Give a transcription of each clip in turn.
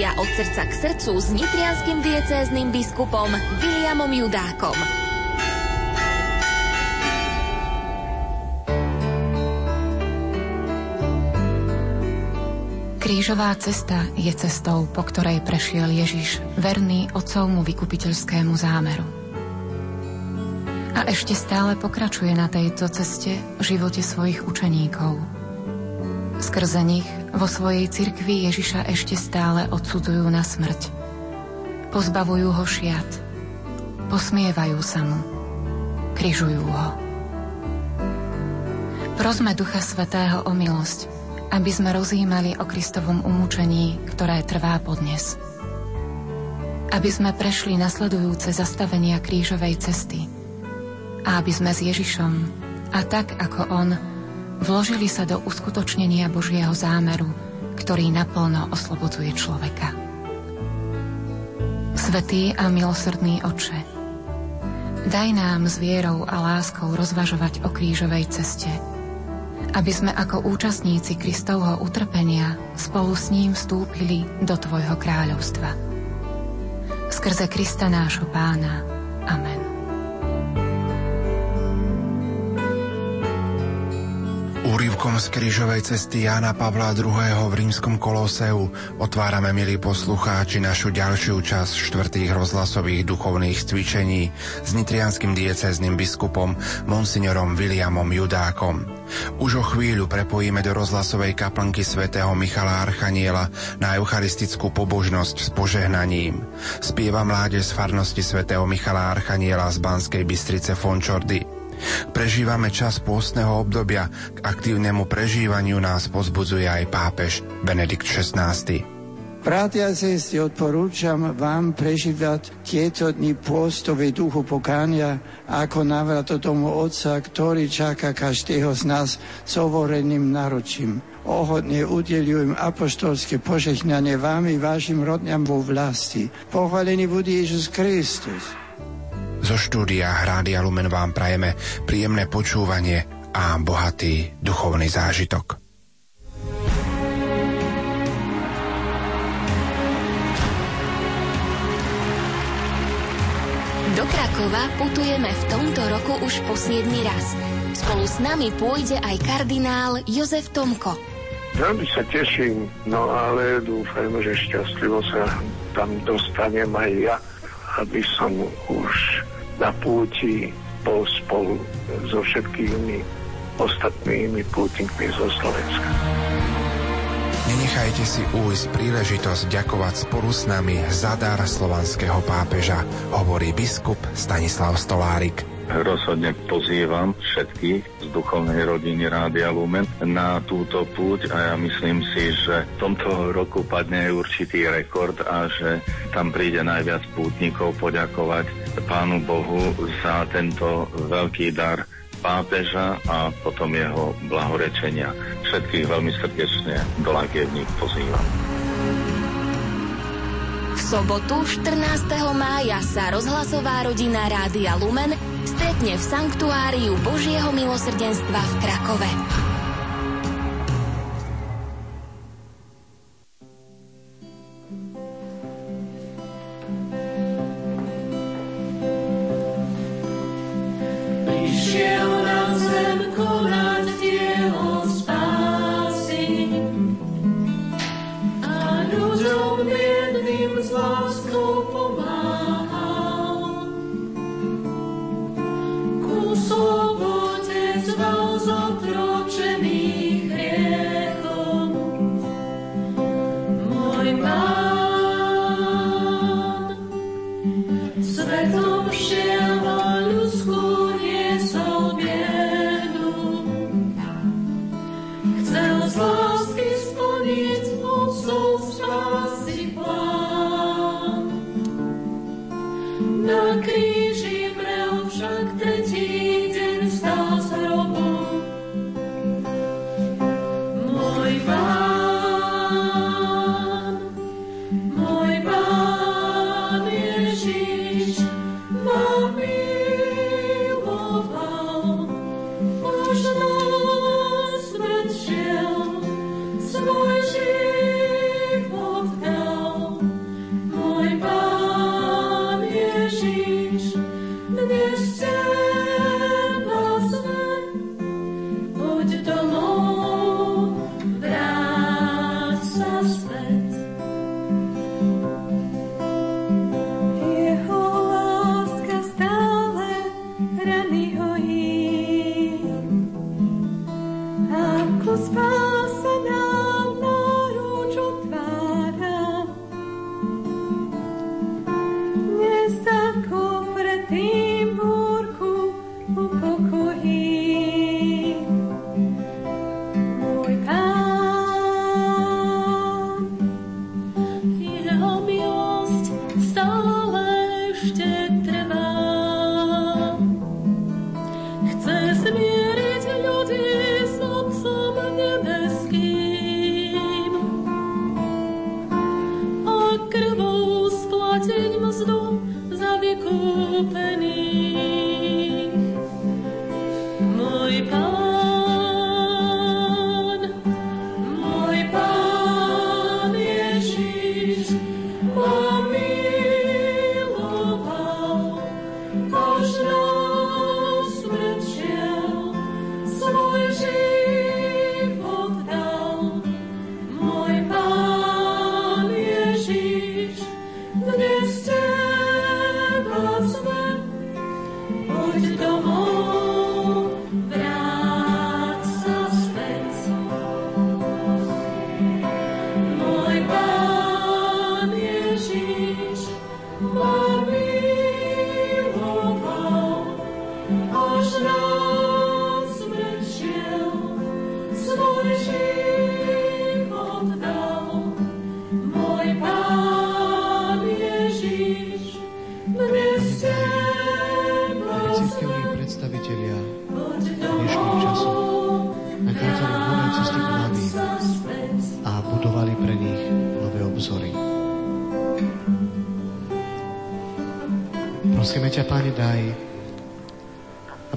relácia od srdca k srdcu s nitrianským diecézným biskupom Williamom Judákom. Krížová cesta je cestou, po ktorej prešiel Ježiš, verný otcovmu vykupiteľskému zámeru. A ešte stále pokračuje na tejto ceste v živote svojich učeníkov. Skrze nich vo svojej cirkvi Ježiša ešte stále odsudzujú na smrť. Pozbavujú ho šiat. Posmievajú sa mu. Kryžujú ho. Prosme Ducha Svetého o milosť, aby sme rozjímali o Kristovom umúčení, ktoré trvá podnes. Aby sme prešli nasledujúce zastavenia krížovej cesty a aby sme s Ježišom a tak ako On vložili sa do uskutočnenia Božieho zámeru, ktorý naplno oslobodzuje človeka. Svetý a milosrdný Oče, daj nám s vierou a láskou rozvažovať o krížovej ceste – aby sme ako účastníci Kristovho utrpenia spolu s ním vstúpili do Tvojho kráľovstva. Skrze Krista nášho Pána. Amen. Úrivkom z krížovej cesty Jána Pavla II. v rímskom koloseu otvárame, milí poslucháči, našu ďalšiu časť štvrtých rozhlasových duchovných cvičení s nitrianským diecezným biskupom monsignorom Williamom Judákom. Už o chvíľu prepojíme do rozhlasovej kaplnky svätého Michala Archaniela na eucharistickú pobožnosť s požehnaním. Spieva mládež z farnosti svätého Michala Archaniela z Banskej Bystrice Fončordy. Prežívame čas pôstneho obdobia, k aktívnemu prežívaniu nás pozbudzuje aj pápež Benedikt XVI. Bratia a sestry, odporúčam vám prežívať tieto dni pôstové duchu pokánia ako navrat do tomu Otca, ktorý čaká každého z nás s overeným náročím. Ohodne udelujem apoštolské požehnanie vám i vašim rodňam vo vlasti. Pochválený bude Ježiš Kristus. Zo štúdia Hrádia Lumen vám prajeme príjemné počúvanie a bohatý duchovný zážitok. Do Krakova putujeme v tomto roku už po 7 raz. Spolu s nami pôjde aj kardinál Jozef Tomko. Veľmi sa teším, no ale dúfajme, že šťastlivo sa tam dostanem aj ja aby som už na púti bol spolu so všetkými ostatnými pútnikmi zo Slovenska. Nenechajte si újsť príležitosť ďakovať spolu s nami za dar slovanského pápeža, hovorí biskup Stanislav Stolárik rozhodne pozývam všetkých z duchovnej rodiny Rádia Lumen na túto púť a ja myslím si, že v tomto roku padne určitý rekord a že tam príde najviac pútnikov poďakovať Pánu Bohu za tento veľký dar pápeža a potom jeho blahorečenia. Všetkých veľmi srdečne do Lagievník pozývam. V sobotu 14. mája sa rozhlasová rodina Rádia Lumen stretne v Sanktuáriu Božieho milosrdenstva v Krakove.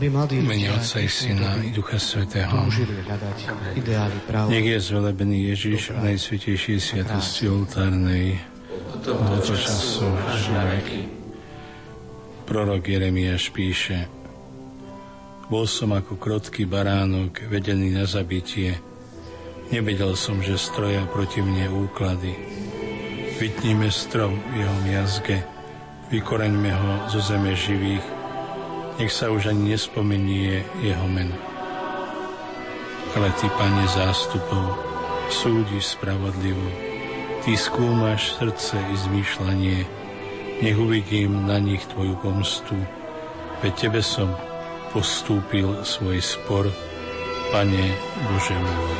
Otca i Syna i Ducha Svetého. Nech je zvelebený Ježiš v najsvetejšej sviatosti oltárnej do času až na veky. Prorok Jeremiáš píše Bol som ako krotký baránok, vedený na zabitie. Nevedel som, že stroja proti mne úklady. Vytníme strom v jeho miazge, vykoreňme ho zo zeme živých, nech sa už ani nespomenie jeho meno. Ale Ty, Pane zástupov, súdiš spravodlivo, Ty skúmaš srdce i zmýšľanie, nech uvidím na nich Tvoju pomstu, veď Tebe som postúpil svoj spor, Pane Bože môj.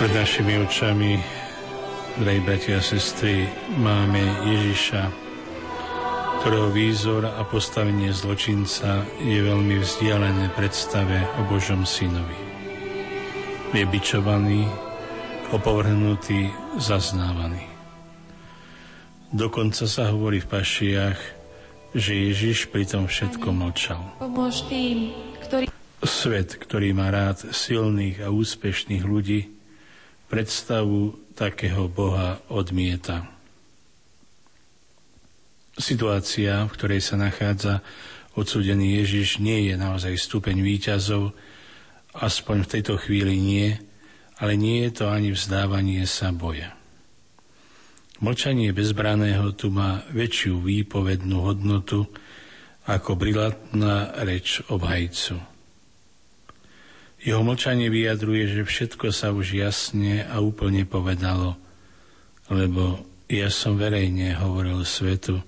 Pred našimi očami Drahí bratia a sestry, máme Ježiša, ktorého výzor a postavenie zločinca je veľmi vzdialené predstave o Božom synovi. Je bičovaný, opovrhnutý, zaznávaný. Dokonca sa hovorí v pašiach, že Ježiš pri tom všetko mlčal. tým, ktorý... Svet, ktorý má rád silných a úspešných ľudí, predstavu takého Boha odmieta. Situácia, v ktorej sa nachádza odsudený Ježiš, nie je naozaj stupeň výťazov, aspoň v tejto chvíli nie, ale nie je to ani vzdávanie sa boja. Mlčanie bezbraného tu má väčšiu výpovednú hodnotu ako brilatná reč obhajcu. Jeho mlčanie vyjadruje, že všetko sa už jasne a úplne povedalo, lebo ja som verejne hovoril svetu,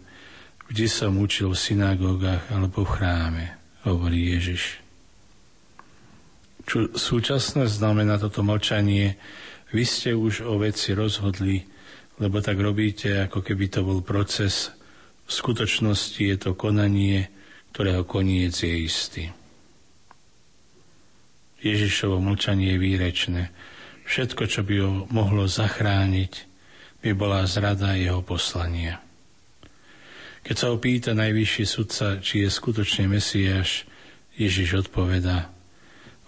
vždy som učil v synagógach alebo v chráme, hovorí Ježiš. Čo súčasné znamená toto mlčanie, vy ste už o veci rozhodli, lebo tak robíte, ako keby to bol proces. V skutočnosti je to konanie, ktorého koniec je istý. Ježišovo mlčanie je výrečné. Všetko, čo by ho mohlo zachrániť, by bola zrada jeho poslania. Keď sa ho pýta najvyšší sudca, či je skutočne Mesiáš, Ježiš odpovedá,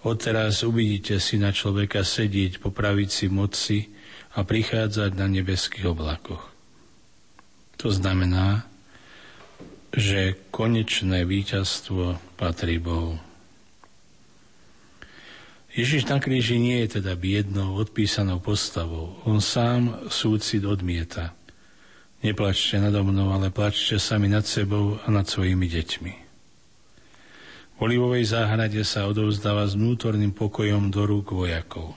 odteraz uvidíte si na človeka sedieť po pravici moci a prichádzať na nebeských oblakoch. To znamená, že konečné víťazstvo patrí Bohu. Ježiš na kríži nie je teda biednou, odpísanou postavou. On sám súcit odmieta. Neplačte nado mnou, ale plačte sami nad sebou a nad svojimi deťmi. V olivovej záhrade sa odovzdáva s vnútorným pokojom do rúk vojakov.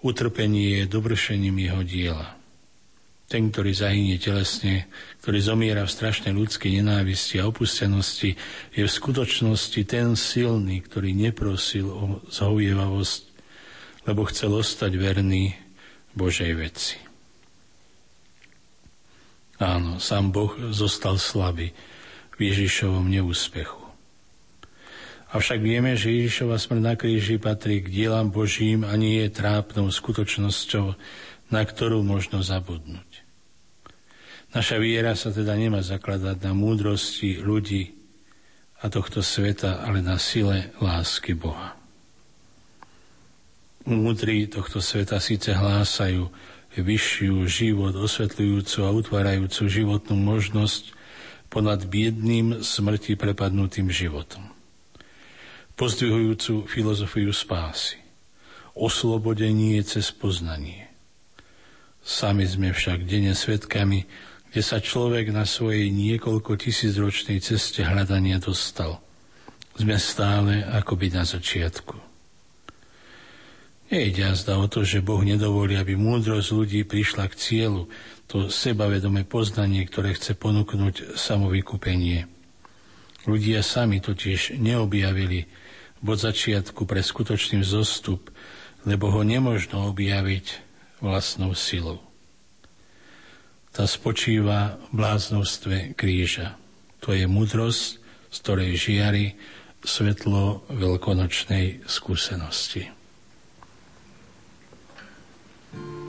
Utrpenie je dovršením jeho diela. Ten, ktorý zahynie telesne, ktorý zomiera v strašnej ľudskej nenávisti a opustenosti, je v skutočnosti ten silný, ktorý neprosil o zhovievavosť, lebo chcel ostať verný Božej veci. Áno, sám Boh zostal slabý v Ježišovom neúspechu. Avšak vieme, že Ježišova smrť na kríži patrí k dielam Božím a nie je trápnou skutočnosťou, na ktorú možno zabudnúť. Naša viera sa teda nemá zakladať na múdrosti ľudí a tohto sveta, ale na sile lásky Boha. Múdri tohto sveta síce hlásajú, vyššiu život osvetľujúcu a utvárajúcu životnú možnosť ponad biedným smrti prepadnutým životom. Pozdvihujúcu filozofiu spásy. Oslobodenie cez poznanie. Sami sme však denne svetkami, kde sa človek na svojej niekoľko tisícročnej ceste hľadania dostal. Sme stále akoby na začiatku. Nejde jazda o to, že Boh nedovolí, aby múdrosť ľudí prišla k cieľu, to sebavedomé poznanie, ktoré chce ponúknuť samovykúpenie. Ľudia sami totiž neobjavili bod začiatku pre skutočný vzostup, lebo ho nemožno objaviť vlastnou silou. Tá spočíva v bláznostve kríža. To je múdrosť, z ktorej žiari svetlo veľkonočnej skúsenosti. Boh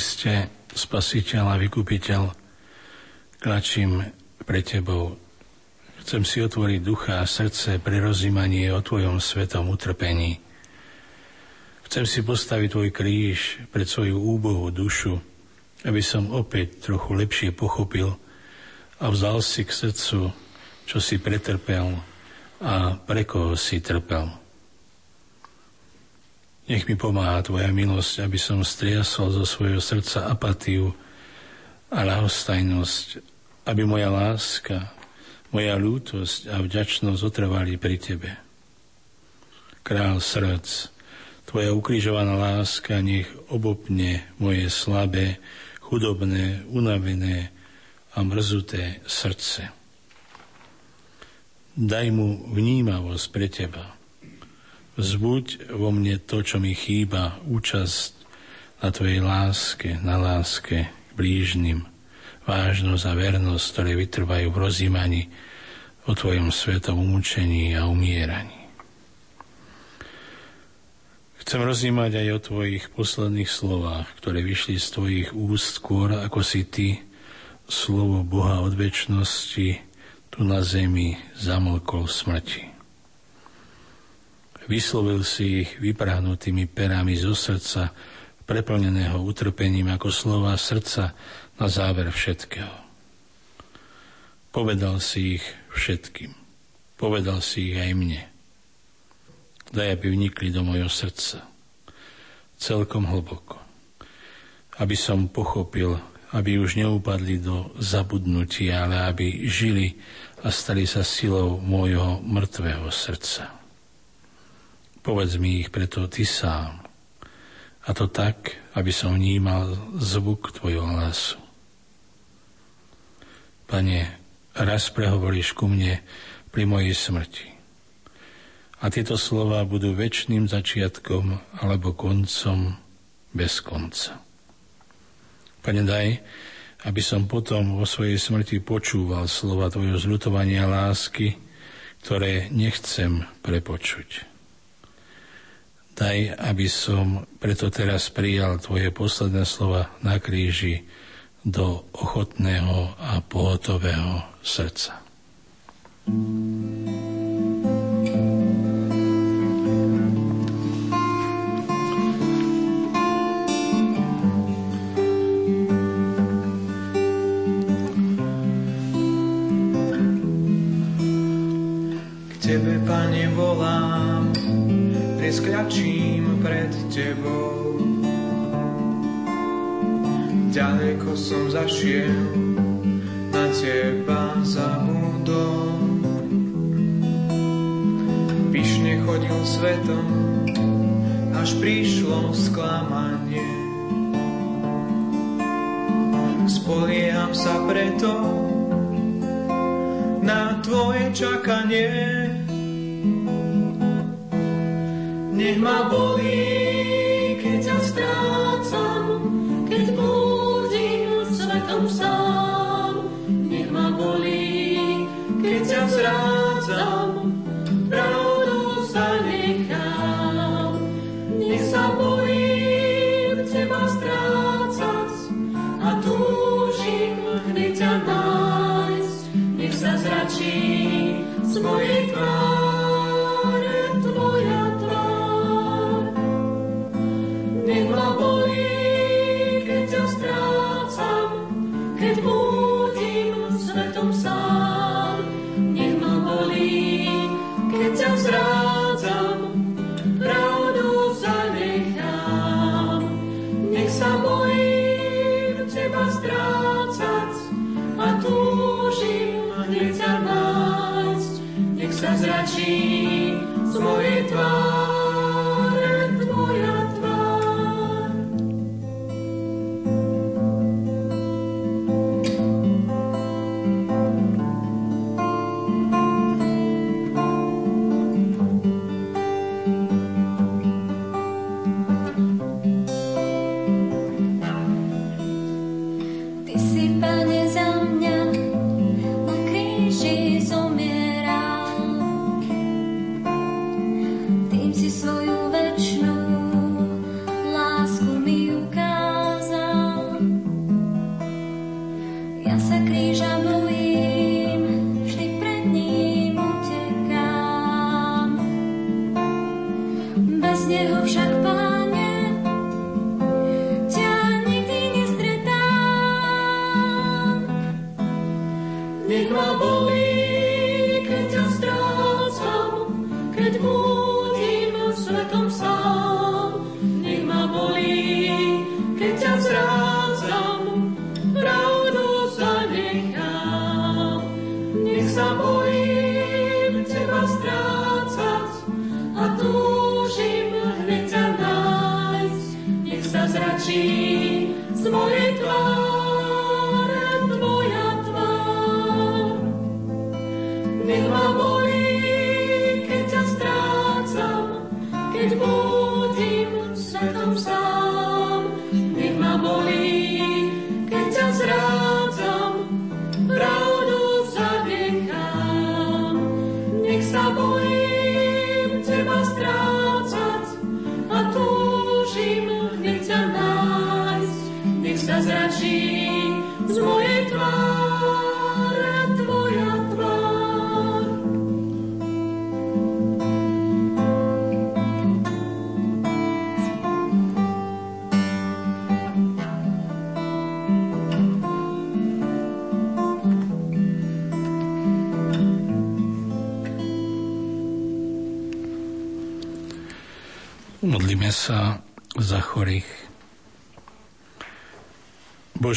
Kriste, Spasiteľ a Vykupiteľ, klačím pre Tebou. Chcem si otvoriť ducha a srdce pre rozímanie o Tvojom svetom utrpení. Chcem si postaviť Tvoj kríž pred svoju úbohú dušu, aby som opäť trochu lepšie pochopil a vzal si k srdcu, čo si pretrpel a pre koho si trpel. Nech mi pomáha Tvoja milosť, aby som striasol zo svojho srdca apatiu a ľahostajnosť, aby moja láska, moja lútosť a vďačnosť otrvali pri Tebe. Král srdc, Tvoja ukrižovaná láska nech obopne moje slabé, chudobné, unavené a mrzuté srdce. Daj mu vnímavosť pre Teba – Zbuď vo mne to, čo mi chýba, účasť na Tvojej láske, na láske k blížnym, vážnosť a vernosť, ktoré vytrvajú v rozímaní o Tvojom svetom umúčení a umieraní. Chcem rozímať aj o Tvojich posledných slovách, ktoré vyšli z Tvojich úst skôr, ako si Ty, slovo Boha od väčšnosti, tu na zemi zamlkol smrti. Vyslovil si ich vyprahnutými perami zo srdca, preplneného utrpením ako slova srdca na záver všetkého. Povedal si ich všetkým. Povedal si ich aj mne. Daj, aby vnikli do mojho srdca. Celkom hlboko. Aby som pochopil, aby už neupadli do zabudnutia, ale aby žili a stali sa silou môjho mŕtvého srdca. Povedz mi ich preto ty sám. A to tak, aby som vnímal zvuk tvojho hlasu. Pane, raz prehovoríš ku mne pri mojej smrti. A tieto slova budú väčšným začiatkom alebo koncom bez konca. Pane, daj, aby som potom vo svojej smrti počúval slova Tvojho zľutovania lásky, ktoré nechcem prepočuť. Daj, aby som preto teraz prijal Tvoje posledné slova na kríži do ochotného a pohotového srdca. K Tebe, Pane, volám, skľačím pred Tebou. Ďaleko som zašiel, na Teba zabudol. Pyšne chodil svetom, až prišlo sklamanie. Spolieham sa preto na Tvoje čakanie nech ma bolí,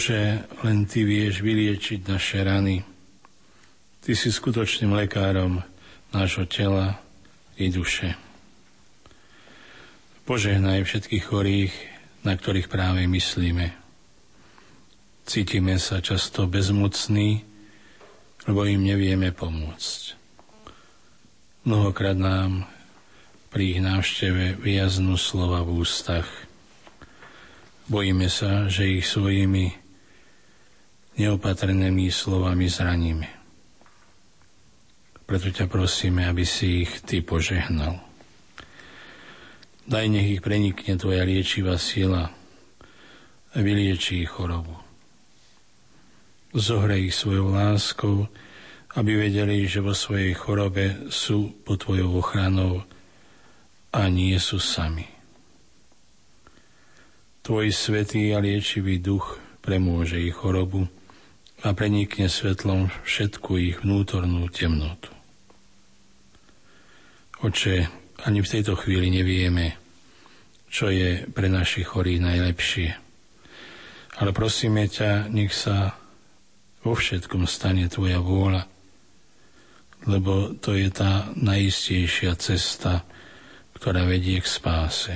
Bože, len Ty vieš vyliečiť naše rany. Ty si skutočným lekárom nášho tela i duše. Požehnaj všetkých chorých, na ktorých práve myslíme. Cítime sa často bezmocní, lebo im nevieme pomôcť. Mnohokrát nám pri ich návšteve vyjaznú slova v ústach. Bojíme sa, že ich svojimi neopatrnými slovami zraníme. Preto ťa prosíme, aby si ich Ty požehnal. Daj nech ich prenikne Tvoja liečivá sila a vylieči ich chorobu. Zohrej ich svojou láskou, aby vedeli, že vo svojej chorobe sú pod Tvojou ochranou a nie sú sami. Tvoj svetý a liečivý duch premôže ich chorobu a prenikne svetlom všetku ich vnútornú temnotu. Oče, ani v tejto chvíli nevieme, čo je pre našich chorých najlepšie. Ale prosíme ťa, nech sa vo všetkom stane Tvoja vôľa, lebo to je tá najistejšia cesta, ktorá vedie k spáse.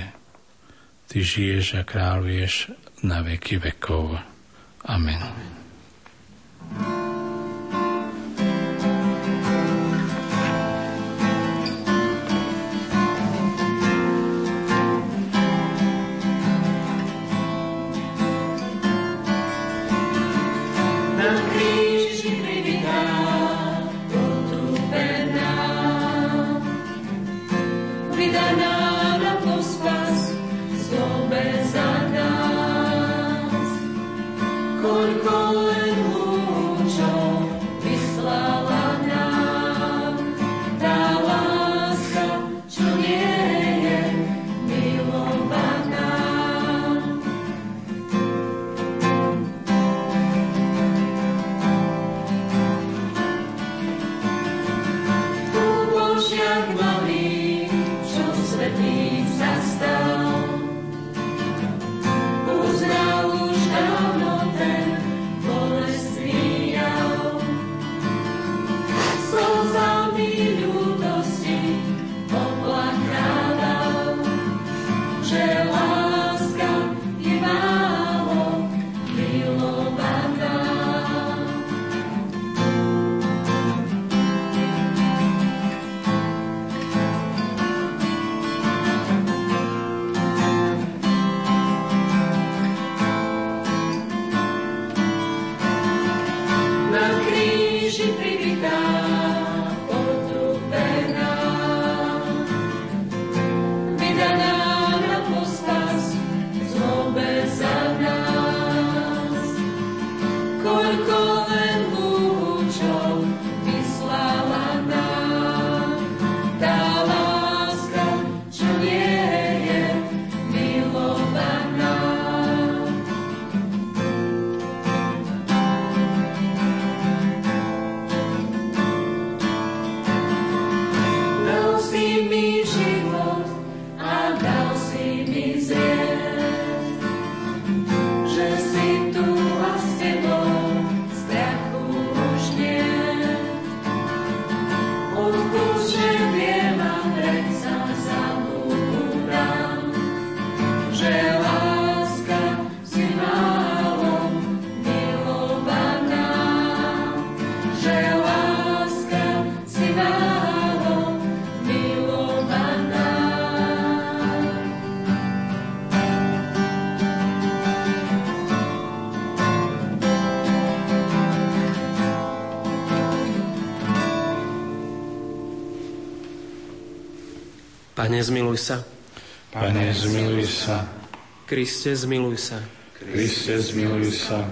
Ty žiješ a kráľuješ na veky vekov. Amen. Amen. Thank you. me. Pane, zmiluj sa. Pane, zmiluj sa. Kriste, zmiluj sa. Kriste, zmiluj sa.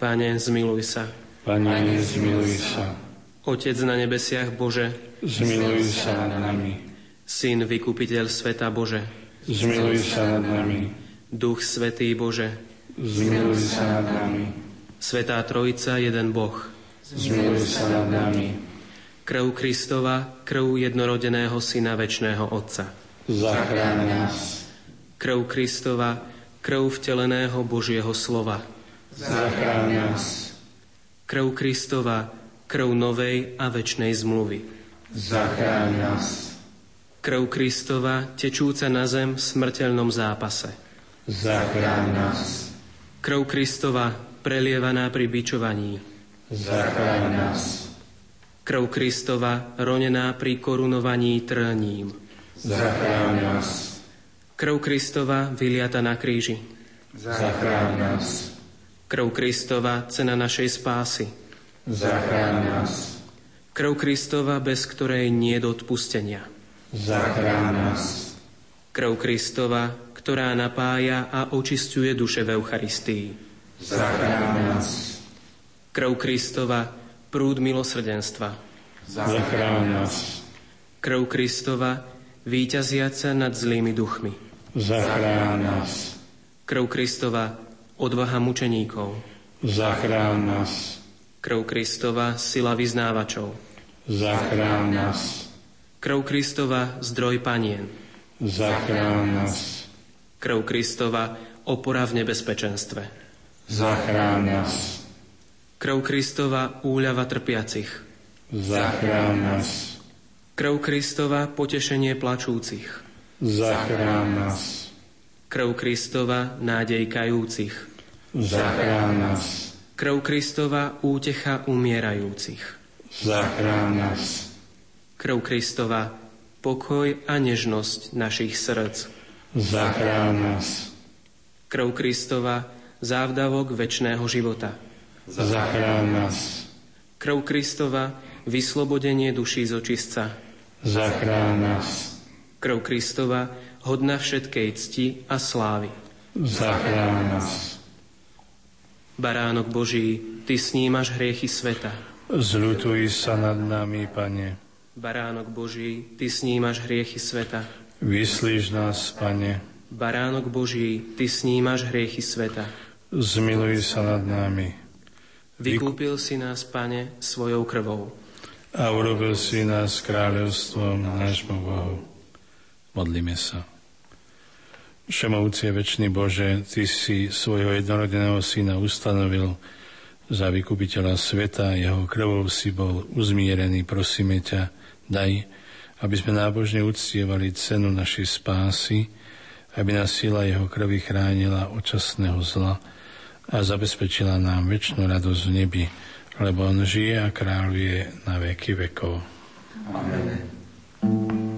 Pane, zmiluj sa. Pane, zmiluj sa. Otec na nebesiach Bože, zmiluj sa nad nami. Syn, vykupiteľ sveta Bože, zmiluj sa nad nami. Duch Svetý Bože, zmiluj sa nad nami. Svetá Trojica, jeden Boh, zmiluj sa nad nami. Krv Kristova, krv jednorodeného Syna Večného Otca. Zachráň nás. Krv Kristova, krv vteleného Božieho slova. Zachráň nás. Krv Kristova, krv novej a večnej zmluvy. Zachráň nás. Krv Kristova, tečúca na zem v smrteľnom zápase. Zachráň nás. Krv Kristova, prelievaná pri bičovaní. Zachráň nás. Krv Kristova, ronená pri korunovaní trním. Zachráň nás. Krv Kristova, vyliata na kríži. Zachráň nás. Krv Kristova, cena našej spásy. Zachráň nás. Krv Kristova, bez ktorej nie je odpustenia. Zachráň nás. Krv Kristova, ktorá napája a očistuje duše v Eucharistii. Zachráň nás. Krv Kristova, prúd milosrdenstva. Zachráň nás. Krv Kristova, víťaziaca nad zlými duchmi. Zachráň nás. Krv Kristova, odvaha mučeníkov. Zachráň nás. Krv Kristova, sila vyznávačov. Zachráň nás. Krv Kristova, zdroj panien. Zachráň nás. Krv Kristova, opora v nebezpečenstve. Zachráň nás. Krv Kristova, úľava trpiacich. Zachráň nás. Krv Kristova, potešenie plačúcich. Zachráň nás. Krv Kristova, nádej kajúcich. Zachráň nás. Krv Kristova, útecha umierajúcich. Zachráň nás. Krv Kristova, pokoj a nežnosť našich srdc. Zachráň nás. Krv Kristova, závdavok väčšného života. Zachráň nás. Krv Kristova, vyslobodenie duší z očistca. Zachráň nás. Krv Kristova, hodna všetkej cti a slávy. Zachráň nás. Baránok Boží, Ty snímaš hriechy sveta. Zľutuj sa nad nami, Pane. Baránok Boží, Ty snímaš hriechy sveta. Vyslíš nás, Pane. Baránok Boží, Ty snímaš hriechy sveta. Zmiluj sa nad nami. Vykúpil si nás, Pane, svojou krvou. A urobil si nás kráľovstvom nášmu Bohu. Modlíme sa. Všemovúci večný Bože, Ty si svojho jednorodeného syna ustanovil za vykupiteľa sveta, jeho krvou si bol uzmierený, prosíme ťa, daj, aby sme nábožne uctievali cenu našej spásy, aby nás sila jeho krvi chránila očasného zla a zabezpečila nám väčšinu radosť v nebi, lebo on žije a kráľuje na veky vekov. Amen.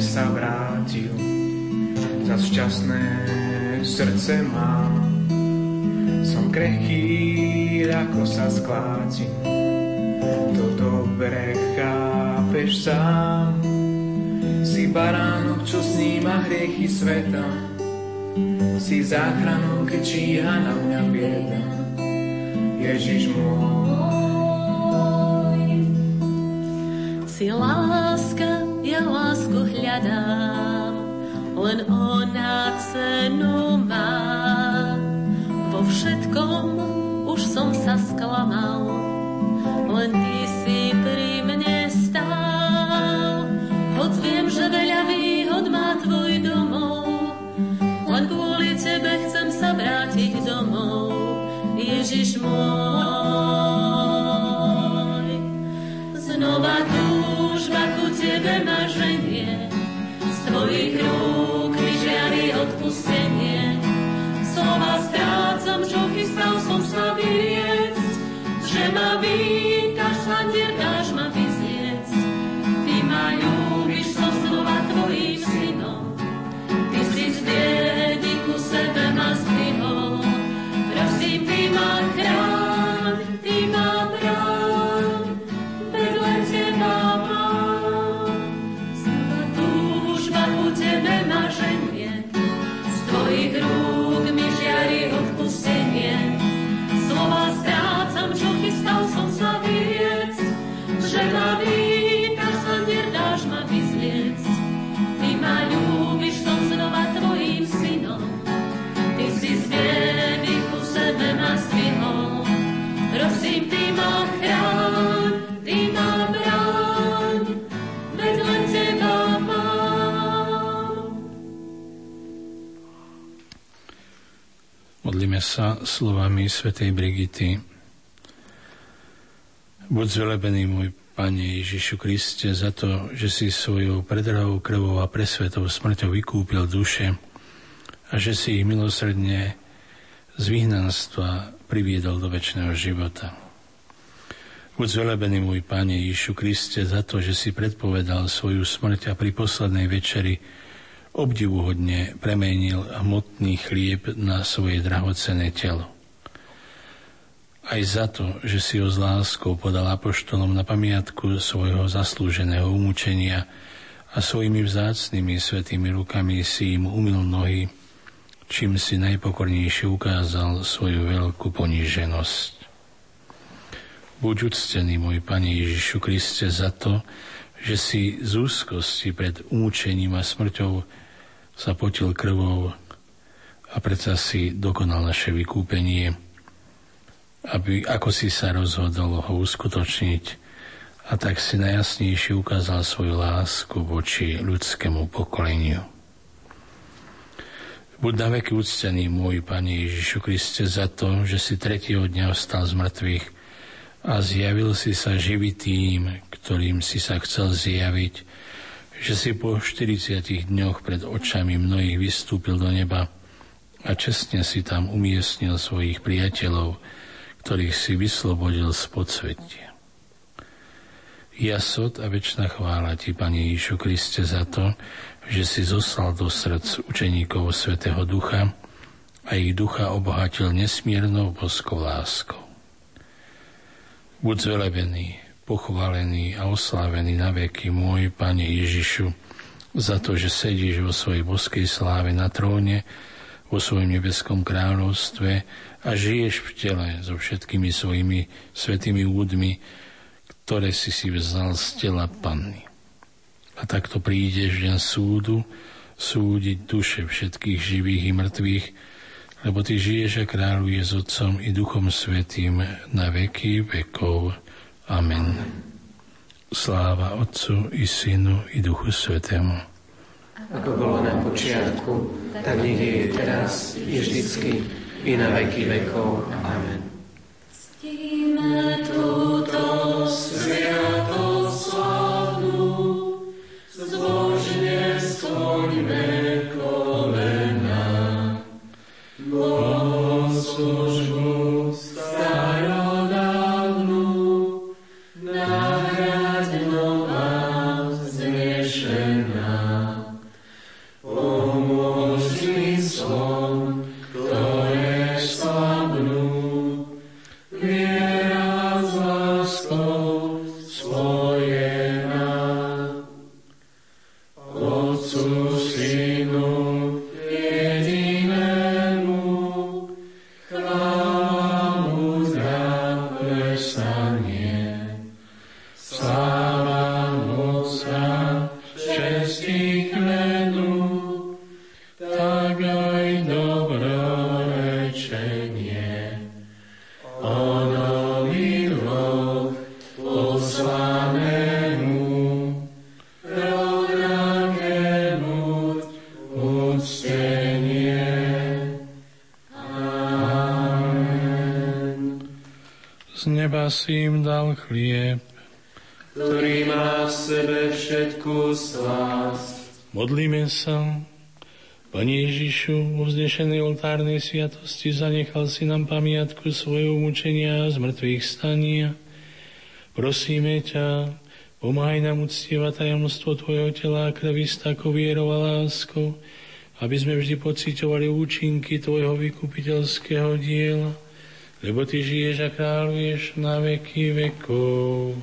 Sa vrátil, za šťastné srdce mám. Som krehký, ako sa sklátim, to dobre chápeš sám. Si baránok, čo sníma hriechy sveta, si záchranou, keď číha na mňa bieda. Ježiš môj. Hľadám, len ona cenu má. Vo všetkom už som sa sklamal, len ty si pri mne stál. Hoď viem, že veľa výhod má tvoj domov, len kvôli tebe chcem sa vrátiť domov. Ježiš môj, znova túžba ku tebe ma ženie, Sa slovami svätej Brigity. Buď zvelebený môj Pane Ježišu Kriste za to, že si svojou predrahou krvou a presvetou smrťou vykúpil duše a že si ich milosrdne z vyhnanstva priviedol do väčšného života. Buď zvelebený môj Pane Ježišu Kriste za to, že si predpovedal svoju smrť a pri poslednej večeri obdivuhodne premenil hmotný chlieb na svoje drahocené telo. Aj za to, že si ho s láskou podal apoštolom na pamiatku svojho zaslúženého umúčenia a svojimi vzácnými svetými rukami si im umil nohy, čím si najpokornejšie ukázal svoju veľkú poníženosť. Buď uctený, môj Pane Ježišu Kriste, za to, že si z úzkosti pred umúčením a smrťou sa potil krvou a predsa si dokonal naše vykúpenie, aby ako si sa rozhodol ho uskutočniť a tak si najjasnejšie ukázal svoju lásku voči ľudskému pokoleniu. Buď na veky úctený môj Pane Ježišu Kriste za to, že si tretieho dňa vstal z mŕtvych a zjavil si sa živý tým, ktorým si sa chcel zjaviť, že si po 40 dňoch pred očami mnohých vystúpil do neba a čestne si tam umiestnil svojich priateľov, ktorých si vyslobodil z podsvetia. Jasot a väčšina chvála Ti, Pane Ježišu Kriste, za to, že si zoslal do srdc učeníkov Svetého Ducha a ich ducha obohatil nesmiernou boskou láskou. Buď zvelebený, pochválený a oslávený na veky môj Pane Ježišu za to, že sedíš vo svojej boskej sláve na tróne, vo svojom nebeskom kráľovstve a žiješ v tele so všetkými svojimi svetými údmi, ktoré si si vzal z tela panny. A takto prídeš deň súdu, súdiť duše všetkých živých i mŕtvych lebo Ty žiješ a kráľuje s Otcom i Duchom Svetým na veky vekov. Amen. Sláva Otcu i Synu i Duchu Svetému. Ako bolo na počiatku, tak nech je teraz i vždycky i na veky vekov. Amen. Ctíme túto sviatosť slavnú, zbožne skloňme chlieb, ktorý má v sebe všetku slásť. Modlíme sa. Pane Ježišu, vo vznešenej oltárnej sviatosti zanechal si nám pamiatku svojho mučenia a zmrtvých stania. Prosíme ťa, pomáhaj nám uctievať tajomstvo Tvojho tela a krvi s takou vierou a láskou, aby sme vždy pocitovali účinky Tvojho vykupiteľského diela, lebo Ty žiješ a kráľuješ na veky vekov.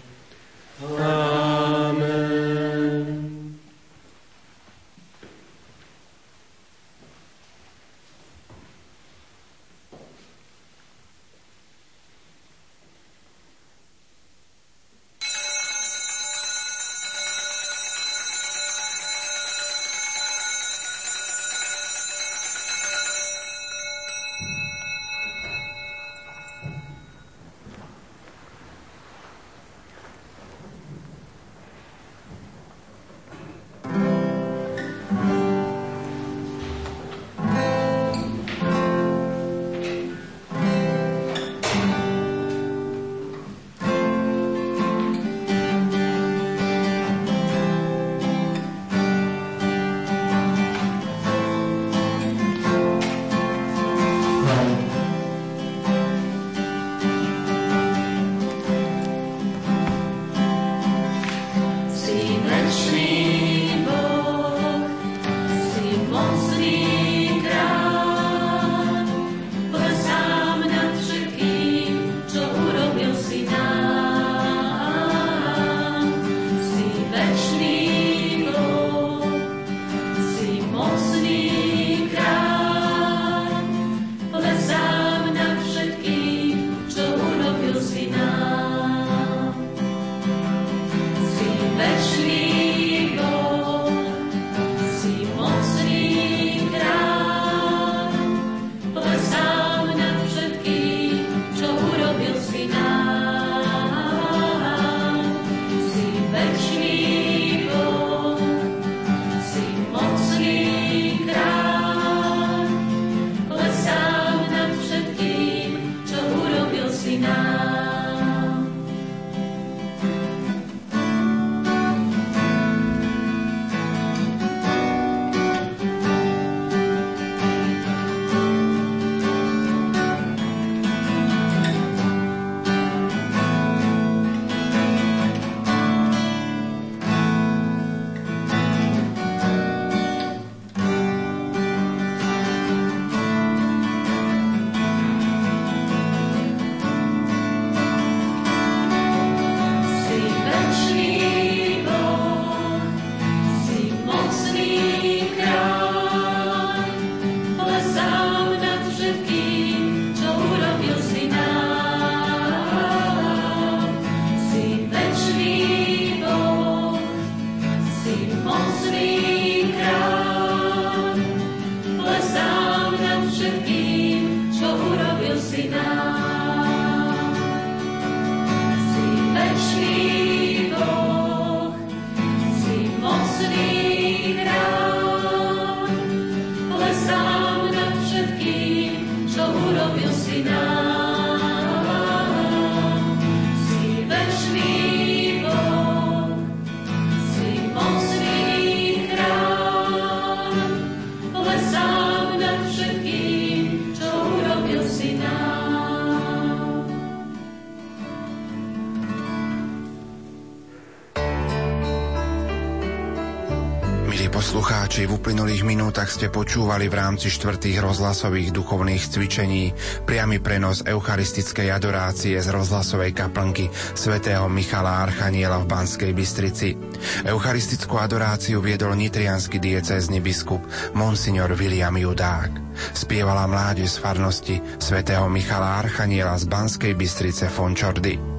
Minútach ste počúvali v rámci štvrtých rozhlasových duchovných cvičení priamy prenos eucharistickej adorácie z rozhlasovej kaplnky svätého Michala Archaniela v Banskej Bystrici. Eucharistickú adoráciu viedol nitrianský diecézny biskup Monsignor William Judák. Spievala mládež z farnosti svätého Michala Archaniela z Banskej Bystrice Fončordy.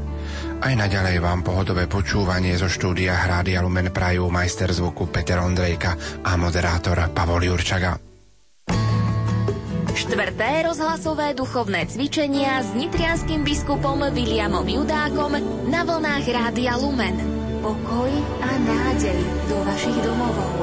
Aj naďalej vám pohodové počúvanie zo štúdia Hrádia Lumen Prajú majster zvuku Peter Ondrejka a moderátor Pavol Jurčaga. Štvrté rozhlasové duchovné cvičenia s nitrianským biskupom Williamom Judákom na vlnách Rádia Lumen. Pokoj a nádej do vašich domovov.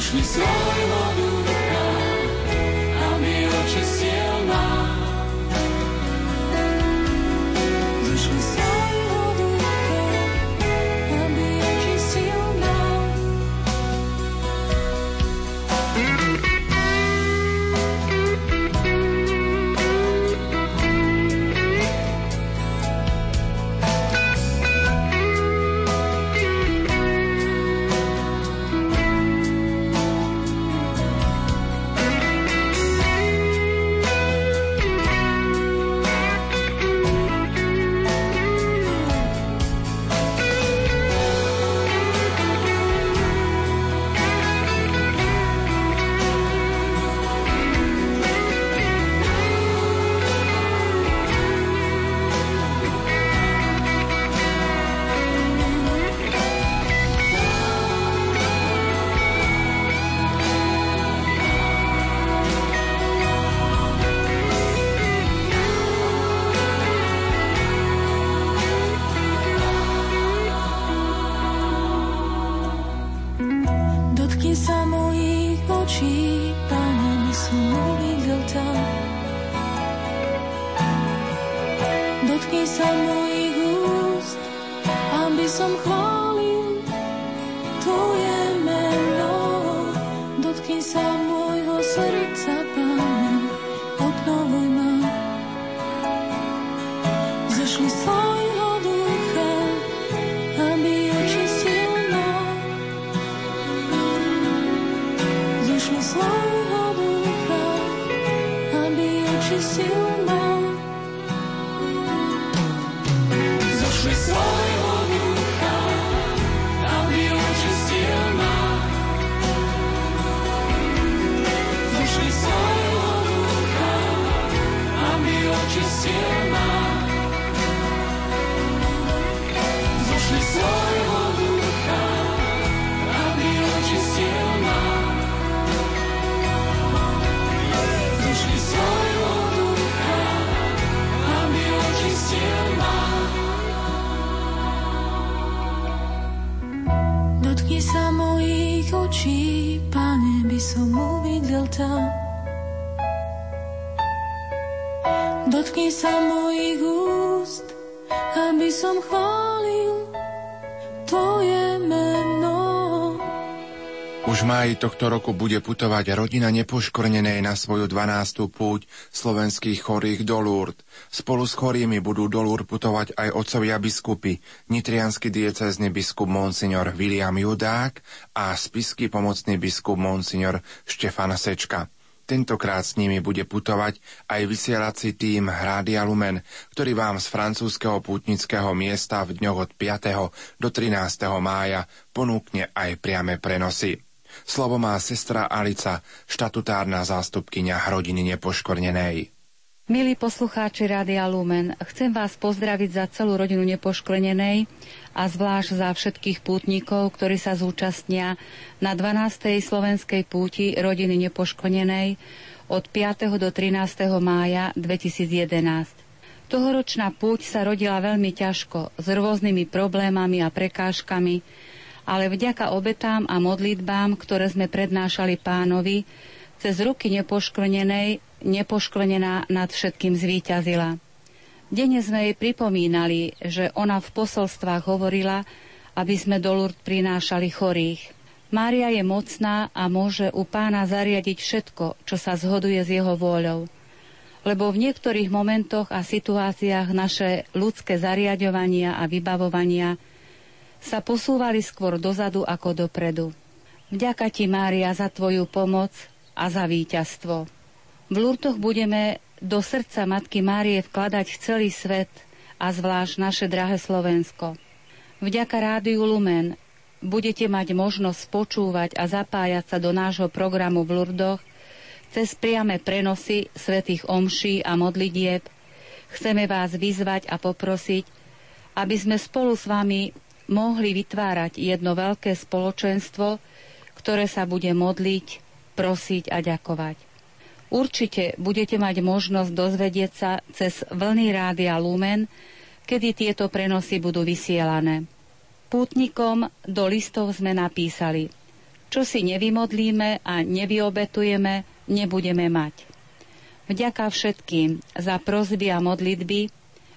už mi svojho ducha. Tohto roku bude putovať rodina nepoškornenej na svoju 12. púť slovenských chorých do Lourdes. Spolu s chorými budú do Lourdes putovať aj otcovia biskupy, nitrianský diecézny biskup Monsignor William Judák a spisky pomocný biskup Monsignor Štefan Sečka. Tentokrát s nimi bude putovať aj vysielací tým Hrádia Lumen, ktorý vám z francúzského pútnického miesta v dňoch od 5. do 13. mája ponúkne aj priame prenosy. Slovo má sestra Alica, štatutárna zástupkynia rodiny nepoškornenej. Milí poslucháči Rádia Lumen, chcem vás pozdraviť za celú rodinu Nepošklenenej a zvlášť za všetkých pútnikov, ktorí sa zúčastnia na 12. slovenskej púti rodiny Nepošklenenej od 5. do 13. mája 2011. Tohoročná púť sa rodila veľmi ťažko, s rôznymi problémami a prekážkami, ale vďaka obetám a modlitbám, ktoré sme prednášali pánovi, cez ruky nepoškvrnenej, nepoškvrnená nad všetkým zvíťazila. Denne sme jej pripomínali, že ona v posolstvách hovorila, aby sme do Lourdes prinášali chorých. Mária je mocná a môže u pána zariadiť všetko, čo sa zhoduje s jeho vôľou. Lebo v niektorých momentoch a situáciách naše ľudské zariadovania a vybavovania sa posúvali skôr dozadu ako dopredu. Vďaka ti, Mária, za tvoju pomoc a za víťazstvo. V Lurtoch budeme do srdca Matky Márie vkladať celý svet a zvlášť naše drahé Slovensko. Vďaka Rádiu Lumen budete mať možnosť počúvať a zapájať sa do nášho programu v Lurdoch cez priame prenosy svetých omší a modlitieb. Chceme vás vyzvať a poprosiť, aby sme spolu s vami mohli vytvárať jedno veľké spoločenstvo, ktoré sa bude modliť prosiť a ďakovať. Určite budete mať možnosť dozvedieť sa cez vlny rádia Lumen, kedy tieto prenosy budú vysielané. Pútnikom do listov sme napísali, čo si nevymodlíme a nevyobetujeme, nebudeme mať. Vďaka všetkým za prozby a modlitby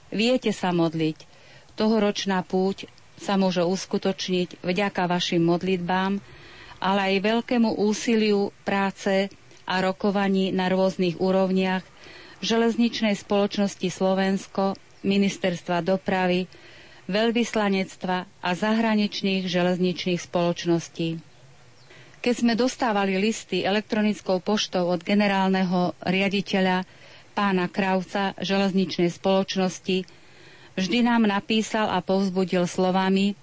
viete sa modliť. Tohoročná púť sa môže uskutočniť vďaka vašim modlitbám, ale aj veľkému úsiliu práce a rokovaní na rôznych úrovniach železničnej spoločnosti Slovensko, ministerstva dopravy, veľvyslanectva a zahraničných železničných spoločností. Keď sme dostávali listy elektronickou poštou od generálneho riaditeľa pána Krauca železničnej spoločnosti, vždy nám napísal a povzbudil slovami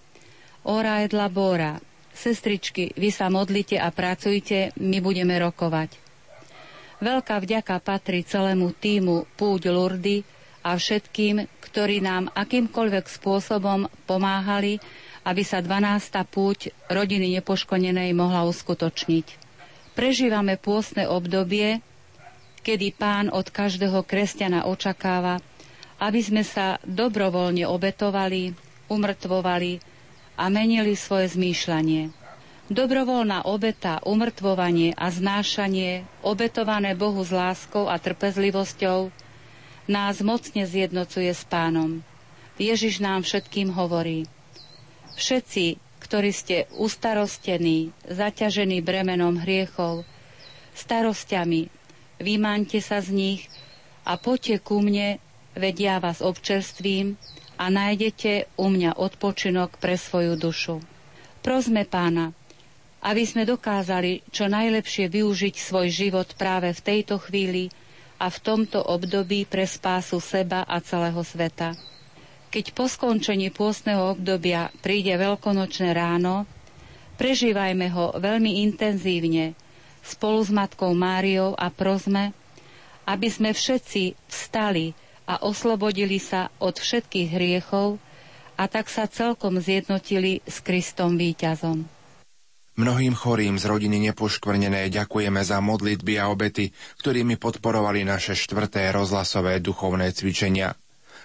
Ora et labora, Sestričky, vy sa modlite a pracujte, my budeme rokovať. Veľká vďaka patrí celému týmu Púť Lurdy a všetkým, ktorí nám akýmkoľvek spôsobom pomáhali, aby sa 12. púť rodiny nepoškodenej mohla uskutočniť. Prežívame pôstne obdobie, kedy pán od každého kresťana očakáva, aby sme sa dobrovoľne obetovali, umrtvovali a menili svoje zmýšľanie. Dobrovoľná obeta, umrtvovanie a znášanie, obetované Bohu s láskou a trpezlivosťou, nás mocne zjednocuje s pánom. Ježiš nám všetkým hovorí. Všetci, ktorí ste ustarostení, zaťažení bremenom hriechov, starosťami, vymaňte sa z nich a poďte ku mne, vedia vás občerstvím a nájdete u mňa odpočinok pre svoju dušu. Prosme pána, aby sme dokázali čo najlepšie využiť svoj život práve v tejto chvíli a v tomto období pre spásu seba a celého sveta. Keď po skončení pôstneho obdobia príde veľkonočné ráno, prežívajme ho veľmi intenzívne spolu s Matkou Máriou a prosme, aby sme všetci vstali a oslobodili sa od všetkých hriechov a tak sa celkom zjednotili s Kristom víťazom. Mnohým chorým z rodiny nepoškvrnené ďakujeme za modlitby a obety, ktorými podporovali naše štvrté rozhlasové duchovné cvičenia.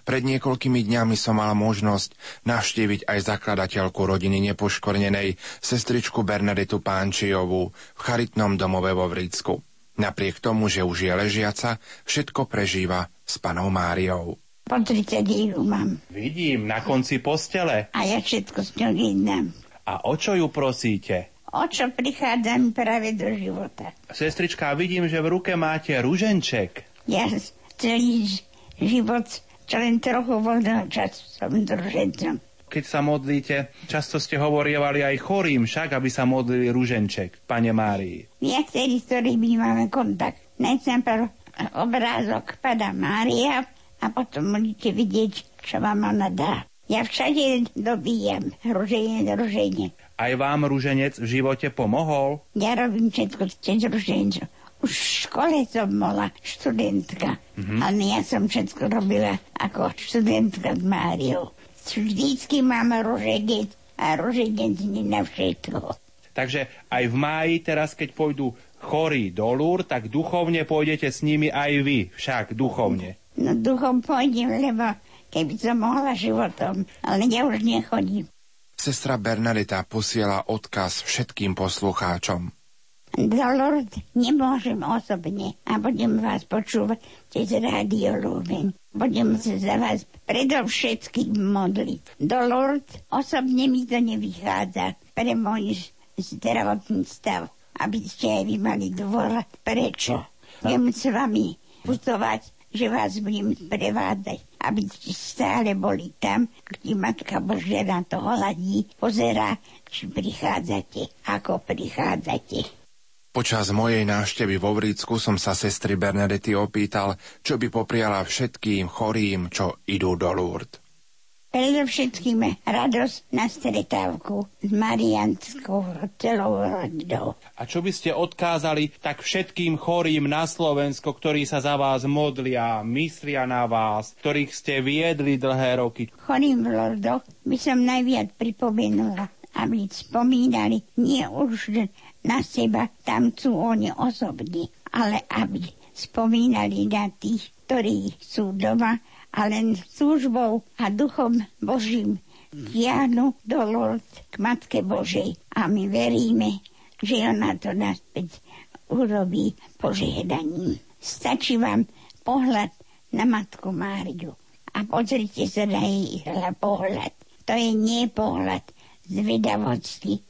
Pred niekoľkými dňami som mal možnosť navštíviť aj zakladateľku rodiny nepoškvrnenej, sestričku Bernadetu Pánčijovú v charitnom domove vo Vrícku. Napriek tomu, že už je ležiaca, všetko prežíva s panou Máriou. Pozrite, díru mám. Vidím, na konci postele. A ja všetko s ňou jednám. A o čo ju prosíte? o čo prichádzam práve do života. Sestrička, vidím, že v ruke máte ruženček. Ja celý život, čo len trochu voľného času som družencom. Keď sa modlíte, často ste hovorili aj chorým však, aby sa modlili ruženček, pane Márii. Viacerí, s ktorými máme kontakt. Najprv obrázok pada Mária a potom môžete vidieť, čo vám ona dá. Ja všade dobíjam ruženie, ruženie. Aj vám ruženec v živote pomohol? Ja robím všetko cez ruženec. Už v škole som bola študentka, mm-hmm. ale ja som všetko robila ako študentka s Máriou. Vždycky mám ruženec a ruženec nie na všetko. Takže aj v máji teraz, keď pôjdu chorí do Lúr, tak duchovne pôjdete s nimi aj vy, však duchovne. No duchom pôjdem, lebo keby som mohla životom, ale ja už nechodím. Sestra Bernadeta posiela odkaz všetkým poslucháčom. Do Lord nemôžem osobne a budem vás počúvať cez rádio Lumen. Budem sa za vás predovšetkým modliť. Do Lord osobne mi to nevychádza pre môj zdravotný stav, aby ste aj vy mali dôvod. Prečo? Viem s vami putovať že vás budem prevádzať, aby ste stále boli tam, kde Matka Božia na to hľadí, pozerá, či prichádzate, ako prichádzate. Počas mojej návštevy vo Vrícku som sa sestry Bernadety opýtal, čo by popriala všetkým chorým, čo idú do Lourdes. Predovšetkým radosť na stretávku s Marianskou celou rodinou. A čo by ste odkázali tak všetkým chorým na Slovensko, ktorí sa za vás modlia, myslia na vás, ktorých ste viedli dlhé roky? Chorým v Lordoch by som najviac pripomenula, aby spomínali nie už na seba, tam sú oni osobní, ale aby spomínali na tých, ktorí sú doma a len službou a duchom Božím diahnu do Lord k Matke Božej. A my veríme, že ona to naspäť urobí požehnaním. Stačí vám pohľad na Matku Máriu a pozrite sa na jej pohľad. To je nie pohľad zvedavosti,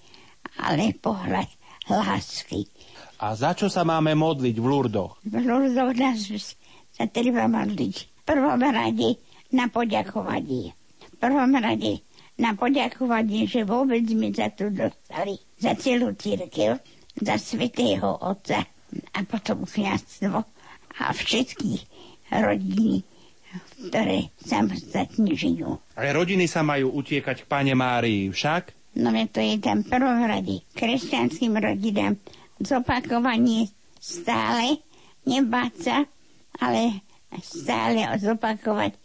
ale pohľad lásky. A za čo sa máme modliť v Lurdoch? V Lurdoch nás sa treba modliť prvom rade na poďakovanie. V prvom rade na poďakovanie, že vôbec sme sa tu dostali za celú církev, za svetého Otca a potom kniazstvo a všetky rodiny, ktoré samostatne žijú. Ale rodiny sa majú utiekať k Pane Márii však? No to je tam prvom rade kresťanským rodinám zopakovanie stále, nebáť sa, ale stále zopakovať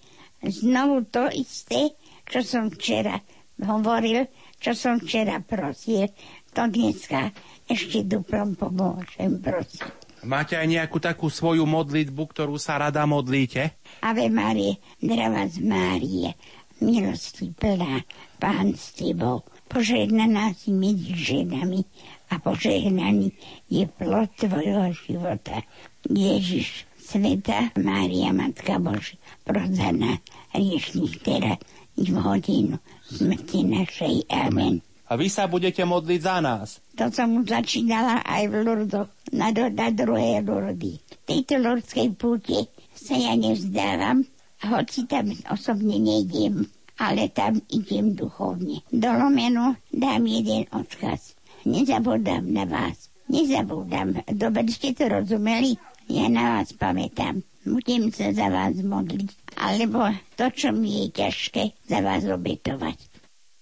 znovu to isté, čo som včera hovoril, čo som včera prosil. To dneska ešte duplom pomôžem, prosím. Máte aj nejakú takú svoju modlitbu, ktorú sa rada modlíte? Ave Marie, drava z Márie, milosti plná, Pán s Tebou, požehnaná si medzi ženami a požehnaný je plod Tvojho života. Ježiš, Sveta Mária Matka Božia, proza na riešných teraz v hodinu smrti našej. Amen. A vy sa budete modliť za nás. To som začínala aj v Lurdoch, na, na druhé Lurdy. V tejto lurdskej púti sa ja nevzdávam, hoci tam osobne nejdem, ale tam idem duchovne. Do Lomenu dám jeden odkaz. Nezabudám na vás. Nezabudám. Dobre ste to rozumeli? Ja na vás pamätám. Budem sa za vás modliť. Alebo to, čo mi je ťažké, za vás obetovať.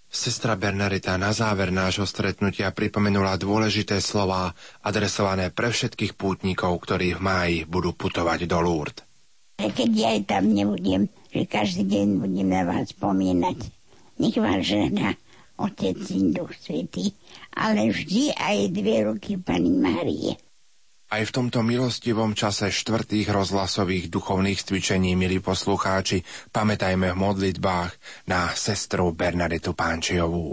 Sestra Bernarita na záver nášho stretnutia pripomenula dôležité slova adresované pre všetkých pútnikov, ktorí v máji budú putovať do Lourdes. Keď ja tam nebudem, že každý deň budem na vás spomínať, nech vás žena Otec Duch Svetý, ale vždy aj dve ruky Pani Márie. Aj v tomto milostivom čase štvrtých rozhlasových duchovných cvičení, milí poslucháči, pamätajme v modlitbách na sestru Bernadetu Pánčiovú.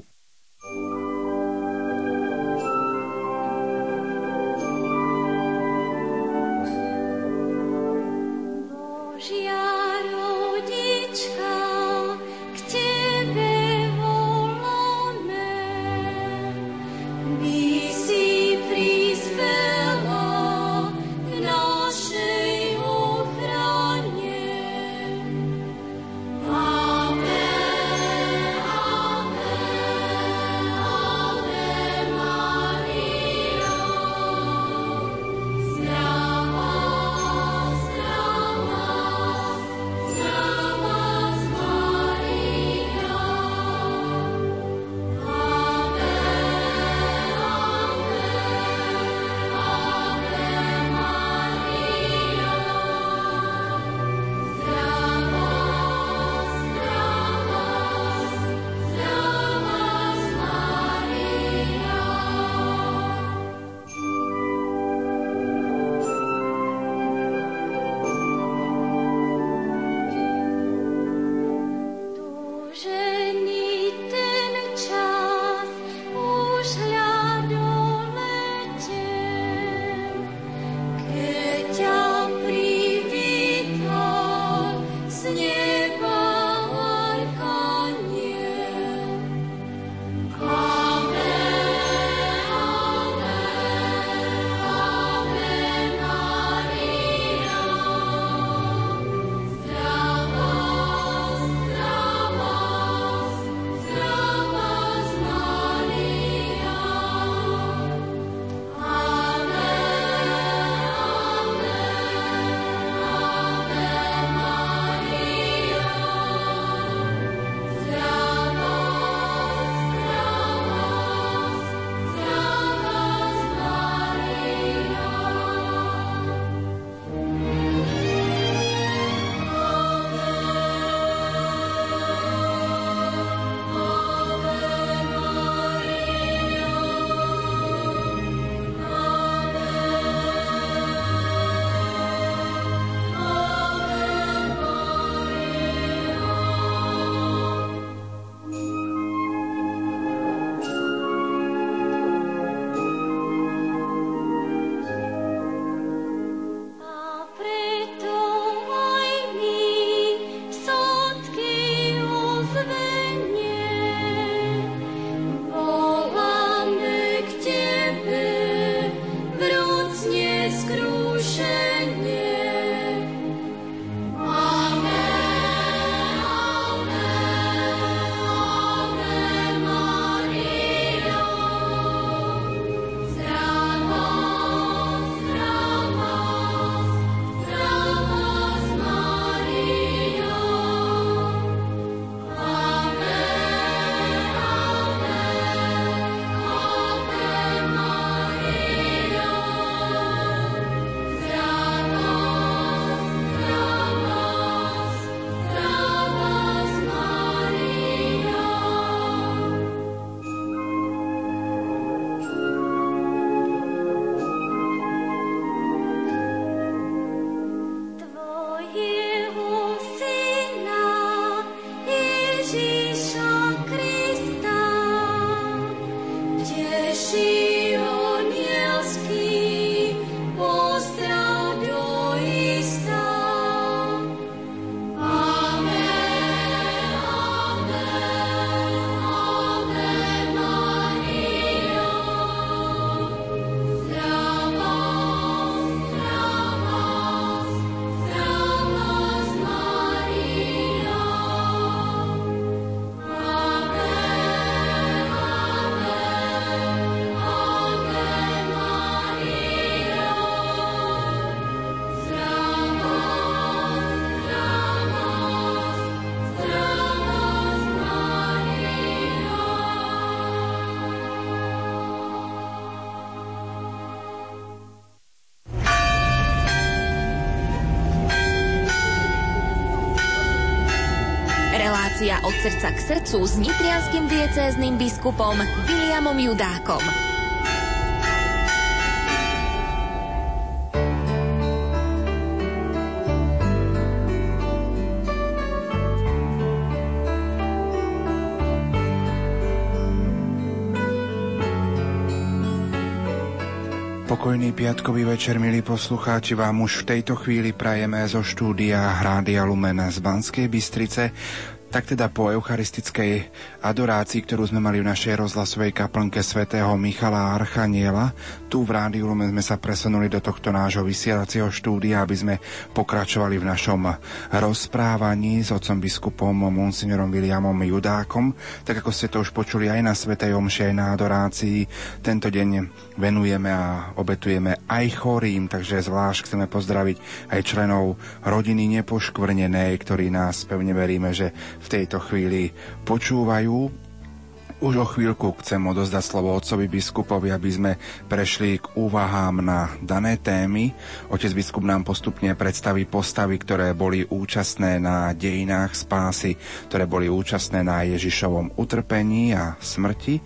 Relácia od srdca k srdcu s nitrianským diecézným biskupom Williamom Judákom. Pokojný piatkový večer, milí poslucháči, vám už v tejto chvíli prajeme zo štúdia Hrádia Lumen z Banskej Bystrice. Tak teda po eucharistickej adorácii, ktorú sme mali v našej rozhlasovej kaplnke svätého Michala Archaniela, tu v Rádiu Lumen sme sa presunuli do tohto nášho vysielacieho štúdia, aby sme pokračovali v našom rozprávaní s otcom biskupom monsignorom Williamom Judákom. Tak ako ste to už počuli aj na Svetej Omši, aj na adorácii, tento deň venujeme a obetujeme aj chorým, takže zvlášť chceme pozdraviť aj členov rodiny nepoškvrnenej, ktorí nás pevne veríme, že v tejto chvíli počúvajú. Už o chvíľku chcem odozdať slovo otcovi biskupovi, aby sme prešli k úvahám na dané témy. Otec biskup nám postupne predstaví postavy, ktoré boli účastné na dejinách spásy, ktoré boli účastné na Ježišovom utrpení a smrti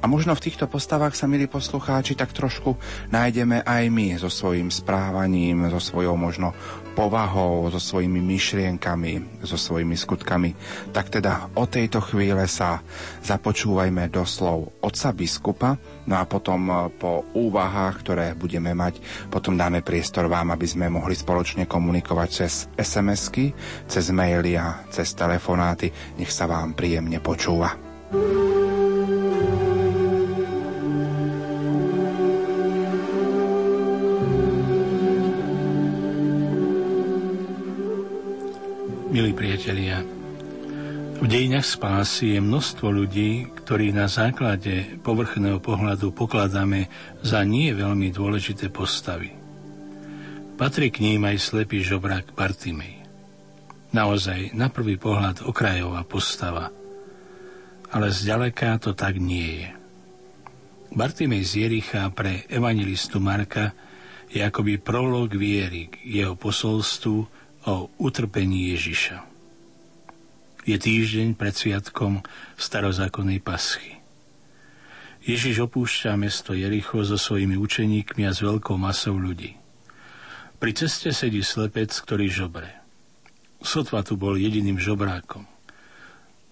a možno v týchto postavách sa, milí poslucháči, tak trošku nájdeme aj my so svojím správaním, so svojou možno povahou, so svojimi myšlienkami, so svojimi skutkami. Tak teda o tejto chvíle sa započúvajme do slov otca biskupa, no a potom e, po úvahách, ktoré budeme mať, potom dáme priestor vám, aby sme mohli spoločne komunikovať cez SMS-ky, cez maily a cez telefonáty. Nech sa vám príjemne počúva. thank you Milí priatelia, v dejinách spásy je množstvo ľudí, ktorí na základe povrchného pohľadu pokladáme za nie veľmi dôležité postavy. Patrí k ním aj slepý žobrák Bartimej. Naozaj, na prvý pohľad okrajová postava, ale zďaleka to tak nie je. Bartimej z Jericha pre evangelistu Marka je akoby prolog viery k jeho posolstvu, o utrpení Ježiša. Je týždeň pred sviatkom starozákonnej paschy. Ježiš opúšťa mesto Jericho so svojimi učeníkmi a s veľkou masou ľudí. Pri ceste sedí slepec, ktorý žobre. Sotva tu bol jediným žobrákom.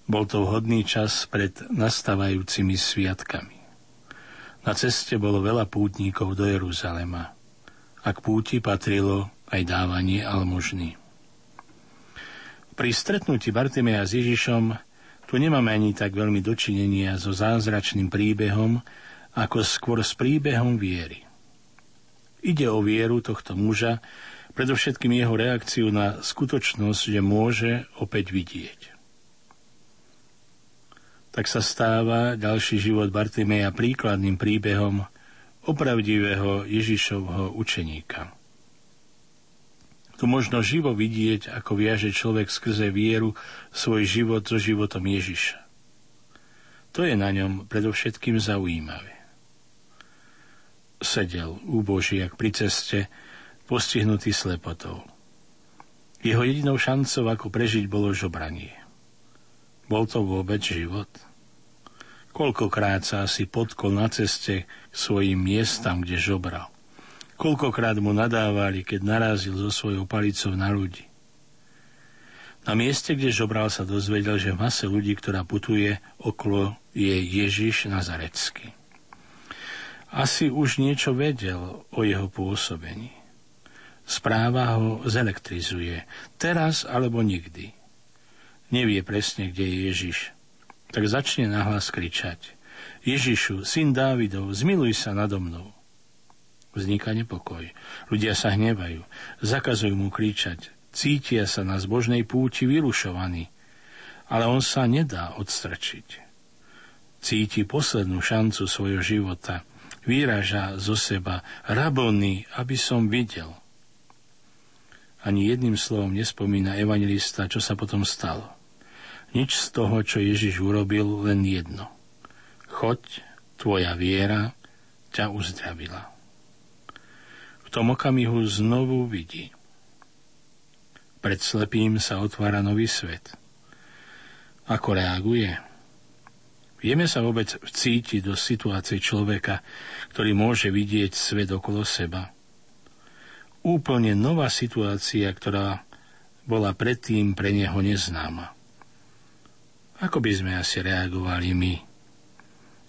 Bol to vhodný čas pred nastávajúcimi sviatkami. Na ceste bolo veľa pútnikov do Jeruzalema. A k púti patrilo aj dávanie almužny. Pri stretnutí Bartimeja s Ježišom tu nemáme ani tak veľmi dočinenia so zázračným príbehom, ako skôr s príbehom viery. Ide o vieru tohto muža, predovšetkým jeho reakciu na skutočnosť, že môže opäť vidieť. Tak sa stáva ďalší život Bartimeja príkladným príbehom opravdivého Ježišovho učeníka. Tu možno živo vidieť, ako viaže človek skrze vieru svoj život so životom Ježiša. To je na ňom predovšetkým zaujímavé. Sedel úbožiak pri ceste, postihnutý slepotou. Jeho jedinou šancou, ako prežiť, bolo žobranie. Bol to vôbec život? Koľkokrát sa asi potkol na ceste k svojim miestam, kde žobral. Koľkokrát mu nadávali, keď narazil so svojou palicou na ľudí. Na mieste, kde žobral sa dozvedel, že v mase ľudí, ktorá putuje okolo, je Ježiš Nazarecký. Asi už niečo vedel o jeho pôsobení. Správa ho zelektrizuje. Teraz alebo nikdy. Nevie presne, kde je Ježiš. Tak začne nahlas kričať. Ježišu, syn Dávidov, zmiluj sa nado mnou vzniká nepokoj. Ľudia sa hnevajú, zakazujú mu kričať, cítia sa na zbožnej púti vyrušovaní, ale on sa nedá odstrčiť. Cíti poslednú šancu svojho života, vyraža zo seba, rabony, aby som videl. Ani jedným slovom nespomína evangelista, čo sa potom stalo. Nič z toho, čo Ježiš urobil, len jedno. Choď, tvoja viera ťa uzdravila v tom okamihu znovu vidí. Pred slepým sa otvára nový svet. Ako reaguje? Vieme sa vôbec cítiť do situácie človeka, ktorý môže vidieť svet okolo seba. Úplne nová situácia, ktorá bola predtým pre neho neznáma. Ako by sme asi reagovali my?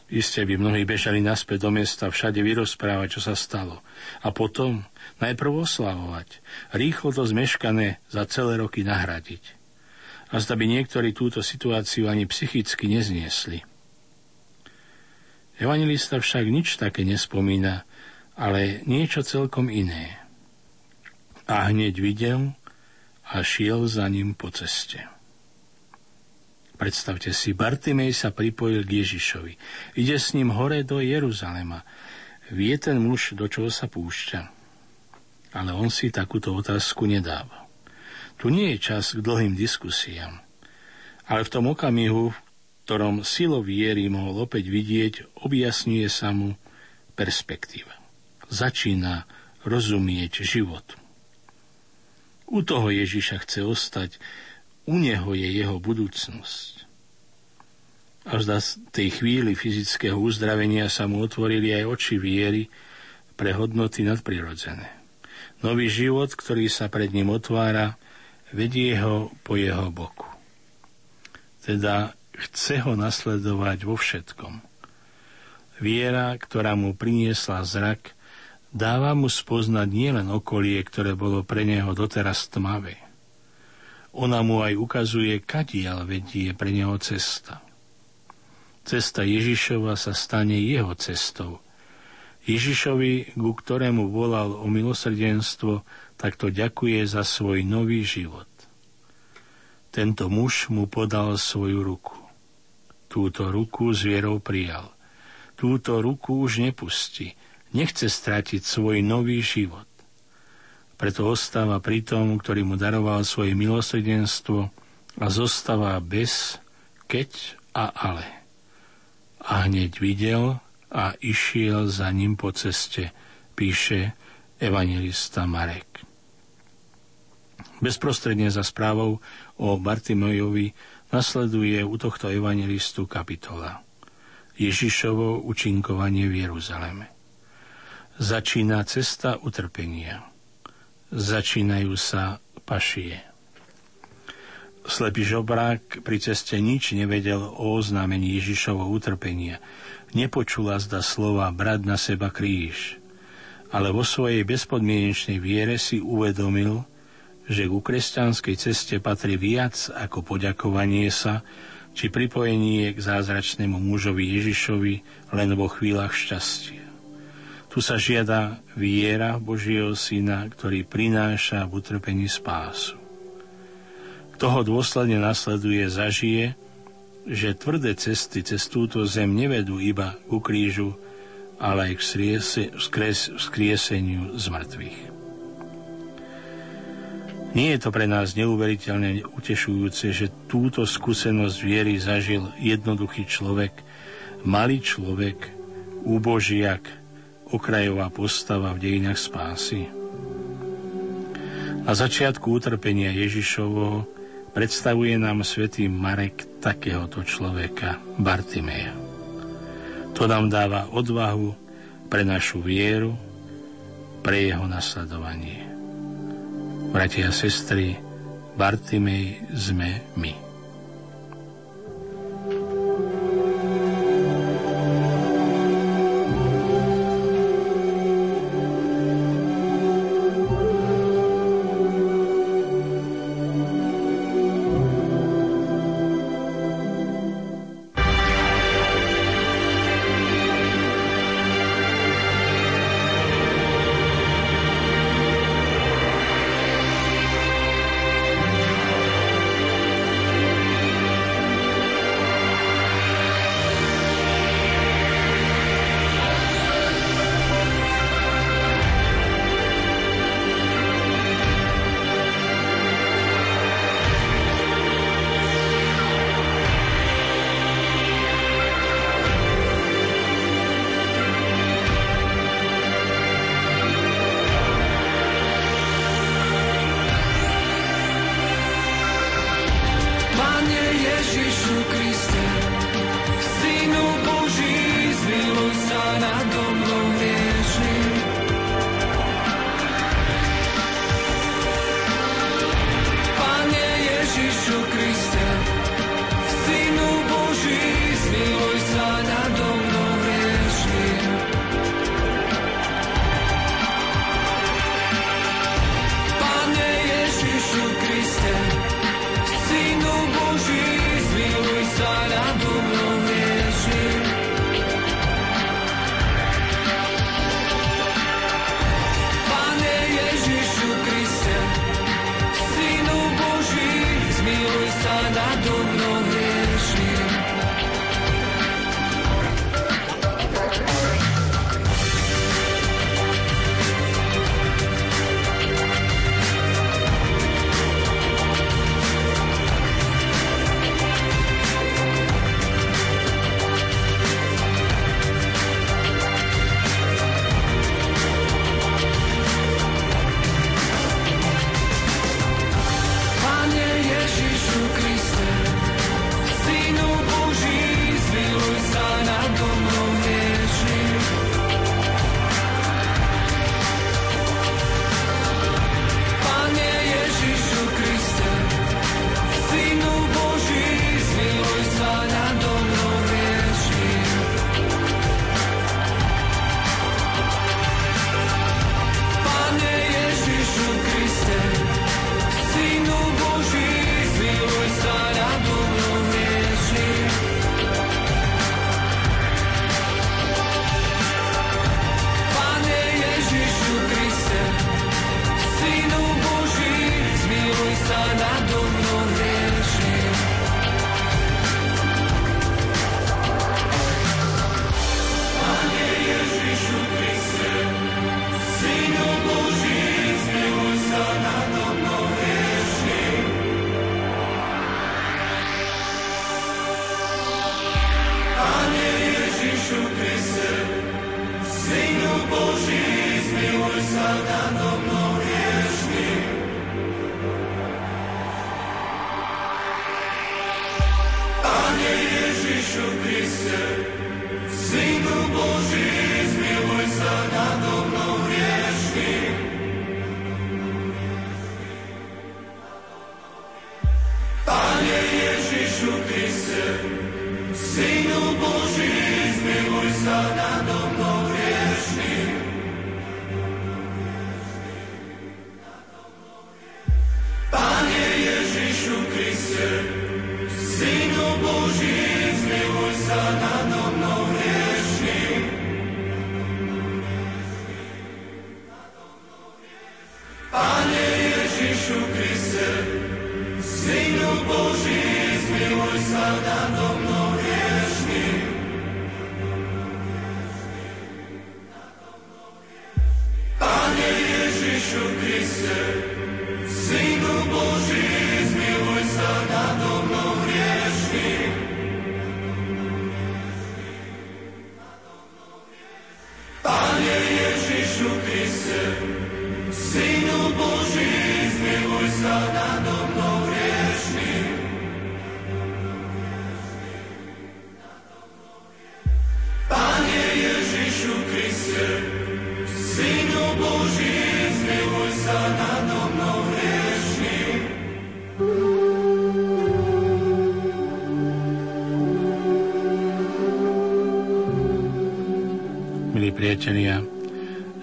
Isté by mnohí bežali naspäť do mesta, všade vyrozprávať, čo sa stalo. A potom najprv oslavovať, rýchlo to zmeškané za celé roky nahradiť. A zda by niektorí túto situáciu ani psychicky nezniesli. Evangelista však nič také nespomína, ale niečo celkom iné. A hneď videl a šiel za ním po ceste. Predstavte si, Bartimej sa pripojil k Ježišovi. Ide s ním hore do Jeruzalema. Vie ten muž, do čoho sa púšťa. Ale on si takúto otázku nedáva. Tu nie je čas k dlhým diskusiám. Ale v tom okamihu, ktorom silou viery mohol opäť vidieť, objasňuje sa mu perspektíva. Začína rozumieť životu. U toho Ježiša chce ostať, u neho je jeho budúcnosť. Až za tej chvíli fyzického uzdravenia sa mu otvorili aj oči viery pre hodnoty nadprirodzené. Nový život, ktorý sa pred ním otvára, vedie ho po jeho boku. Teda chce ho nasledovať vo všetkom. Viera, ktorá mu priniesla zrak, dáva mu spoznať nielen okolie, ktoré bolo pre neho doteraz tmavé. Ona mu aj ukazuje, kadiaľ vedie pre neho cesta. Cesta Ježišova sa stane jeho cestou. Ježišovi, ku ktorému volal o milosrdenstvo, takto ďakuje za svoj nový život. Tento muž mu podal svoju ruku. Túto ruku s vierou prijal. Túto ruku už nepustí. Nechce stratiť svoj nový život. Preto ostáva pri tom, ktorý mu daroval svoje milosrdenstvo a zostáva bez keď a ale. A hneď videl a išiel za ním po ceste, píše evangelista Marek. Bezprostredne za správou o Bartimojovi nasleduje u tohto evangelistu kapitola. Ježišovo učinkovanie v Jeruzaleme. Začína cesta utrpenia. Začínajú sa pašie. Slepý žobrák pri ceste nič nevedel o oznámení Ježišovo utrpenia. Nepočula zda slova brať na seba kríž. Ale vo svojej bezpodmienečnej viere si uvedomil, že ku kresťanskej ceste patrí viac ako poďakovanie sa, či pripojenie k zázračnému mužovi Ježišovi len vo chvíľach šťastia. Tu sa žiada viera Božieho Syna, ktorý prináša v utrpení spásu. Kto ho dôsledne nasleduje, zažije, že tvrdé cesty cez túto zem nevedú iba ku krížu, ale aj k skrieseniu z mŕtvych. Nie je to pre nás neuveriteľne utešujúce, že túto skúsenosť viery zažil jednoduchý človek, malý človek, úbožiak, okrajová postava v dejinách spásy. Na začiatku utrpenia Ježišovo predstavuje nám svätý Marek takéhoto človeka, Bartimeja. To nám dáva odvahu pre našu vieru, pre jeho nasledovanie. Bratia a sestry, Bartimej sme my.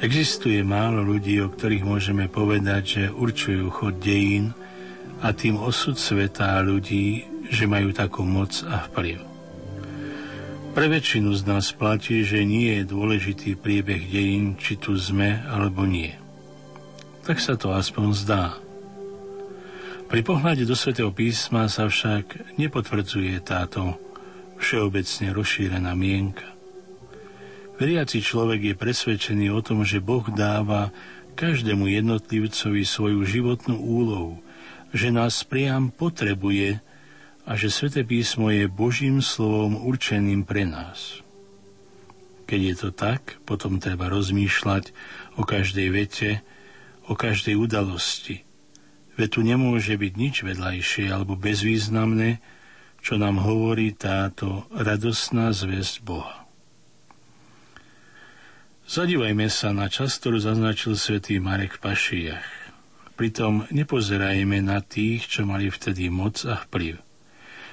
Existuje málo ľudí, o ktorých môžeme povedať, že určujú chod dejín a tým osud sveta a ľudí, že majú takú moc a vplyv. Pre väčšinu z nás platí, že nie je dôležitý priebeh dejín, či tu sme alebo nie. Tak sa to aspoň zdá. Pri pohľade do svätého písma sa však nepotvrdzuje táto všeobecne rozšírená mienka. Veriaci človek je presvedčený o tom, že Boh dáva každému jednotlivcovi svoju životnú úlohu, že nás priam potrebuje a že Svete písmo je Božím slovom určeným pre nás. Keď je to tak, potom treba rozmýšľať o každej vete, o každej udalosti. Veď tu nemôže byť nič vedľajšie alebo bezvýznamné, čo nám hovorí táto radosná zväzť Boha. Zadívajme sa na čas, ktorú zaznačil svätý Marek v Pašiach. Pritom nepozerajme na tých, čo mali vtedy moc a vplyv.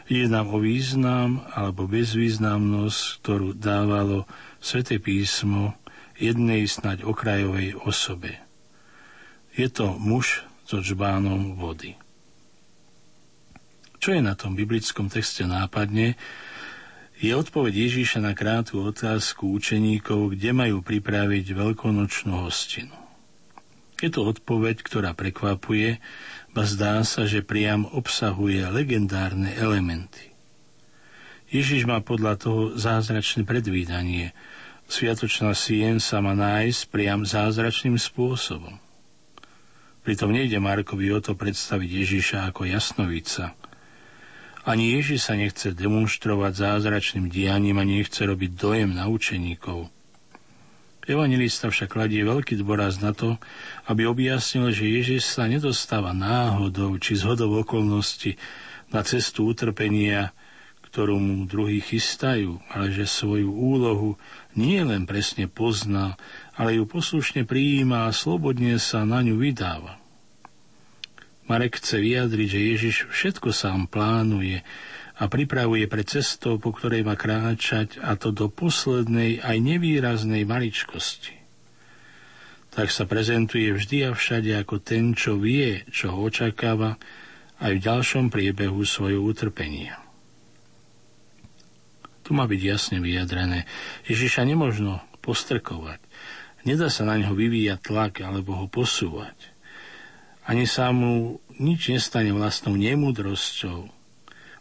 Ide nám o význam alebo bezvýznamnosť, ktorú dávalo sväté písmo jednej snať okrajovej osobe. Je to muž so čbánom vody. Čo je na tom biblickom texte nápadne, je odpoveď Ježíša na krátku otázku učeníkov, kde majú pripraviť veľkonočnú hostinu. Je to odpoveď, ktorá prekvapuje, ba zdá sa, že priam obsahuje legendárne elementy. Ježiš má podľa toho zázračné predvídanie. Sviatočná sien sa má nájsť priam zázračným spôsobom. Pritom nejde Markovi o to predstaviť Ježiša ako jasnovica – ani Ježiš sa nechce demonstrovať zázračným dianím a nechce robiť dojem na učeníkov. Evangelista však kladie veľký dôraz na to, aby objasnil, že Ježiš sa nedostáva náhodou či zhodou okolností na cestu utrpenia, ktorú mu druhí chystajú, ale že svoju úlohu nie len presne pozná, ale ju poslušne prijíma a slobodne sa na ňu vydáva. Marek chce vyjadriť, že Ježiš všetko sám plánuje a pripravuje pre cestou, po ktorej má kráčať, a to do poslednej aj nevýraznej maličkosti. Tak sa prezentuje vždy a všade ako ten, čo vie, čo ho očakáva, aj v ďalšom priebehu svojho utrpenia. Tu má byť jasne vyjadrené. Ježiša nemožno postrkovať. Nedá sa na ňo vyvíjať tlak alebo ho posúvať ani sa mu nič nestane vlastnou nemudrosťou.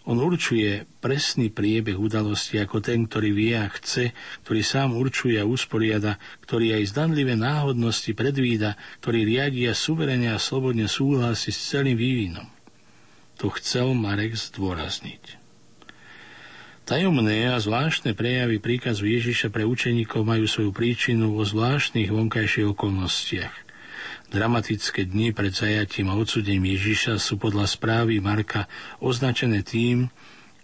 On určuje presný priebeh udalosti ako ten, ktorý vie a chce, ktorý sám určuje a usporiada, ktorý aj zdanlivé náhodnosti predvída, ktorý riadi a suverene a slobodne súhlasí s celým vývinom. To chcel Marek zdôrazniť. Tajomné a zvláštne prejavy príkazu Ježiša pre učeníkov majú svoju príčinu vo zvláštnych vonkajších okolnostiach – Dramatické dni pred zajatím a odsudením Ježiša sú podľa správy Marka označené tým,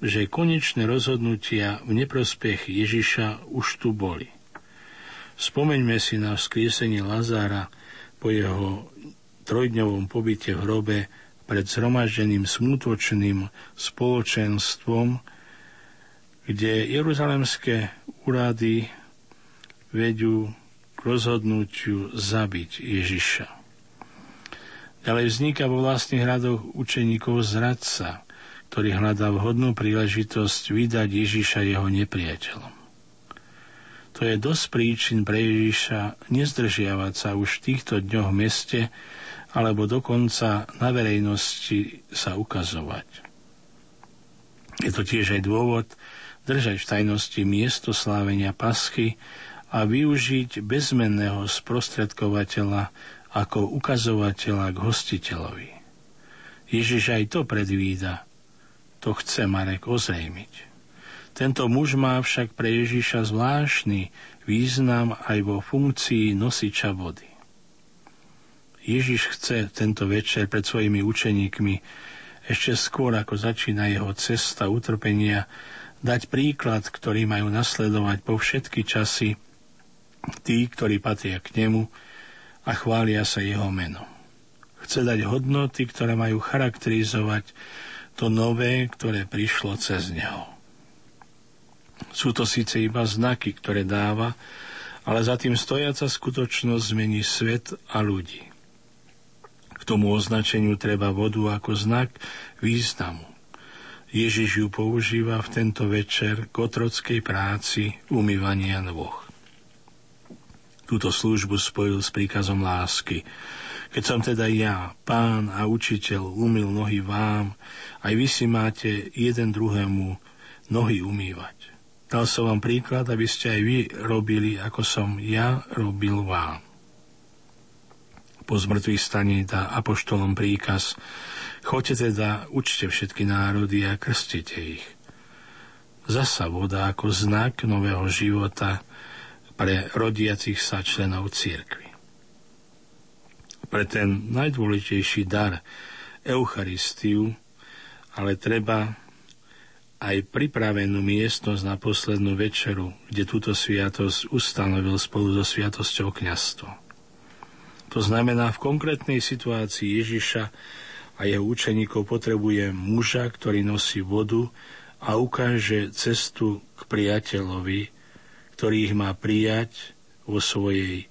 že konečné rozhodnutia v neprospech Ježiša už tu boli. Spomeňme si na vzkriesenie Lazára po jeho trojdňovom pobyte v hrobe pred zhromaždeným smutočným spoločenstvom, kde jeruzalemské úrady vedú k rozhodnutiu zabiť Ježiša. Ďalej vzniká vo vlastných hradoch učeníkov zradca, ktorý hľadá vhodnú príležitosť vydať Ježiša jeho nepriateľom. To je dosť príčin pre Ježiša nezdržiavať sa už v týchto dňoch v meste alebo dokonca na verejnosti sa ukazovať. Je to tiež aj dôvod držať v tajnosti miesto slávenia paschy a využiť bezmenného sprostredkovateľa ako ukazovateľa k hostiteľovi. Ježiš aj to predvída. To chce Marek ozrejmiť. Tento muž má však pre Ježiša zvláštny význam aj vo funkcii nosiča vody. Ježiš chce tento večer pred svojimi učeníkmi ešte skôr ako začína jeho cesta utrpenia dať príklad, ktorý majú nasledovať po všetky časy tí, ktorí patria k nemu, a chvália sa jeho meno. Chce dať hodnoty, ktoré majú charakterizovať to nové, ktoré prišlo cez neho. Sú to síce iba znaky, ktoré dáva, ale za tým stojaca skutočnosť zmení svet a ľudí. K tomu označeniu treba vodu ako znak významu. Ježiš ju používa v tento večer k otrockej práci umývania nôh túto službu spojil s príkazom lásky. Keď som teda ja, pán a učiteľ, umil nohy vám, aj vy si máte jeden druhému nohy umývať. Dal som vám príklad, aby ste aj vy robili, ako som ja robil vám. Po zmrtvých staní dá apoštolom príkaz, choďte teda, učte všetky národy a krstite ich. Zasa voda ako znak nového života pre rodiacich sa členov církvy. Pre ten najdôležitejší dar Eucharistiu ale treba aj pripravenú miestnosť na poslednú večeru, kde túto sviatosť ustanovil spolu so sviatosťou kniazstva. To znamená, v konkrétnej situácii Ježiša a jeho učeníkov potrebuje muža, ktorý nosí vodu a ukáže cestu k priateľovi, ktorý ich má prijať vo svojej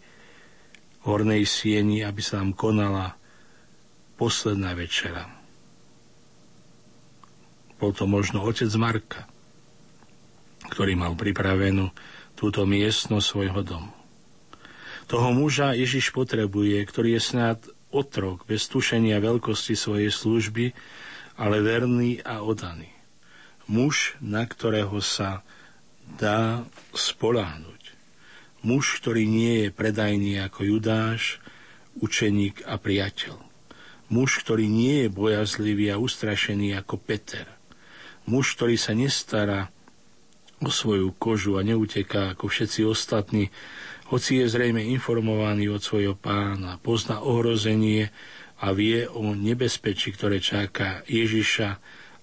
hornej sieni, aby sa nám konala posledná večera. Bol to možno otec Marka, ktorý mal pripravenú túto miestnosť svojho domu. Toho muža Ježiš potrebuje, ktorý je snad otrok bez tušenia veľkosti svojej služby, ale verný a odaný. Muž, na ktorého sa dá spoláhnuť. Muž, ktorý nie je predajný ako Judáš, učeník a priateľ. Muž, ktorý nie je bojazlivý a ustrašený ako Peter. Muž, ktorý sa nestará o svoju kožu a neuteká ako všetci ostatní, hoci je zrejme informovaný od svojho pána, pozná ohrozenie a vie o nebezpečí, ktoré čaká Ježiša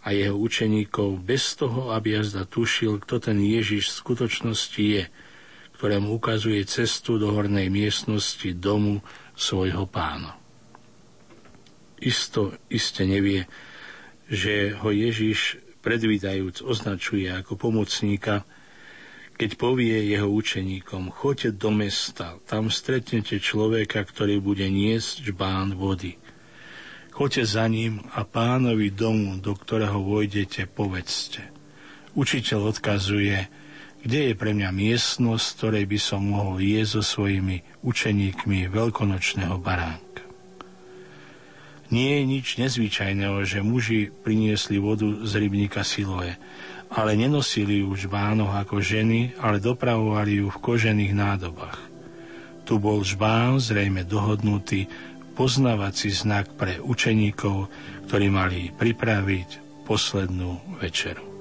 a jeho učeníkov bez toho, aby jazda tušil, kto ten Ježiš v skutočnosti je – ktorému ukazuje cestu do hornej miestnosti domu svojho pána. Isto, iste nevie, že ho Ježiš predvídajúc označuje ako pomocníka, keď povie jeho učeníkom, choďte do mesta, tam stretnete človeka, ktorý bude niesť žbán vody. Choďte za ním a pánovi domu, do ktorého vojdete, povedzte. Učiteľ odkazuje, kde je pre mňa miestnosť, ktorej by som mohol jesť so svojimi učeníkmi veľkonočného baránka. Nie je nič nezvyčajného, že muži priniesli vodu z rybníka Siloe, ale nenosili ju v žbánoch ako ženy, ale dopravovali ju v kožených nádobách. Tu bol žbán zrejme dohodnutý poznávací znak pre učeníkov, ktorí mali pripraviť poslednú večeru.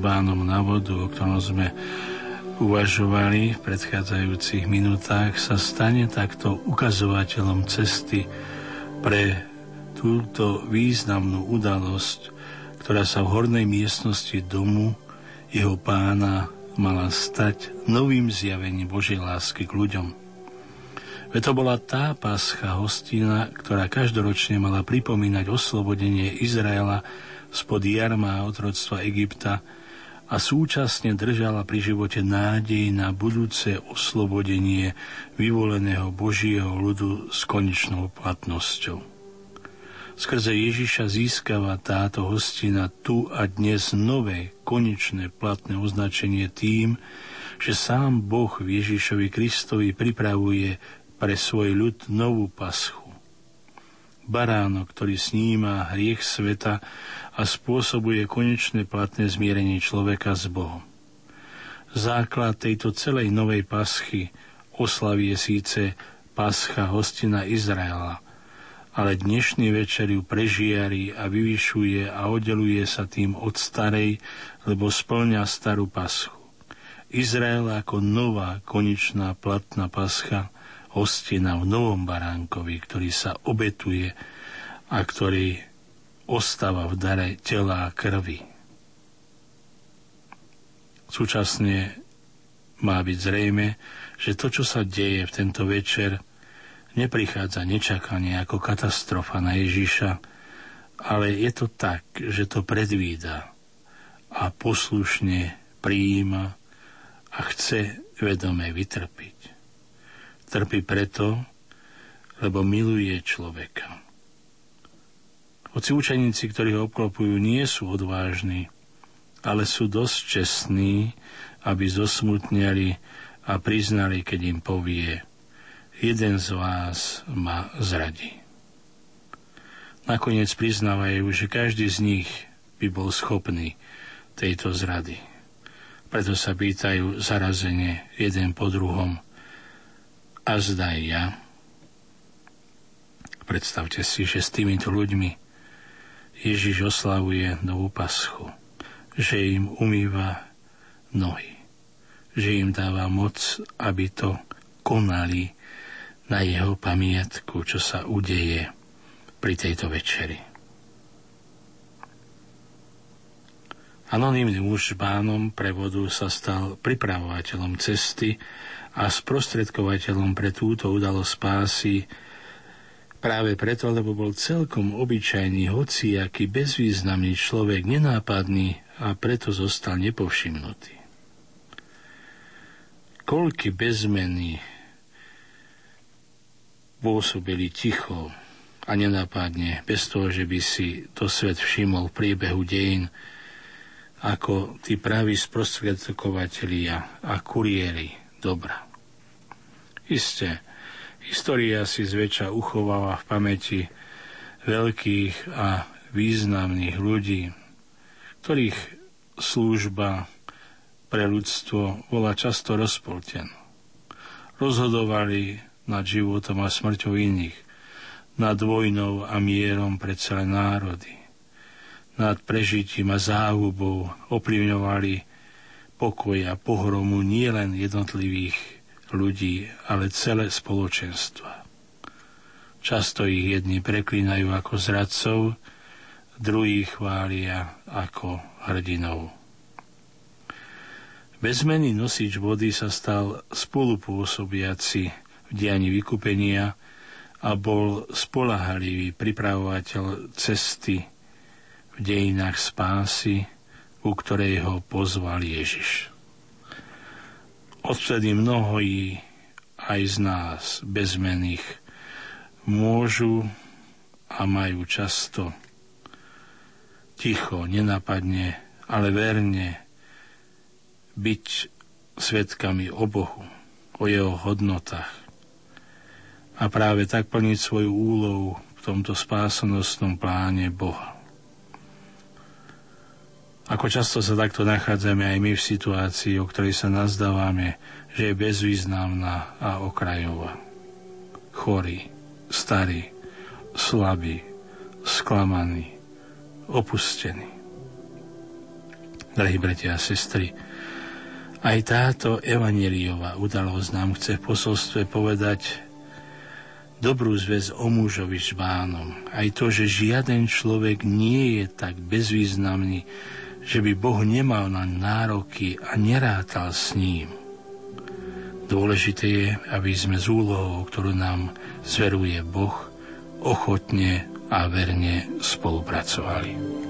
Žbánom na vodu, o ktorom sme uvažovali v predchádzajúcich minútach, sa stane takto ukazovateľom cesty pre túto významnú udalosť, ktorá sa v hornej miestnosti domu jeho pána mala stať novým zjavením Božej lásky k ľuďom. Veď to bola tá páscha hostina, ktorá každoročne mala pripomínať oslobodenie Izraela spod jarma a otroctva Egypta a súčasne držala pri živote nádej na budúce oslobodenie vyvoleného Božieho ľudu s konečnou platnosťou. Skrze Ježiša získava táto hostina tu a dnes nové, konečné, platné označenie tým, že sám Boh v Ježišovi Kristovi pripravuje pre svoj ľud novú paschu. Baránok, ktorý sníma hriech sveta a spôsobuje konečné platné zmierenie človeka s Bohom. Základ tejto celej novej paschy oslavie síce pascha hostina Izraela, ale dnešný večer ju prežiari a vyvyšuje a oddeluje sa tým od starej, lebo splňa starú paschu. Izrael ako nová, konečná, platná pascha – hostina v novom baránkovi, ktorý sa obetuje a ktorý ostáva v dare tela a krvi. Súčasne má byť zrejme, že to, čo sa deje v tento večer, neprichádza nečakanie ako katastrofa na Ježiša, ale je to tak, že to predvída a poslušne prijíma a chce vedome vytrpiť. Trpí preto, lebo miluje človeka. Hoci učeníci, ktorí ho obklopujú, nie sú odvážni, ale sú dosť čestní, aby zosmutneli a priznali, keď im povie, jeden z vás ma zradí. Nakoniec priznávajú, že každý z nich by bol schopný tejto zrady. Preto sa pýtajú zarazene jeden po druhom, a zdaj ja. Predstavte si, že s týmito ľuďmi Ježiš oslavuje novú paschu, že im umýva nohy, že im dáva moc, aby to konali na jeho pamiatku, čo sa udeje pri tejto večeri. Anonymný muž bánom prevodu sa stal pripravovateľom cesty a sprostredkovateľom pre túto udalosť spásy práve preto, lebo bol celkom obyčajný, hociaký bezvýznamný človek, nenápadný a preto zostal nepovšimnutý. Koľky bezmeny pôsobili ticho a nenápadne, bez toho, že by si to svet všimol v priebehu dejín, ako tí praví sprostredkovatelia a kuriéri dobra. Isté, história si zväčša uchováva v pamäti veľkých a významných ľudí, ktorých služba pre ľudstvo bola často rozpoltená. Rozhodovali nad životom a smrťou iných, nad vojnou a mierom pre celé národy, nad prežitím a záhubou pokoj a pohromu nielen jednotlivých ľudí, ale celé spoločenstva. Často ich jedni preklínajú ako zradcov, druhí chvália ako hrdinov. Bezmený nosič vody sa stal spolupôsobiaci v diani vykupenia a bol spolahalivý pripravovateľ cesty dejinách spásy, u ktorej ho pozval Ježiš. Odvtedy mnohí aj z nás bezmených môžu a majú často ticho, nenapadne, ale verne byť svetkami o Bohu, o jeho hodnotách a práve tak plniť svoju úlohu v tomto spásonosnom pláne Boha. Ako často sa takto nachádzame aj my v situácii, o ktorej sa nazdávame, že je bezvýznamná a okrajová. Chorý, starý, slabý, sklamaný, opustení. Drahí bratia a sestry, aj táto evaneliová udalosť nám chce v posolstve povedať dobrú zväz o mužovi žbánom. Aj to, že žiaden človek nie je tak bezvýznamný, že by Boh nemal na nároky a nerátal s ním. Dôležité je, aby sme z úlohou, ktorú nám zveruje Boh, ochotne a verne spolupracovali.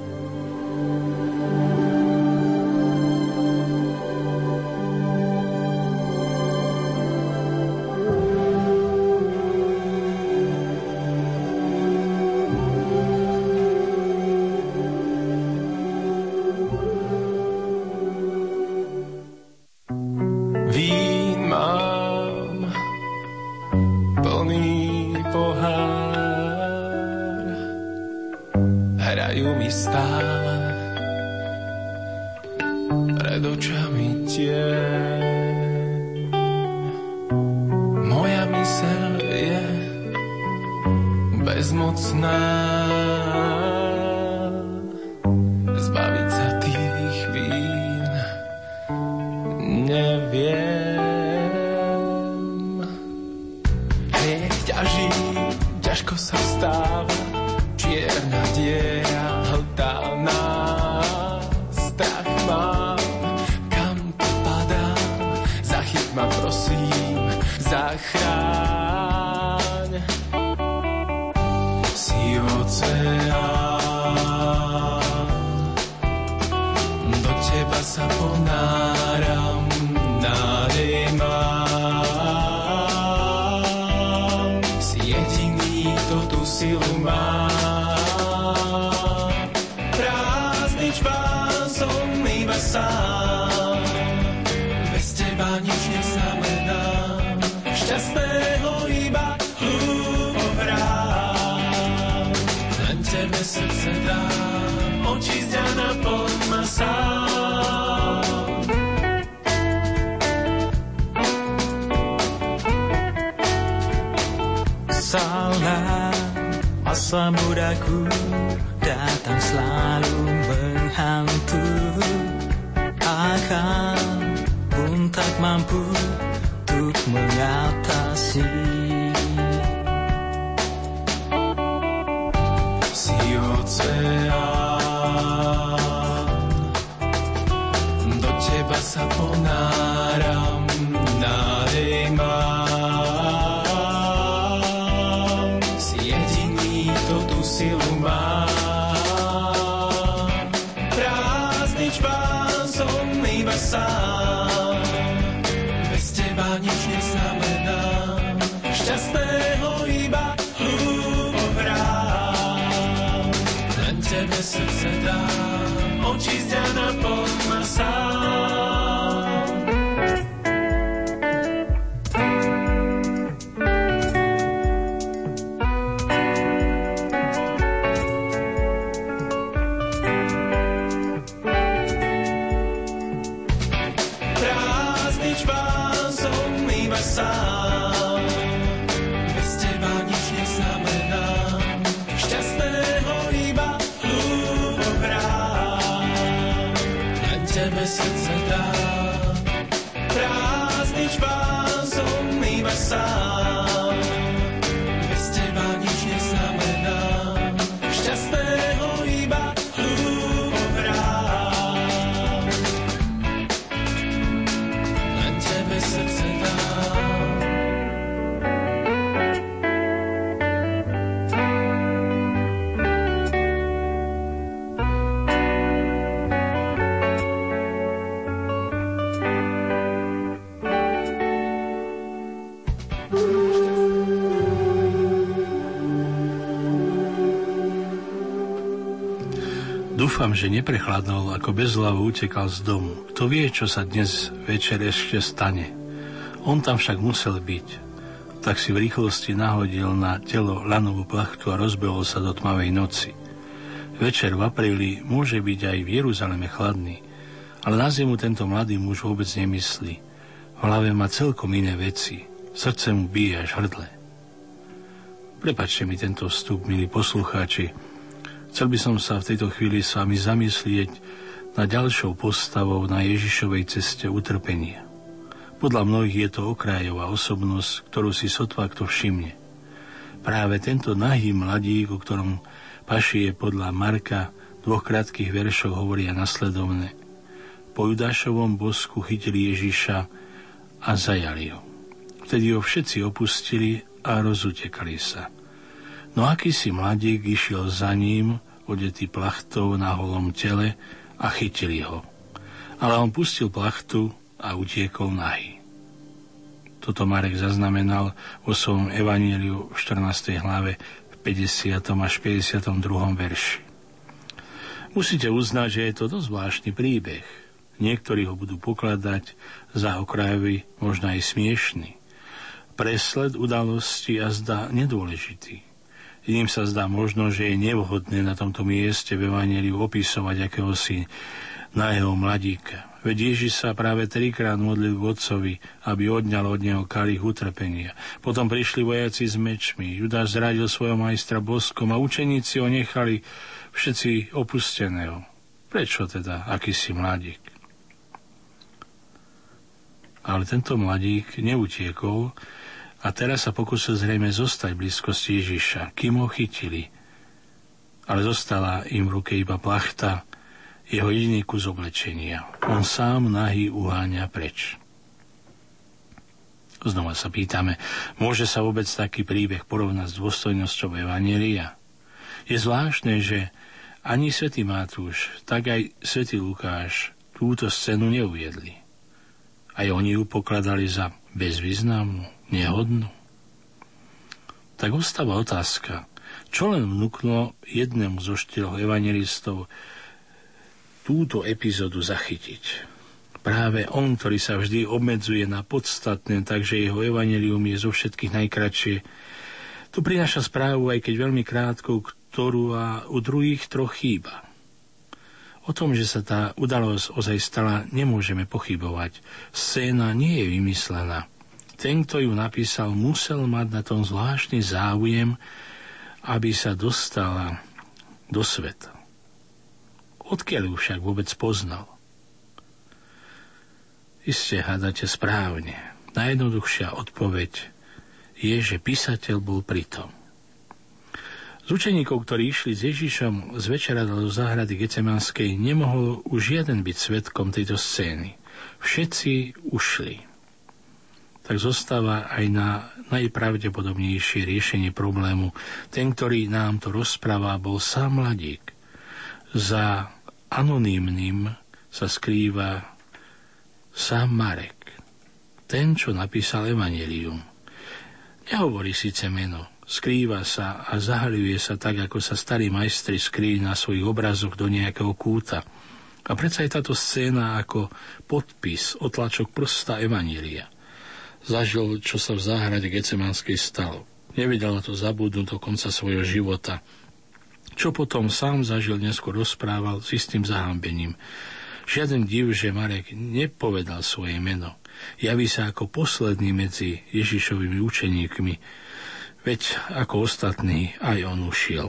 Dúfam, že neprechladnul, ako bez hlavu utekal z domu. Kto vie, čo sa dnes večer ešte stane. On tam však musel byť. Tak si v rýchlosti nahodil na telo lanovú plachtu a rozbehol sa do tmavej noci. Večer v apríli môže byť aj v Jeruzaleme chladný, ale na zimu tento mladý muž vôbec nemyslí. V hlave má celkom iné veci. Srdce mu bije až hrdle. Prepačte mi tento vstup, milí poslucháči, Chcel by som sa v tejto chvíli s vami zamyslieť na ďalšou postavou na Ježišovej ceste utrpenia. Podľa mnohých je to okrajová osobnosť, ktorú si sotva kto všimne. Práve tento nahý mladík, o ktorom pašie podľa Marka dvoch krátkých veršoch hovoria nasledovne. Po Judášovom bosku chytili Ježiša a zajali ho. Vtedy ho všetci opustili a rozutekali sa. No akýsi mladík išiel za ním, odetý plachtou na holom tele a chytili ho. Ale on pustil plachtu a utiekol nahý. Toto Marek zaznamenal vo svojom evaníliu v 14. hlave v 50. až 52. verši. Musíte uznať, že je to dosť zvláštny príbeh. Niektorí ho budú pokladať za okrajový, možno aj smiešný. Presled udalosti a zdá nedôležitý. Iným sa zdá možno, že je nevhodné na tomto mieste v Evangeliu opisovať akéhosi na jeho mladíka. Veď Ježiš sa práve trikrát modlil k otcovi, aby odňal od neho kalich utrpenia. Potom prišli vojaci s mečmi, Judáš zradil svojho majstra boskom a učeníci ho nechali všetci opusteného. Prečo teda akýsi mladík? Ale tento mladík neutiekol a teraz sa pokusil zrejme zostať v blízkosti Ježiša, kým ho chytili. Ale zostala im v ruke iba plachta, jeho jediný kus oblečenia. On sám nahý uháňa preč. Znova sa pýtame, môže sa vôbec taký príbeh porovnať s dôstojnosťou Evanielia? Je zvláštne, že ani svätý Matúš, tak aj svätý Lukáš túto scénu neuviedli. Aj oni ju pokladali za bezvýznamnú, nehodnú. Tak ostáva otázka, čo len vnúklo jednému zo štyroch evangelistov túto epizódu zachytiť. Práve on, ktorý sa vždy obmedzuje na podstatné, takže jeho evanelium je zo všetkých najkračšie, tu prináša správu, aj keď veľmi krátkou, ktorú a u druhých troch chýba. O tom, že sa tá udalosť ozaj stala, nemôžeme pochybovať. Scéna nie je vymyslená. Ten, kto ju napísal, musel mať na tom zvláštny záujem, aby sa dostala do sveta. Odkiaľ ju však vôbec poznal? Iste hádate správne. Najjednoduchšia odpoveď je, že písateľ bol pritom. Z učeníkov, ktorí išli s Ježišom z večera do záhrady Gecemanskej, nemohol už jeden byť svetkom tejto scény. Všetci ušli. Tak zostáva aj na najpravdepodobnejšie riešenie problému. Ten, ktorý nám to rozpráva, bol sám mladík. Za anonymným sa skrýva sám Marek, ten, čo napísal Evangelium. Nehovorí síce meno, skrýva sa a zahľuje sa tak, ako sa starí majstri skrýli na svojich obrazoch do nejakého kúta. A predsa je táto scéna ako podpis, otlačok prsta Evanília. Zažil, čo sa v záhrade Gecemanskej stalo. Nevedel na to zabudnúť do konca svojho života – čo potom sám zažil, neskôr rozprával s istým zahambením. Žiaden div, že Marek nepovedal svoje meno. Javí sa ako posledný medzi Ježišovými učeníkmi, veď ako ostatní aj on ušiel.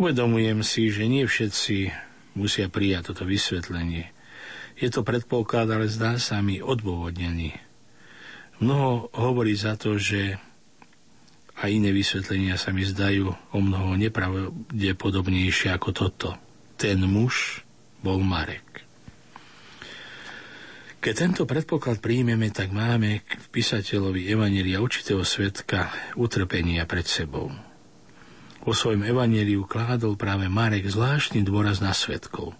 Uvedomujem si, že nie všetci musia prijať toto vysvetlenie. Je to predpoklad, ale zdá sa mi odôvodnený. Mnoho hovorí za to, že a iné vysvetlenia sa mi zdajú o mnoho nepravdepodobnejšie ako toto. Ten muž bol Marek. Keď tento predpoklad príjmeme, tak máme k písateľovi Evanelia určitého svetka utrpenia pred sebou. Vo svojom Evaneliu kládol práve Marek zvláštny dôraz na svetkov.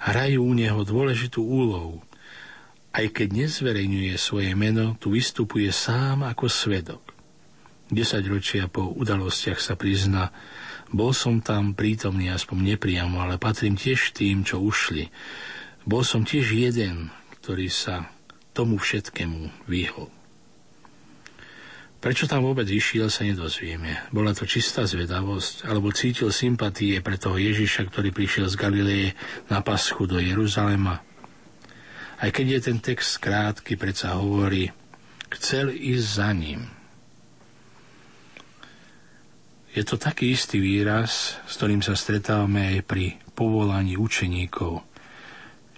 Hrajú u neho dôležitú úlohu. Aj keď nezverejňuje svoje meno, tu vystupuje sám ako svedok. 10 ročia po udalostiach sa prizna, bol som tam prítomný aspoň nepriamo, ale patrím tiež tým, čo ušli. Bol som tiež jeden, ktorý sa tomu všetkému vyhol. Prečo tam vôbec išiel, sa nedozvieme. Bola to čistá zvedavosť, alebo cítil sympatie pre toho Ježiša, ktorý prišiel z Galileje na paschu do Jeruzalema. Aj keď je ten text krátky, predsa hovorí, chcel ísť za ním – Je to taký istý výraz, s ktorým sa stretávame aj pri povolaní učeníkov.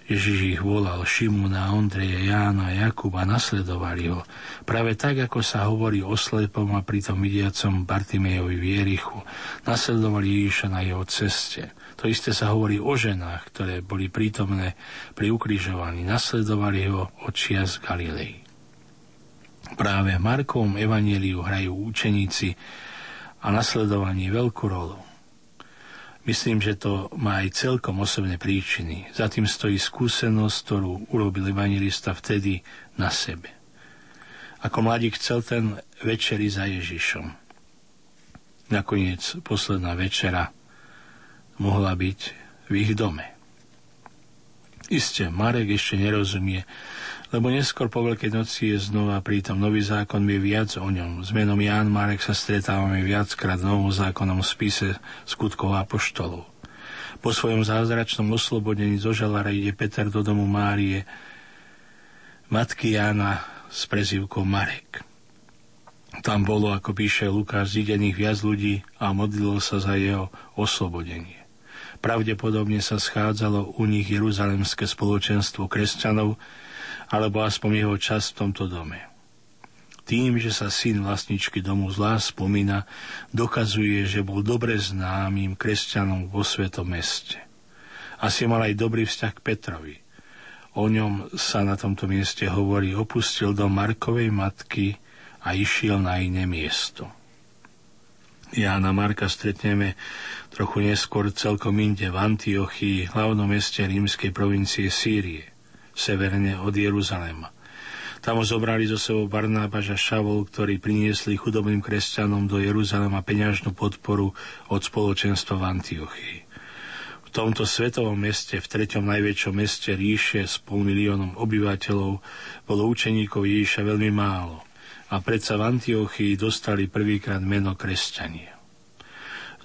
Ježiš ich volal Šimuna, Ondreja, Jána, Jakuba, nasledovali ho. Práve tak, ako sa hovorí o slepom a pritom vidiacom Bartimejovi Vierichu, nasledovali Ježiša na jeho ceste. To isté sa hovorí o ženách, ktoré boli prítomné pri ukrižovaní. Nasledovali ho od čias Galilei. Práve Markovom evaníliu hrajú učeníci a nasledovaní veľkú rolu. Myslím, že to má aj celkom osobné príčiny. Za tým stojí skúsenosť, ktorú urobil evangelista vtedy na sebe. Ako mladík chcel ten večeri za Ježišom. Nakoniec posledná večera mohla byť v ich dome. Isté, Marek ešte nerozumie, lebo neskôr po Veľkej noci je znova prítom nový zákon, vie viac o ňom. S menom Ján Marek sa stretávame viackrát v novom zákonom spise skutkov apoštolov. Po svojom zázračnom oslobodení zo žalára ide Peter do domu Márie, matky Jána s prezivkou Marek. Tam bolo, ako píše Lukáš, zidených viac ľudí a modlilo sa za jeho oslobodenie. Pravdepodobne sa schádzalo u nich jeruzalemské spoločenstvo kresťanov, alebo aspoň jeho čas v tomto dome. Tým, že sa syn vlastničky domu zlá spomína, dokazuje, že bol dobre známym kresťanom vo svetom meste. Asi mal aj dobrý vzťah k Petrovi. O ňom sa na tomto mieste hovorí, opustil dom Markovej matky a išiel na iné miesto. Jána Marka stretneme trochu neskôr celkom inde v Antiochii, hlavnom meste rímskej provincie Sýrie severne od Jeruzalema. Tam zobrali zo sebou Barnábaž a Šavol, ktorí priniesli chudobným kresťanom do Jeruzalema peňažnú podporu od spoločenstva v Antiochii. V tomto svetovom meste, v treťom najväčšom meste ríše s pol miliónom obyvateľov, bolo učeníkov Ježiša veľmi málo a predsa v Antiochii dostali prvýkrát meno kresťania.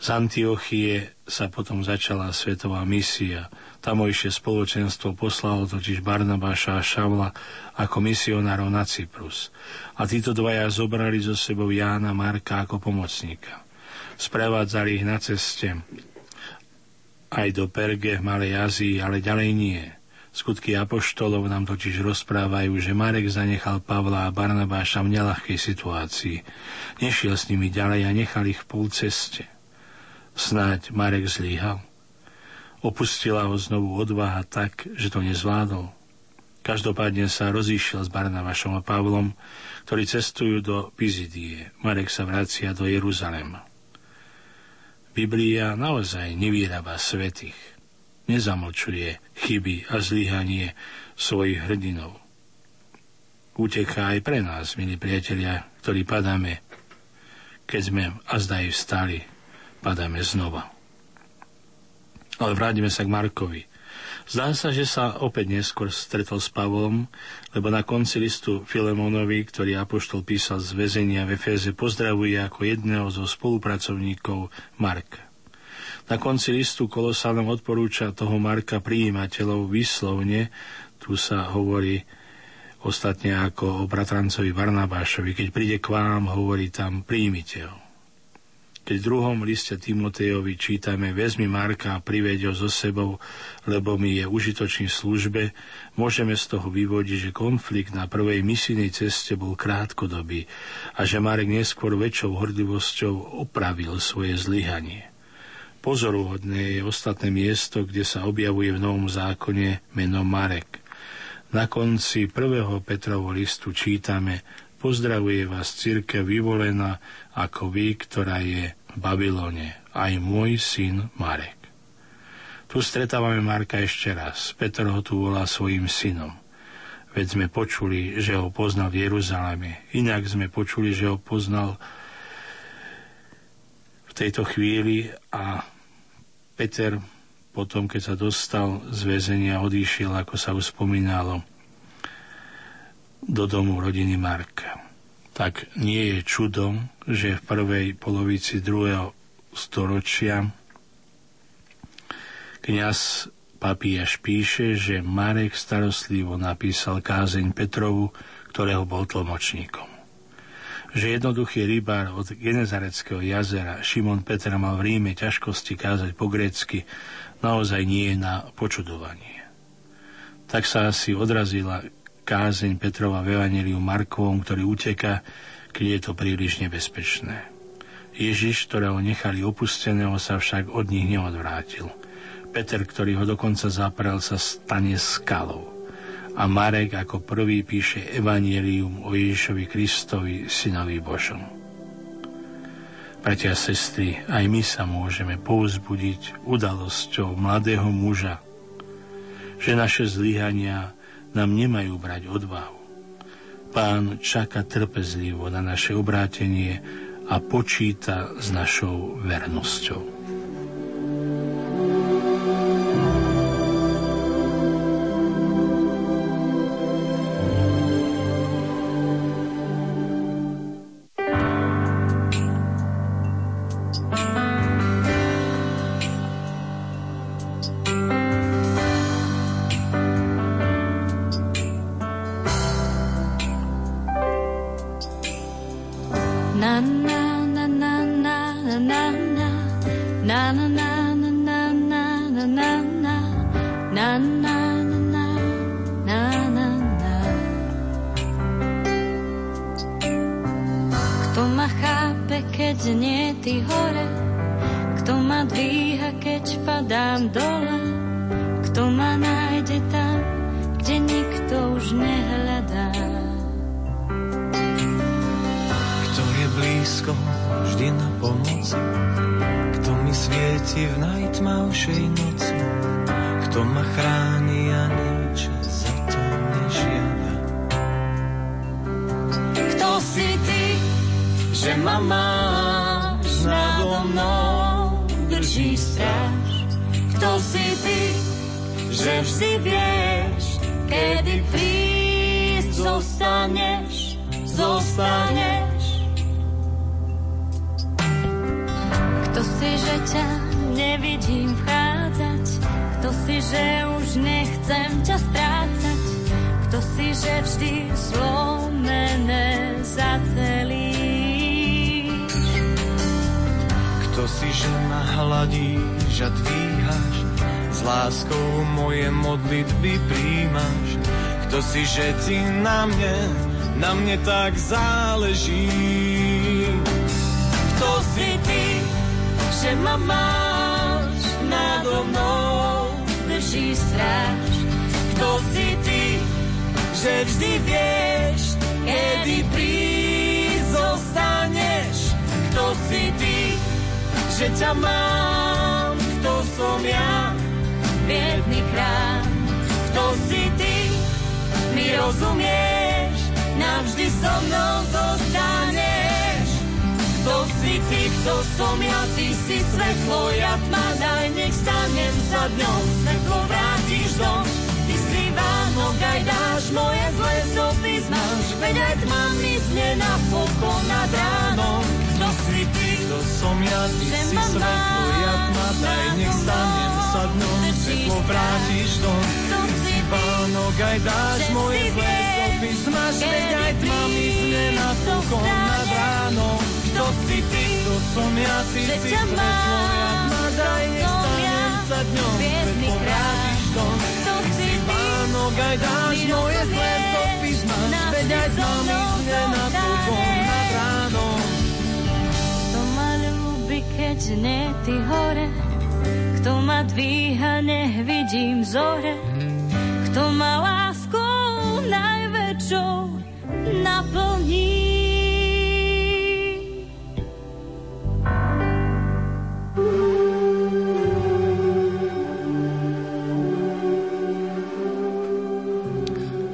Z Antiochie sa potom začala svetová misia – Tamojšie spoločenstvo poslalo totiž Barnabáša a Šavla ako misionárov na Cyprus. A títo dvaja zobrali zo sebou Jána Marka ako pomocníka. Sprevádzali ich na ceste aj do Perge v Malej Azii, ale ďalej nie. Skutky apoštolov nám totiž rozprávajú, že Marek zanechal Pavla a Barnabáša v nelahkej situácii. Nešiel s nimi ďalej a nechal ich v pol ceste. Snáď Marek zlíhal. Opustila ho znovu odvaha tak, že to nezvládol. Každopádne sa rozíšiel s Barnavašom a Pavlom, ktorí cestujú do Pizidie. Marek sa vracia do Jeruzalema. Biblia naozaj nevýraba svetých. Nezamlčuje chyby a zlyhanie svojich hrdinov. Uteká aj pre nás, milí priatelia, ktorí padáme. Keď sme azdaj vstali, padáme znova. Ale vrátime sa k Markovi. Zdá sa, že sa opäť neskôr stretol s Pavlom, lebo na konci listu Filemonovi, ktorý Apoštol písal z väzenia v Eféze, pozdravuje ako jedného zo spolupracovníkov Marka. Na konci listu Kolosánom odporúča toho Marka prijímateľov vyslovne, tu sa hovorí ostatne ako o bratrancovi Barnabášovi, keď príde k vám, hovorí tam, príjmite ho. Keď v druhom liste Timotejovi čítame Vezmi Marka a priveď ho so sebou, lebo mi je užitočný službe, môžeme z toho vyvodiť, že konflikt na prvej misijnej ceste bol krátkodobý a že Marek neskôr väčšou hrdivosťou opravil svoje zlyhanie. Pozoruhodné je ostatné miesto, kde sa objavuje v Novom zákone meno Marek. Na konci prvého Petrovho listu čítame Pozdravuje vás církev vyvolená ako vy, ktorá je Babylone, aj môj syn Marek. Tu stretávame Marka ešte raz. Petr ho tu volá svojim synom. Veď sme počuli, že ho poznal v Jeruzaleme. Inak sme počuli, že ho poznal v tejto chvíli a Peter potom, keď sa dostal z väzenia, odišiel, ako sa už spomínalo, do domu rodiny Marka tak nie je čudom, že v prvej polovici druhého storočia kniaz Papíjaš píše, že Marek starostlivo napísal kázeň Petrovu, ktorého bol tlmočníkom. že jednoduchý rybár od Genezareckého jazera Šimon Peter mal v Ríme ťažkosti kázať po grécky, naozaj nie je na počudovanie. Tak sa asi odrazila kázeň Petrova v Evangeliu Markovom, ktorý uteka, keď je to príliš nebezpečné. Ježiš, ktorého nechali opusteného, sa však od nich neodvrátil. Peter, ktorý ho dokonca zaprel, sa stane skalou. A Marek ako prvý píše Evangelium o Ježišovi Kristovi, synovi Božom. Bratia a sestry, aj my sa môžeme povzbudiť udalosťou mladého muža, že naše zlyhania nám nemajú brať odvahu. Pán čaká trpezlivo na naše obrátenie a počíta s našou vernosťou. Že ti na mne, na mne tak záleží. Kto si ty, že ma máš nado mnou, drží stráž. Kto si ty, že vždy vieš, kedy prísť zostaneš. Kto si ty, že ťa mám, kto som ja, biedný krám. Kto si ty, mi rozumieš, navždy so mnou zostaneš. Kto si ty, kto som ja, ty si svetlo, ja tma, daj, nech stanem za dňou, svetlo vrátiš dom. Ty si Vánok, aj dáš moje zlé stopy, znáš, veď aj tma mi zne na pokon nad ránom. Kto som ja, ty si svetlo, ja tma, daj, nech stanem dňou, svetlo vrátiš dom. Si Pánok, aj dáš moje zlé stopy, zmaž, veď aj tma mi zne na pokon nad ránom. Kto si ty, kto som ja, ty si svetlo, ja tma, daj, nech stanem za dňom, svetlo vrátiš dom. Si Pánok, aj dáš moje zlé stopy, zmaž, veď aj tma mi zne na nie ty hore, kto ma dvíha, nech vidím zore. Kto ma láskou najväčšou naplní.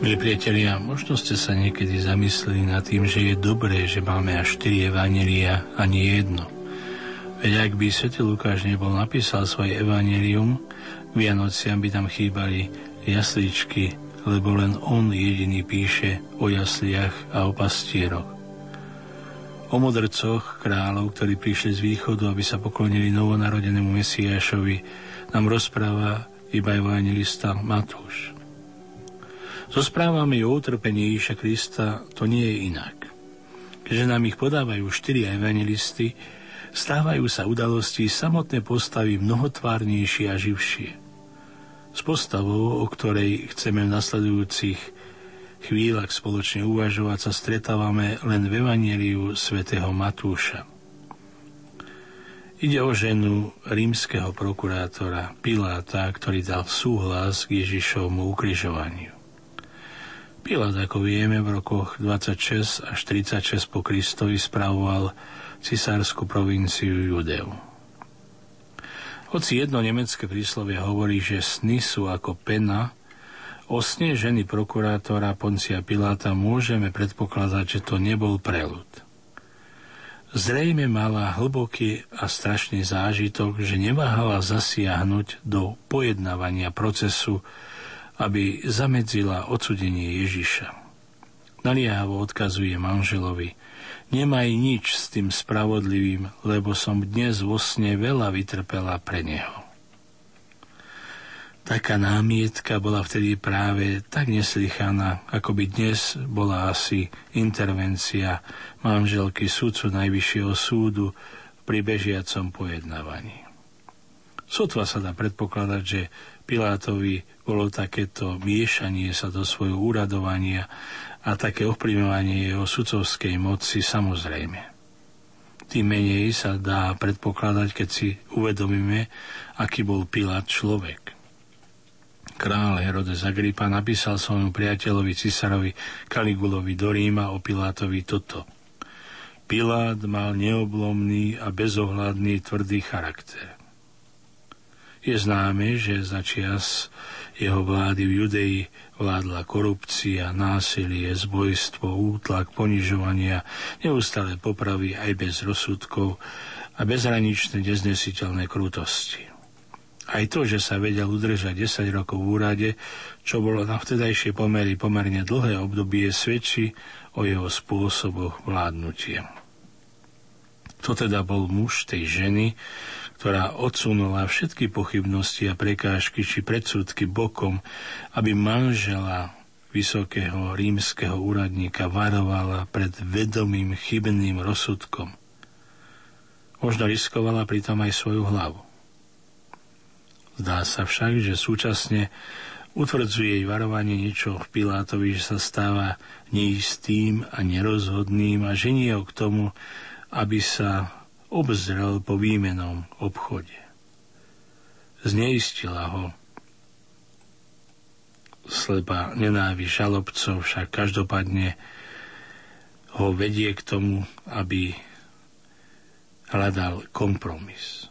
Milí priatelia, možno ste sa niekedy zamysleli nad tým, že je dobré, že máme až 4 evanelia a nie jedno. Veď ak by svätý Lukáš nebol napísal svoje evanelium, Vianociam by tam chýbali jasličky, lebo len on jediný píše o jasliach a o pastieroch. O modrcoch kráľov, ktorí prišli z východu, aby sa poklonili novonarodenému Mesiášovi, nám rozpráva iba evangelista Matúš. So správami o utrpení Ježiša Krista to nie je inak. Keďže nám ich podávajú štyri evangelisty, stávajú sa udalosti samotné postavy mnohotvárnejšie a živšie. S postavou, o ktorej chceme v nasledujúcich chvíľach spoločne uvažovať, sa stretávame len v Evangeliu svätého Matúša. Ide o ženu rímskeho prokurátora Piláta, ktorý dal súhlas k Ježišovmu ukrižovaniu. Pilát, ako vieme, v rokoch 26 až 36 po Kristovi spravoval cisárskú provinciu Judeu. Hoci jedno nemecké príslovie hovorí, že sny sú ako pena, o sne ženy prokurátora Poncia Piláta môžeme predpokladať, že to nebol prelud. Zrejme mala hlboký a strašný zážitok, že neváhala zasiahnuť do pojednávania procesu aby zamedzila odsudenie Ježiša. Naliehavo odkazuje manželovi, nemaj nič s tým spravodlivým, lebo som dnes vo sne veľa vytrpela pre neho. Taká námietka bola vtedy práve tak neslychaná, ako by dnes bola asi intervencia manželky sudcu Najvyššieho súdu pri bežiacom pojednávaní. Sotva sa dá predpokladať, že Pilátovi bolo takéto miešanie sa do svojho úradovania a také ovplyvňovanie jeho sudcovskej moci samozrejme. Tým menej sa dá predpokladať, keď si uvedomíme, aký bol Pilát človek. Král Herodes Agrippa napísal svojmu priateľovi cisárovi Kaligulovi do Ríma o Pilátovi toto. Pilát mal neoblomný a bezohľadný tvrdý charakter. Je známe, že za čias jeho vlády v Judei vládla korupcia, násilie, zbojstvo, útlak, ponižovania, neustále popravy aj bez rozsudkov a bezhraničné neznesiteľné krutosti. Aj to, že sa vedel udržať 10 rokov v úrade, čo bolo na vtedajšie pomery pomerne dlhé obdobie, svedčí o jeho spôsoboch vládnutia. To teda bol muž tej ženy, ktorá odsunula všetky pochybnosti a prekážky či predsudky bokom, aby manžela vysokého rímskeho úradníka varovala pred vedomým chybným rozsudkom. Možno riskovala pritom aj svoju hlavu. Zdá sa však, že súčasne utvrdzuje jej varovanie niečo v Pilátovi, že sa stáva neistým a nerozhodným a ženie ho k tomu, aby sa obzrel po výmenom obchode. Zneistila ho slepá nenávi žalobcov, však každopádne ho vedie k tomu, aby hľadal kompromis.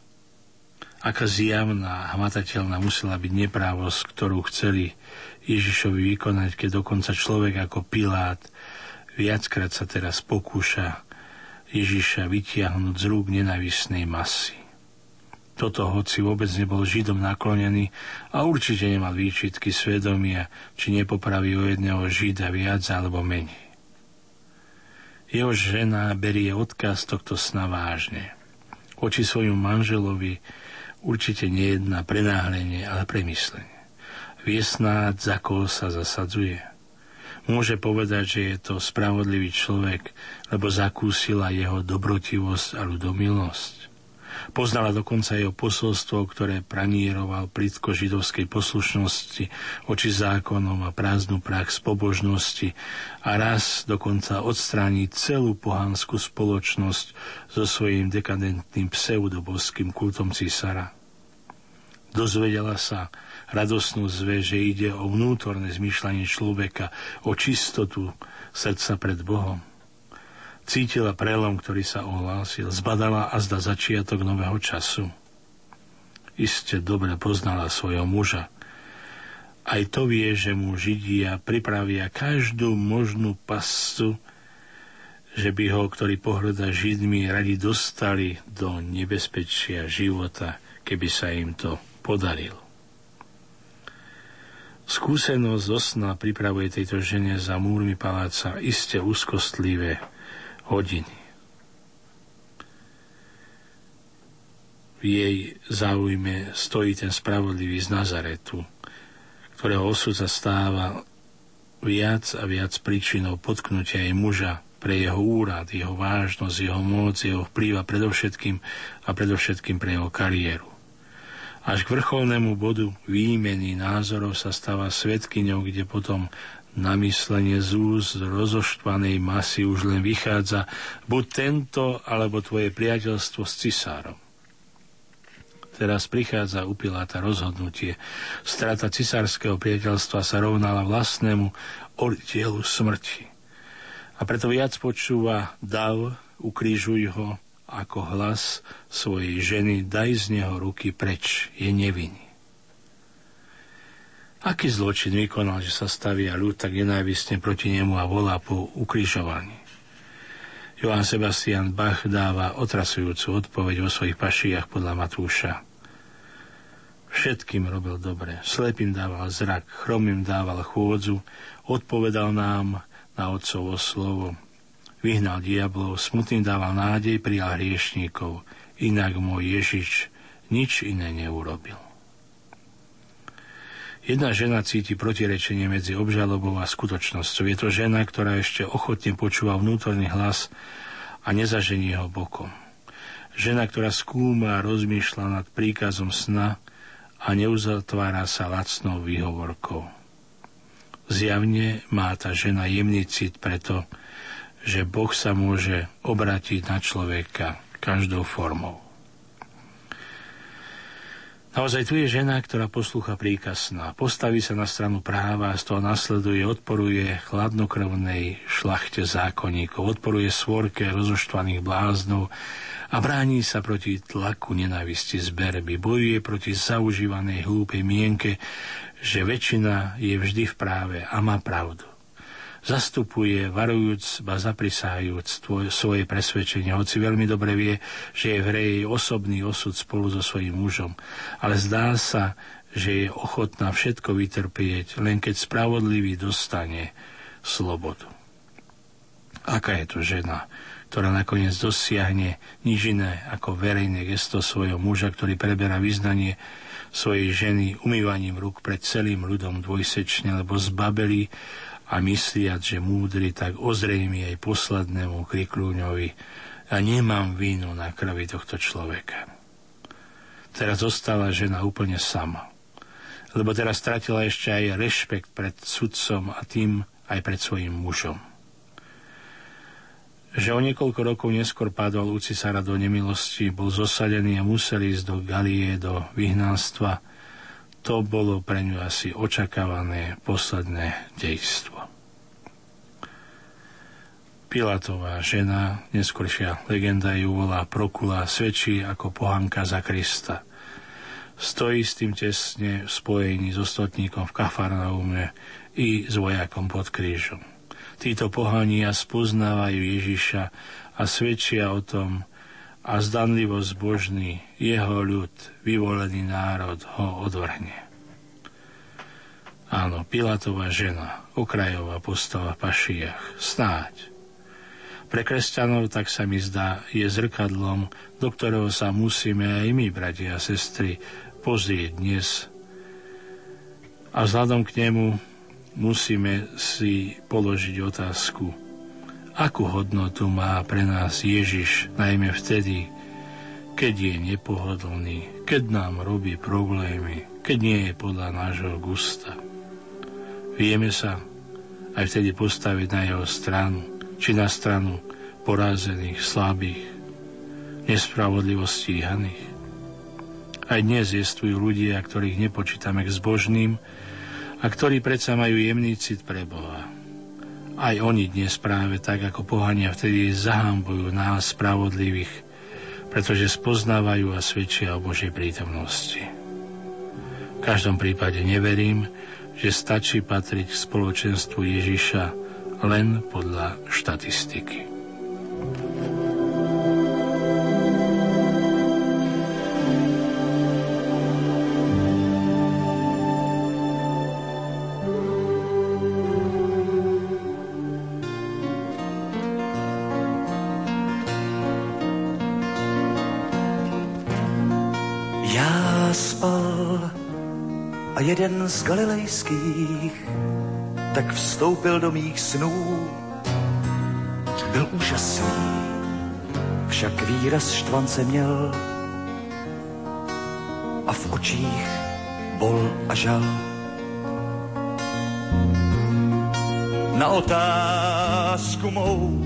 Aká zjavná, hmatateľná musela byť neprávosť, ktorú chceli Ježišovi vykonať, keď dokonca človek ako Pilát viackrát sa teraz pokúša Ježiša vytiahnuť z rúk nenavisnej masy. Toto hoci vôbec nebol Židom naklonený a určite nemal výčitky svedomia, či nepopraví o jedného Žida viac alebo menej. Jeho žena berie odkaz tohto sna vážne. Oči svojmu manželovi určite nejedná prenáhlenie, ale premyslenie. Vie snáď, za koho sa zasadzuje – môže povedať, že je to spravodlivý človek, lebo zakúsila jeho dobrotivosť a ľudomilnosť. Poznala dokonca jeho posolstvo, ktoré praníroval plitko židovskej poslušnosti, oči zákonom a prázdnu prax pobožnosti a raz dokonca odstrániť celú pohanskú spoločnosť so svojím dekadentným pseudoboským kultom císara. Dozvedela sa, radosnú zve, že ide o vnútorné zmýšľanie človeka, o čistotu srdca pred Bohom. Cítila prelom, ktorý sa ohlásil, zbadala a zda začiatok nového času. Iste dobre poznala svojho muža. Aj to vie, že mu Židia pripravia každú možnú pastu, že by ho, ktorý pohrda Židmi, radi dostali do nebezpečia života, keby sa im to podarilo. Skúsenosť zo sna pripravuje tejto žene za múrmi paláca iste úzkostlivé hodiny. V jej záujme stojí ten spravodlivý z Nazaretu, ktorého osud sa stáva viac a viac príčinou potknutia jej muža pre jeho úrad, jeho vážnosť, jeho moc, jeho vplyv a predovšetkým a predovšetkým pre jeho kariéru. Až k vrcholnému bodu výmeny názorov sa stáva svetkyňou, kde potom namyslenie z úst rozoštvanej masy už len vychádza buď tento, alebo tvoje priateľstvo s cisárom. Teraz prichádza u Piláta rozhodnutie. Strata cisárskeho priateľstva sa rovnala vlastnému oddielu smrti. A preto viac počúva dav, ukrižuj ho, ako hlas svojej ženy, daj z neho ruky preč, je nevinný. Aký zločin vykonal, že sa stavia ľud tak nenávistne proti nemu a volá po ukrižovaní? Johann Sebastian Bach dáva otrasujúcu odpoveď vo svojich pašiach podľa Matúša. Všetkým robil dobre, slepým dával zrak, chromým dával chôdzu, odpovedal nám na otcovo slovo, Vyhnal diablov, smutným dával nádej, prijal hriešníkov. Inak môj Ježiš nič iné neurobil. Jedna žena cíti protirečenie medzi obžalobou a skutočnosťou. Je to žena, ktorá ešte ochotne počúva vnútorný hlas a nezaženie ho bokom. Žena, ktorá skúma a rozmýšľa nad príkazom sna a neuzatvára sa lacnou výhovorkou. Zjavne má tá žena jemný cit preto, že Boh sa môže obrátiť na človeka každou formou. Naozaj tu je žena, ktorá poslúcha príkazná, postaví sa na stranu práva a z toho nasleduje, odporuje chladnokrvnej šlachte zákonníkov, odporuje svorke rozoštvaných bláznov a bráni sa proti tlaku nenávisti z berby, bojuje proti zaužívanej hlúpej mienke, že väčšina je vždy v práve a má pravdu zastupuje, varujúc, ba zaprisahajúc tvoj, svoje presvedčenie, hoci veľmi dobre vie, že je v hre jej osobný osud spolu so svojím mužom. Ale zdá sa, že je ochotná všetko vytrpieť, len keď spravodlivý dostane slobodu. Aká je to žena, ktorá nakoniec dosiahne nič iné ako verejné gesto svojho muža, ktorý preberá vyznanie svojej ženy umývaním rúk pred celým ľudom dvojsečne, lebo zbabeli a mysliať, že múdry, tak ozrejmi aj poslednému kriklúňovi a nemám vínu na krvi tohto človeka. Teraz zostala žena úplne sama. Lebo teraz stratila ešte aj rešpekt pred sudcom a tým aj pred svojim mužom. Že o niekoľko rokov neskôr padol u cisára do nemilosti, bol zosadený a musel ísť do Galie, do vyhnanstva – to bolo pre ňu asi očakávané posledné dejstvo. Pilatová žena, neskôršia legenda ju volá Prokula, svedčí ako pohanka za Krista. Stojí s tým tesne v spojení s ostatníkom v Kafarnaume i s vojakom pod krížom. Títo pohania spoznávajú Ježiša a svedčia o tom, a zdanlivo zbožný jeho ľud, vyvolený národ, ho odvrhne. Áno, Pilatová žena, okrajová postava v pašiach, snáď. Pre kresťanov, tak sa mi zdá, je zrkadlom, do ktorého sa musíme aj my, bratia a sestry, pozrieť dnes. A vzhľadom k nemu musíme si položiť otázku – Akú hodnotu má pre nás Ježiš najmä vtedy, keď je nepohodlný, keď nám robí problémy, keď nie je podľa nášho gusta. Vieme sa aj vtedy postaviť na jeho stranu, či na stranu porázených, slabých, nespravodlivo stíhaných. Aj dnes jestujú ľudia, ktorých nepočítame k zbožným a ktorí predsa majú jemný cit pre Boha. Aj oni dnes práve tak, ako pohania vtedy zahambujú nás spravodlivých, pretože spoznávajú a svedčia o Božej prítomnosti. V každom prípade neverím, že stačí patriť k spoločenstvu Ježiša len podľa štatistiky. jeden z galilejských tak vstoupil do mých snů. byl úžasný, však výraz štvance měl a v očích bol a žal. Na otázku mou,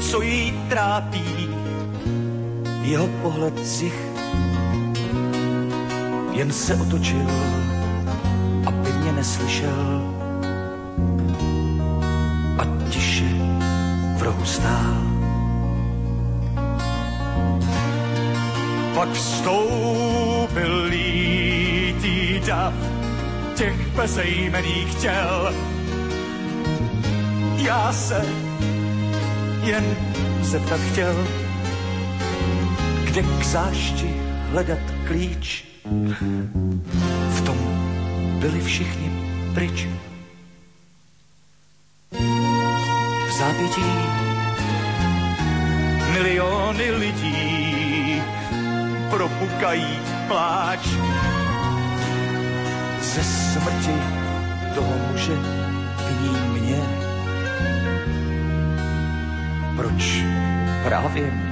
co jí trápí, jeho pohled zich jen se otočil, aby mě neslyšel stál. Pak vstoupil lítý dav těch bezejmených těl. Já se jen zeptat chtěl, kde k zášti hledat klíč. V tom byli všichni pryč. V zápětí miliony lidí propukají pláč. Ze smrti toho muže viní mě. Proč právě mě?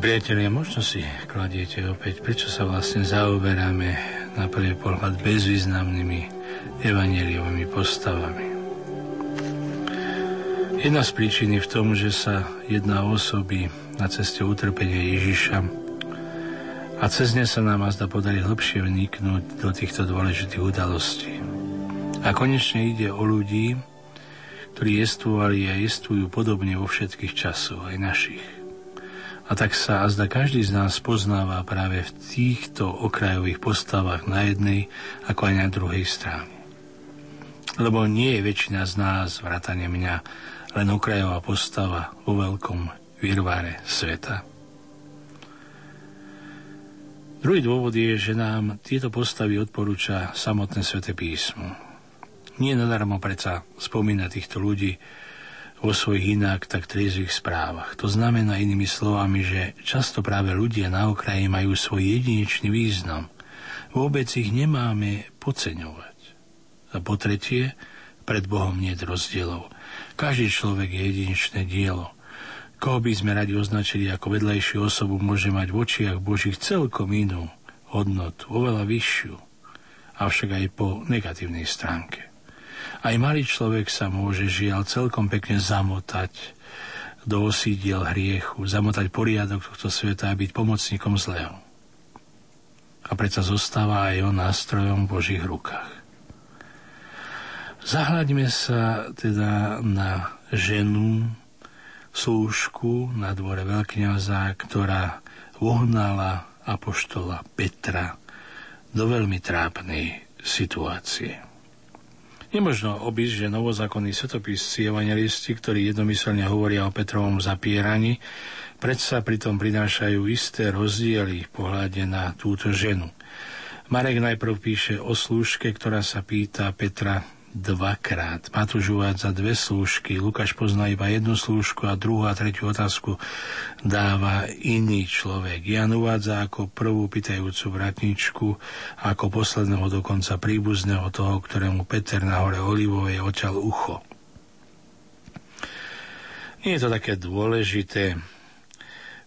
Priatelia, možno si kladiete opäť, prečo sa vlastne zaoberáme na prvý pohľad bezvýznamnými evangeliovými postavami. Jedna z príčin je v tom, že sa jedná o osoby na ceste utrpenia Ježiša a cez ne sa nám azda podarí hlbšie vniknúť do týchto dôležitých udalostí. A konečne ide o ľudí, ktorí jestvovali a jestvujú podobne vo všetkých časoch, aj našich. A tak sa azda každý z nás poznáva práve v týchto okrajových postavách na jednej, ako aj na druhej strane. Lebo nie je väčšina z nás, vrátane mňa, len okrajová postava vo veľkom virváre sveta. Druhý dôvod je, že nám tieto postavy odporúča samotné sväté písmo. Nie nadarmo predsa spomína týchto ľudí vo svojich inak tak triezvých správach. To znamená inými slovami, že často práve ľudia na okraji majú svoj jedinečný význam. Vôbec ich nemáme podceňovať. A po tretie, pred Bohom nie je rozdielov. Každý človek je jedinečné dielo. Koho by sme radi označili ako vedlejšiu osobu, môže mať v očiach Božích celkom inú hodnotu, oveľa vyššiu, avšak aj po negatívnej stránke. Aj malý človek sa môže žiaľ celkom pekne zamotať do osídiel hriechu, zamotať poriadok tohto sveta a byť pomocníkom zlého. A predsa zostáva aj on nástrojom v Božích rukách. Zahľaďme sa teda na ženu, slúžku na dvore veľkňaza, ktorá uhnala apoštola Petra do veľmi trápnej situácie. Nemožno obísť, že novozákonní svetopisci evangelisti, ktorí jednomyselne hovoria o Petrovom zapieraní, predsa pritom prinášajú isté rozdiely v pohľade na túto ženu. Marek najprv píše o slúžke, ktorá sa pýta Petra, dvakrát. Matúš uvádza dve slúžky, Lukáš pozná iba jednu slúžku a druhú a tretiu otázku dáva iný človek. Jan uvádza ako prvú pýtajúcu vratničku ako posledného dokonca príbuzného toho, ktorému Peter na hore Olivovej oťal ucho. Nie je to také dôležité,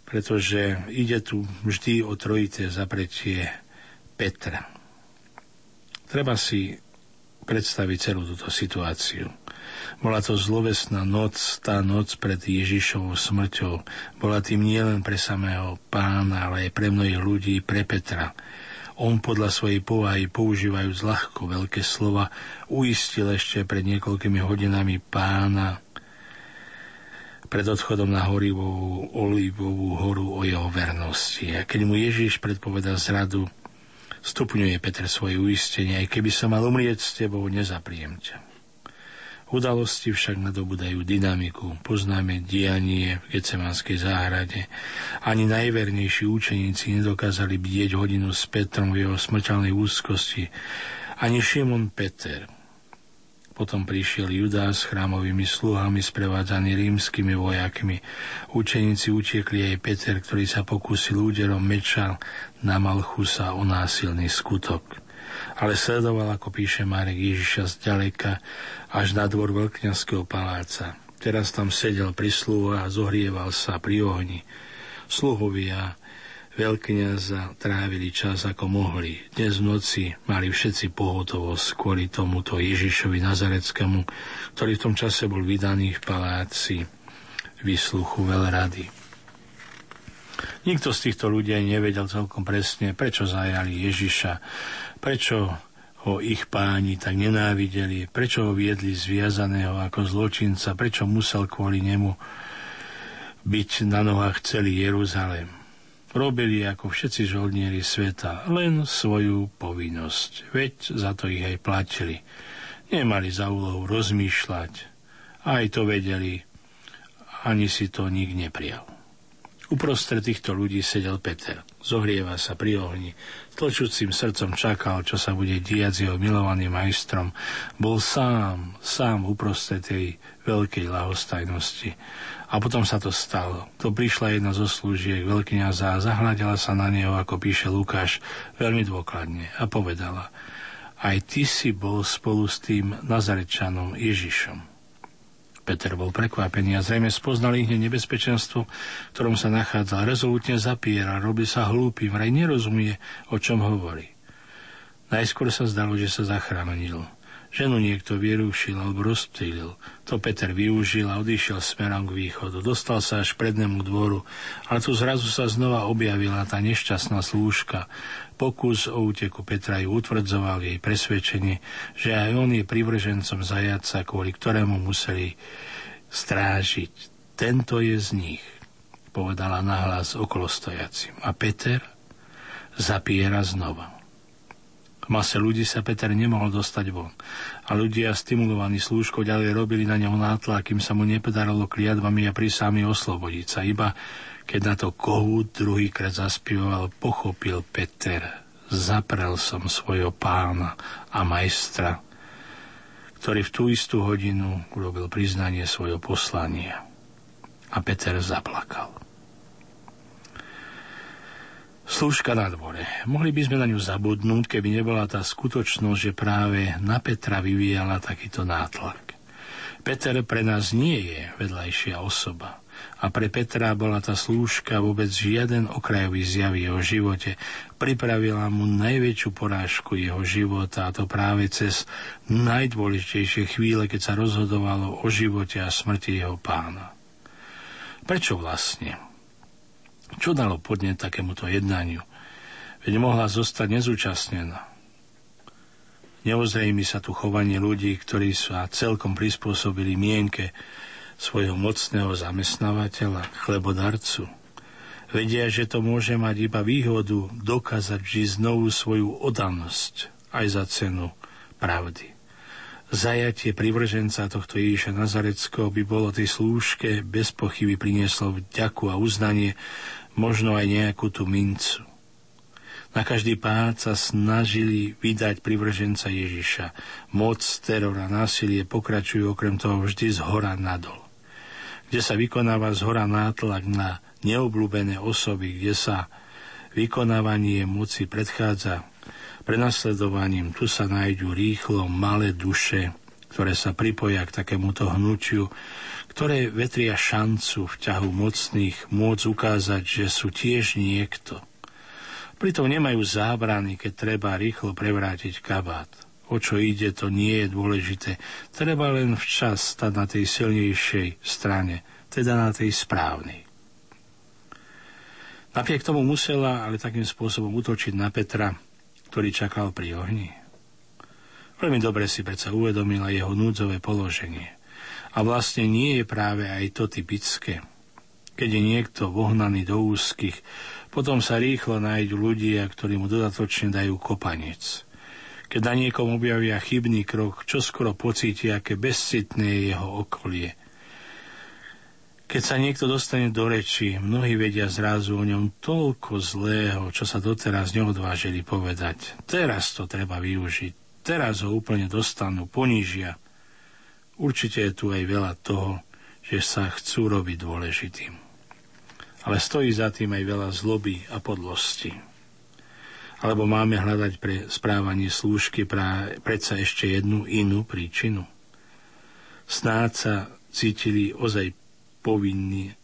pretože ide tu vždy o trojité zapretie Petra. Treba si predstaviť celú túto situáciu. Bola to zlovesná noc, tá noc pred Ježišovou smrťou. Bola tým nielen pre samého pána, ale aj pre mnohých ľudí, pre Petra. On podľa svojej povahy, používajúc ľahko veľké slova, uistil ešte pred niekoľkými hodinami pána pred odchodom na horivovú olivovú horu o jeho vernosti. A keď mu Ježiš predpovedal zradu, Stupňuje Peter svoje uistenie, aj keby som mal umrieť s tebou, nezapriem ťa. Udalosti však nadobudajú dynamiku. Poznáme dianie v Gecemanskej záhrade. Ani najvernejší učeníci nedokázali bdieť hodinu s Petrom v jeho smrteľnej úzkosti. Ani Šimon Peter. Potom prišiel Judás s chrámovými sluhami sprevádzaný rímskymi vojakmi. Učeníci utiekli aj Peter, ktorý sa pokúsil úderom meča na Malchusa o násilný skutok ale sledoval, ako píše Marek Ježiša zďaleka až na dvor veľkňazského paláca. Teraz tam sedel pri sluhu a zohrieval sa pri ohni. Sluhovia veľkňaza trávili čas ako mohli. Dnes v noci mali všetci pohotovosť kvôli tomuto Ježišovi Nazareckému, ktorý v tom čase bol vydaný v paláci vysluchu veľrady. Nikto z týchto ľudí nevedel celkom presne, prečo zajali Ježiša Prečo ho ich páni tak nenávideli, prečo ho viedli zviazaného ako zločinca, prečo musel kvôli nemu byť na nohách celý Jeruzalém. Robili ako všetci žoldnieri sveta len svoju povinnosť, veď za to ich aj platili. Nemali za úlohu rozmýšľať, aj to vedeli, ani si to nik neprijal. Uprostred týchto ľudí sedel Peter. Zohrieva sa pri ohni. Tlčúcim srdcom čakal, čo sa bude diať s jeho milovaným majstrom. Bol sám, sám uprostred tej veľkej lahostajnosti. A potom sa to stalo. To prišla jedna zo slúžiek veľkňaza a zahľadila sa na neho, ako píše Lukáš, veľmi dôkladne a povedala aj ty si bol spolu s tým Nazarečanom Ježišom. Peter bol prekvapený a zrejme spoznal ich nebezpečenstvo, v ktorom sa nachádzal. Rezolutne zapiera, robí sa hlúpy, vraj nerozumie, o čom hovorí. Najskôr sa zdalo, že sa zachránil. Ženu niekto vyrušil alebo rozptýlil. To Peter využil a odišiel smerom k východu. Dostal sa až prednému dvoru, ale tu zrazu sa znova objavila tá nešťastná slúžka. Pokus o úteku Petra ju utvrdzoval jej presvedčenie, že aj on je privržencom zajaca, kvôli ktorému museli strážiť. Tento je z nich, povedala nahlas okolo stojacim. A Peter zapiera znova. V mase ľudí sa Peter nemohol dostať von a ľudia stimulovaní slúžkou ďalej robili na ňom nátlak, kým sa mu nepodarilo kliadvami a prísami oslobodiť sa. Iba keď na to kohút druhýkrát zaspieval, pochopil Peter. Zaprel som svojho pána a majstra, ktorý v tú istú hodinu urobil priznanie svojho poslania. A Peter zaplakal. Slúžka na dvore. Mohli by sme na ňu zabudnúť, keby nebola tá skutočnosť, že práve na Petra vyvíjala takýto nátlak. Peter pre nás nie je vedľajšia osoba. A pre Petra bola tá slúžka vôbec žiaden okrajový zjav jeho živote. Pripravila mu najväčšiu porážku jeho života a to práve cez najdôležitejšie chvíle, keď sa rozhodovalo o živote a smrti jeho pána. Prečo vlastne? Čo dalo podneť takémuto jednaniu? Veď mohla zostať nezúčastnená. Neozrejmi sa tu chovanie ľudí, ktorí sa celkom prispôsobili mienke svojho mocného zamestnávateľa, chlebodarcu. Vedia, že to môže mať iba výhodu dokázať vždy znovu svoju odanosť aj za cenu pravdy. Zajatie privrženca tohto Ježiša Nazareckého by bolo tej slúžke bez pochyby prinieslo vďaku a uznanie, možno aj nejakú tú mincu. Na každý pád sa snažili vydať privrženca Ježiša. Moc, teror a násilie pokračujú okrem toho vždy z hora nadol. Kde sa vykonáva z hora nátlak na neobľúbené osoby, kde sa vykonávanie moci predchádza prenasledovaním. Tu sa nájdú rýchlo malé duše, ktoré sa pripoja k takémuto hnutiu, ktoré vetria šancu v ťahu mocných môcť ukázať, že sú tiež niekto. Pritom nemajú zábrany, keď treba rýchlo prevrátiť kabát. O čo ide, to nie je dôležité. Treba len včas stať na tej silnejšej strane, teda na tej správnej. Napriek tomu musela ale takým spôsobom utočiť na Petra, ktorý čakal pri ohni? Veľmi dobre si predsa uvedomila jeho núdzové položenie. A vlastne nie je práve aj to typické. Keď je niekto vohnaný do úzkých, potom sa rýchlo nájdu ľudia, ktorí mu dodatočne dajú kopanec. Keď na niekom objavia chybný krok, čo skoro pocíti, aké bezcitné je jeho okolie. Keď sa niekto dostane do reči, mnohí vedia zrazu o ňom toľko zlého, čo sa doteraz neodvážili povedať. Teraz to treba využiť. Teraz ho úplne dostanú, ponížia. Určite je tu aj veľa toho, že sa chcú robiť dôležitým. Ale stojí za tým aj veľa zloby a podlosti alebo máme hľadať pre správanie slúžky pra, predsa ešte jednu inú príčinu. Snáď sa cítili ozaj povinní,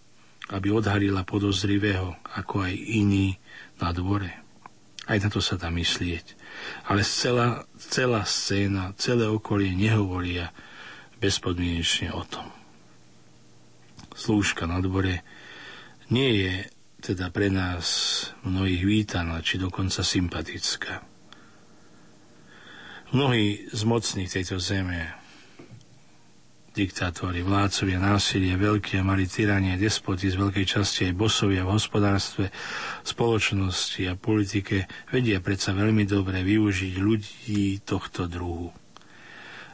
aby odhalila podozrivého, ako aj iní na dvore. Aj na to sa dá myslieť. Ale celá, celá scéna, celé okolie nehovoria bezpodmienečne o tom. Slúžka na dvore nie je teda pre nás mnohých vítaná, či dokonca sympatická. Mnohí z mocných tejto zeme, diktátori, vládcovia, násilie, veľké a mali tyranie, despoti z veľkej časti aj bosovia v hospodárstve, spoločnosti a politike vedia predsa veľmi dobre využiť ľudí tohto druhu.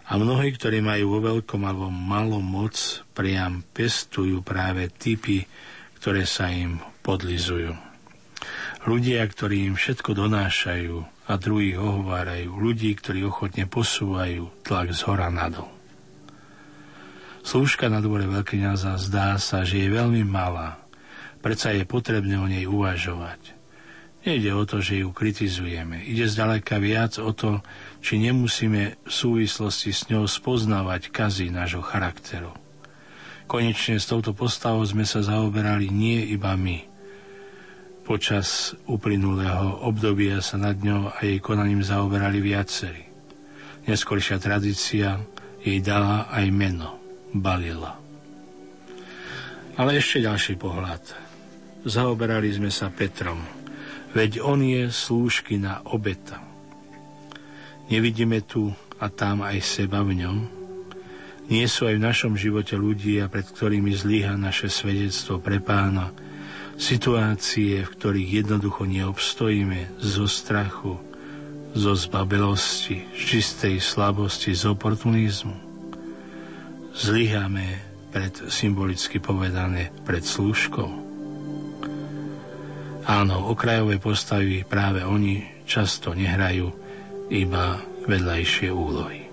A mnohí, ktorí majú vo veľkom alebo malom moc, priam pestujú práve typy, ktoré sa im podlizujú. Ľudia, ktorí im všetko donášajú a druhých ohovárajú, ľudí, ktorí ochotne posúvajú tlak z hora nadol. Slúžka na dvore veľkňaza zdá sa, že je veľmi malá, predsa je potrebné o nej uvažovať. Nejde o to, že ju kritizujeme. Ide zďaleka viac o to, či nemusíme v súvislosti s ňou spoznávať kazy nášho charakteru. Konečne s touto postavou sme sa zaoberali nie iba my, Počas uplynulého obdobia sa nad ňou a jej konaním zaoberali viacerí. Neskoršia tradícia jej dala aj meno Balila. Ale ešte ďalší pohľad. Zaoberali sme sa Petrom, veď on je slúžky na obeta. Nevidíme tu a tam aj seba v ňom? Nie sú aj v našom živote ľudia, pred ktorými zlyha naše svedectvo pre pána, Situácie, v ktorých jednoducho neobstojíme zo strachu, zo zbabelosti, z čistej slabosti, z oportunizmu. Zlyháme pred, symbolicky povedané, pred slúžkou. Áno, okrajové postavy práve oni často nehrajú iba vedľajšie úlohy.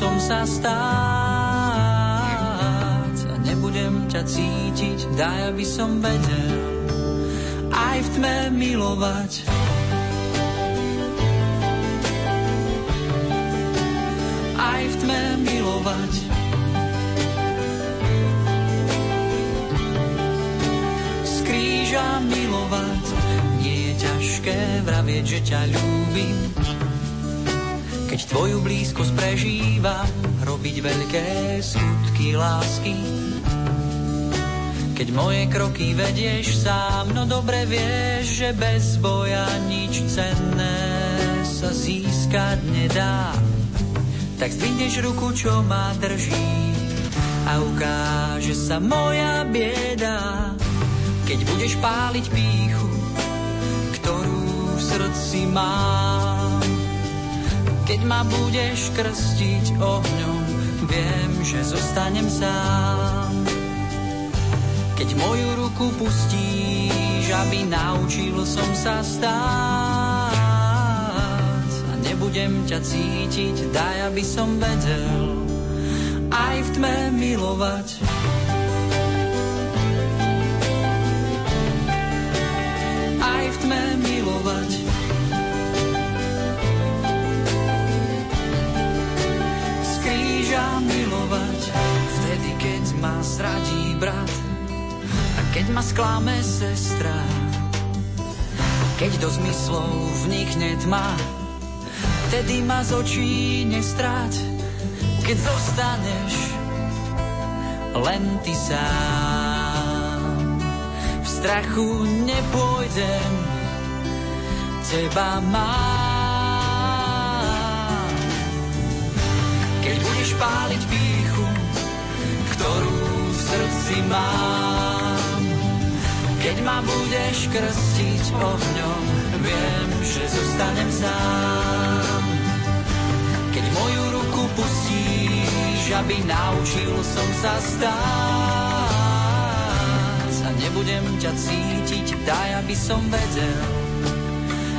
som sa stáť a nebudem ťa cítiť, daj, aby som vedel aj v tme milovať. Aj v tme milovať. Z milovať. Nie je ťažké vravieť, že ťa ľúbim kroky vedieš sám, no dobre vieš, že bez boja nič cenné sa získať nedá. Tak zdvihneš ruku, čo ma drží a ukáže sa moja bieda, keď budeš páliť píchu, ktorú v srdci mám. Keď ma budeš krstiť ohňom, viem, že zostanem sám. Keď moju ruku pustíš, aby naučil som sa stáť a nebudem ťa cítiť, daj, aby som vedel aj v tme milovať. Keď ma sklame sestra, keď do zmyslov vnikne tma, vtedy ma z očí nestráť, keď zostaneš len ty sám. V strachu nepôjdem, teba mám. Keď budeš páliť píchu, ktorú v srdci mám, keď ma budeš krstiť ohňom, viem, že zostanem sám. Keď moju ruku pustíš, aby naučil som sa stáť a nebudem ťa cítiť, daj, aby som vedel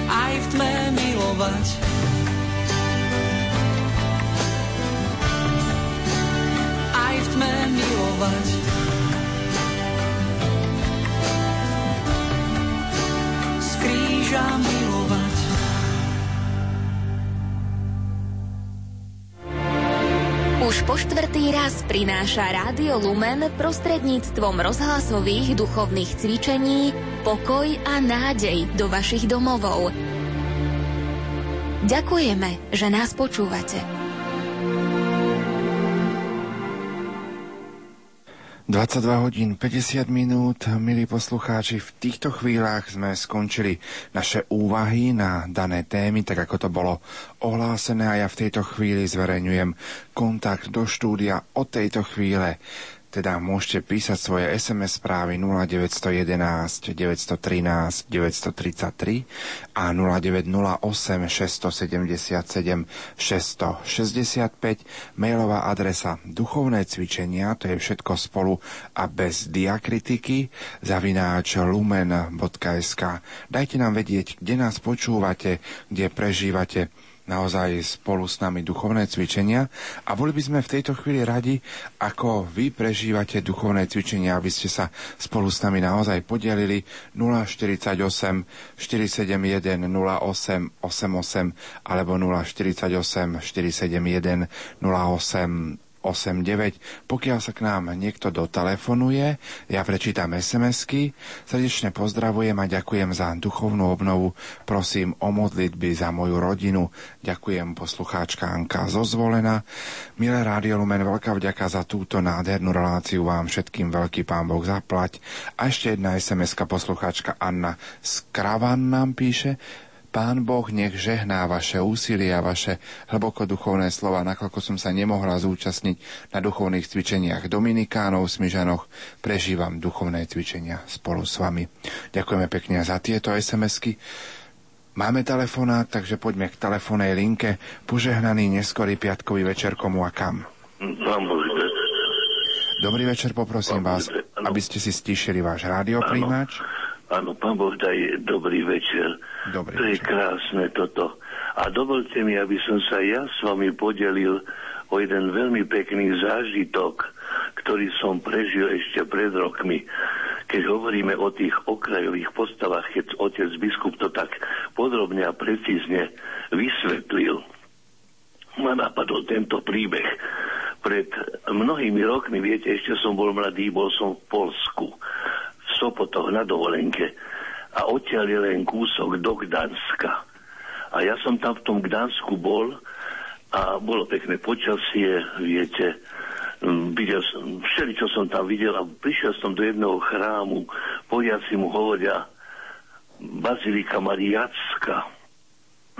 aj v tme milovať. Aj v tme milovať. Kríža milovať. Už po štvrtý raz prináša Rádio Lumen prostredníctvom rozhlasových duchovných cvičení pokoj a nádej do vašich domovov. Ďakujeme, že nás počúvate. 22 hodín 50 minút, milí poslucháči, v týchto chvíľach sme skončili naše úvahy na dané témy, tak ako to bolo ohlásené. A ja v tejto chvíli zverejňujem kontakt do štúdia. Od tejto chvíle teda môžete písať svoje SMS správy 0911 913 933 a 0908 677 665 mailová adresa duchovné cvičenia, to je všetko spolu a bez diakritiky zavináč lumen.sk Dajte nám vedieť, kde nás počúvate, kde prežívate naozaj spolu s nami duchovné cvičenia. A boli by sme v tejto chvíli radi, ako vy prežívate duchovné cvičenia, aby ste sa spolu s nami naozaj podelili. 048 471 08 88 alebo 048 471 08 89. Pokiaľ sa k nám niekto dotelefonuje, ja prečítam SMS-ky. Srdečne pozdravujem a ďakujem za duchovnú obnovu. Prosím o modlitby za moju rodinu. Ďakujem poslucháčka Anka Zozvolena. Milé Rádio Lumen, veľká vďaka za túto nádhernú reláciu vám všetkým veľký pán Boh zaplať. A ešte jedna SMS-ka poslucháčka Anna Skravan nám píše. Pán Boh nech žehná vaše úsilie a vaše hlboko duchovné slova, nakoľko som sa nemohla zúčastniť na duchovných cvičeniach Dominikánov v Smižanoch, prežívam duchovné cvičenia spolu s vami. Ďakujeme pekne za tieto SMS-ky. Máme telefonát, takže poďme k telefónnej linke. Požehnaný neskorý piatkový večer komu a kam. Dobrý večer, poprosím pán vás, aby ste si stíšili váš rádiopríjimač. Áno, pán Boh daj dobrý večer. Dobrý to je krásne toto. A dovolte mi, aby som sa ja s vami podelil o jeden veľmi pekný zážitok, ktorý som prežil ešte pred rokmi. Keď hovoríme o tých okrajových postavách, keď otec biskup to tak podrobne a precízne vysvetlil, ma napadol tento príbeh. Pred mnohými rokmi, viete, ešte som bol mladý, bol som v Polsku Sopotoch na dovolenke a odtiaľ je len kúsok do Gdanska. A ja som tam v tom Gdansku bol a bolo pekné počasie, viete, videl som, všeli, čo som tam videl a prišiel som do jedného chrámu, Poliaci mu hovoria Bazilika Mariacka,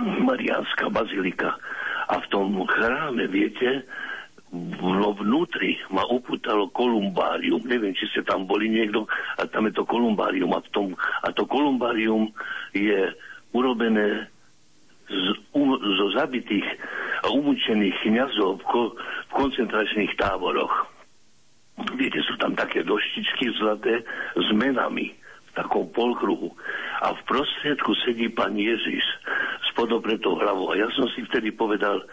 Mariánska bazilika. A v tom chráme, viete, no vnútri ma upútalo kolumbárium. Neviem, či ste tam boli niekto, a tam je to kolumbárium. A, v tom, a to kolumbárium je urobené z, um, zo zabitých a umúčených kniazov v, ko, v koncentračných táboroch. Viete, sú tam také doštičky zlaté s menami v takom polkruhu. A v prostriedku sedí pán Ježiš s podobretou hlavou. A ja som si vtedy povedal,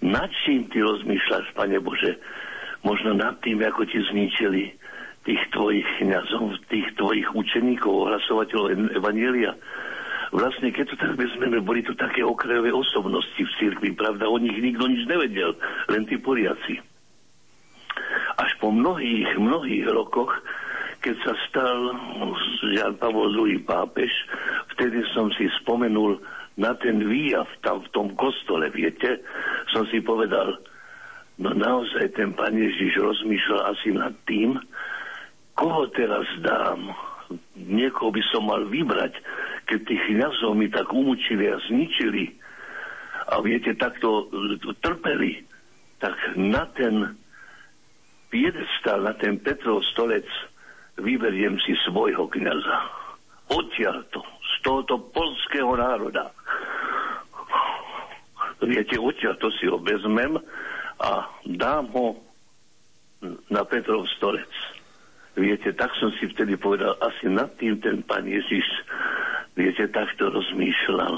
nad čím ty rozmýšľaš, Pane Bože? Možno nad tým, ako ti zničili tých tvojich kniazov, tých tvojich učeníkov, ohlasovateľov Evanielia. Vlastne, keď to tak vezmeme, boli to také okrajové osobnosti v cirkvi, pravda? O nich nikto nič nevedel, len tí poriaci. Až po mnohých, mnohých rokoch, keď sa stal Jan Pavol II pápež, vtedy som si spomenul na ten výjav tam v tom kostole, viete, som si povedal, no naozaj ten pán Ježiš rozmýšľal asi nad tým, koho teraz dám. Niekoho by som mal vybrať, keď tých kniazov mi tak umúčili a zničili a viete, takto trpeli, tak na ten piedestal, na ten Petrov stolec vyberiem si svojho kniaza. Odtiaľto, z tohoto polského národa. Viete, odtiaľto si ho a dám ho na Petrov stolec. Viete, tak som si vtedy povedal, asi nad tým ten pán Ježiš, viete, takto rozmýšľal.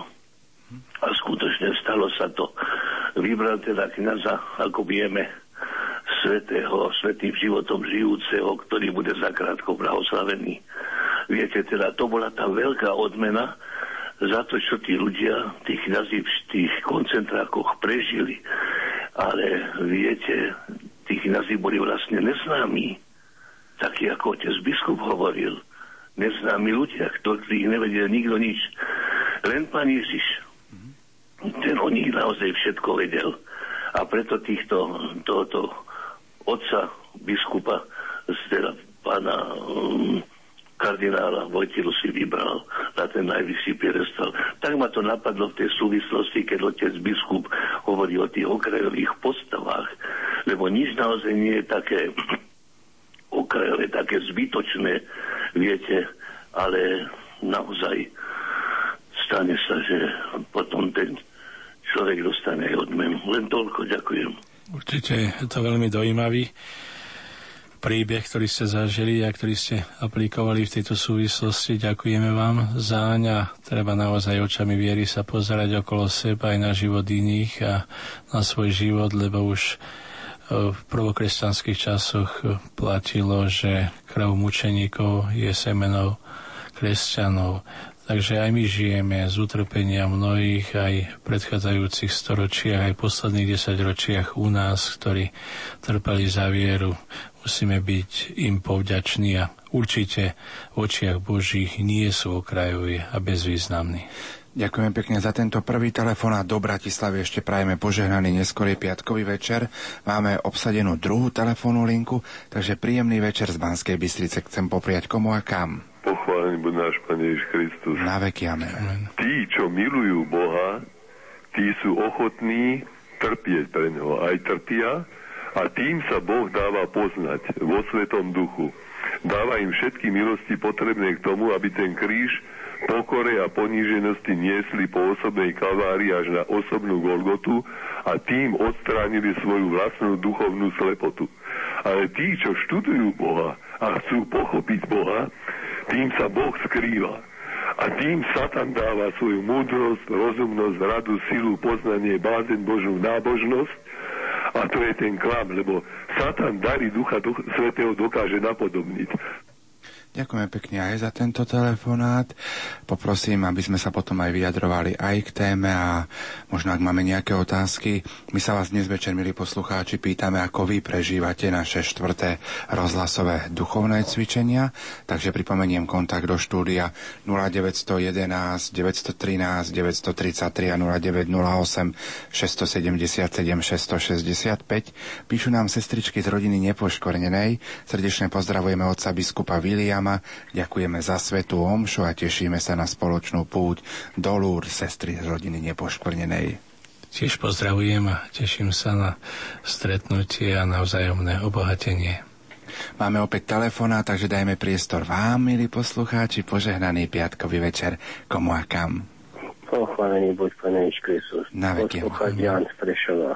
A skutočne stalo sa to. Vybral teda kniaza, ako vieme, svetého, svetým životom žijúceho, ktorý bude zakrátko blahoslavený. Viete, teda to bola tá veľká odmena za to, čo tí ľudia, tí kniazy v tých koncentrákoch prežili. Ale viete, tí kniazy boli vlastne neznámi. Taký ako otec biskup hovoril. Neznámi ľudia, ktorí nevedel nikto nič. Len pán Ježiš. Ten o nich naozaj všetko vedel. A preto týchto, tohoto otca biskupa, teda pána um, kardinála Vojtilu si vybral na ten najvyšší piedestal. Tak ma to napadlo v tej súvislosti, keď otec biskup hovorí o tých okrajových postavách, lebo nič naozaj nie je také okrajové, také zbytočné, viete, ale naozaj stane sa, že potom ten človek dostane aj odmenu. Len toľko, ďakujem. Určite je to veľmi dojímavý príbeh, ktorý ste zažili a ktorý ste aplikovali v tejto súvislosti. Ďakujeme vám záň a treba naozaj očami viery sa pozerať okolo seba aj na život iných a na svoj život, lebo už e, v prvokresťanských časoch platilo, že krv mučeníkov je semenou kresťanov. Takže aj my žijeme z utrpenia mnohých aj v predchádzajúcich storočiach, aj v posledných desaťročiach u nás, ktorí trpeli za vieru. Musíme byť im povďační a určite v očiach Božích nie sú okrajoví a bezvýznamní. Ďakujem pekne za tento prvý telefonát do Bratislavy. Ešte prajeme požehnaný neskorý piatkový večer. Máme obsadenú druhú telefónnu linku, takže príjemný večer z Banskej Bystrice chcem popriať komu a kam. Pochválený bude náš Pán Ježiš Kristus. Na veky, amen. Tí, čo milujú Boha, tí sú ochotní trpieť pre Neho. Aj trpia a tým sa Boh dáva poznať vo Svetom duchu. Dáva im všetky milosti potrebné k tomu, aby ten kríž pokore a poníženosti niesli po osobnej kalvárii až na osobnú Golgotu a tým odstránili svoju vlastnú duchovnú slepotu. Ale tí, čo študujú Boha a chcú pochopiť Boha, tým sa Boh skrýva. A tým Satan dáva svoju múdrosť, rozumnosť, radu, silu, poznanie, bázeň Božú nábožnosť. A to je ten klam, lebo Satan dary Ducha Svetého dokáže napodobniť. Ďakujem pekne aj za tento telefonát. Poprosím, aby sme sa potom aj vyjadrovali aj k téme a možno ak máme nejaké otázky. My sa vás dnes večer, milí poslucháči, pýtame, ako vy prežívate naše štvrté rozhlasové duchovné cvičenia. Takže pripomeniem kontakt do štúdia 0911 913 933 a 0908 677 665. Píšu nám sestričky z rodiny Nepoškornenej. Srdečne pozdravujeme otca biskupa William Adama. Ďakujeme za svetú omšu a tešíme sa na spoločnú púť do Lúr, sestry z rodiny nepoškvrnenej. Tiež pozdravujem a teším sa na stretnutie a na vzájomné obohatenie. Máme opäť telefóna, takže dajme priestor vám, milí poslucháči, požehnaný piatkový večer, komu a kam. Pochválený buď Pane Kristus. Na veky. Jan.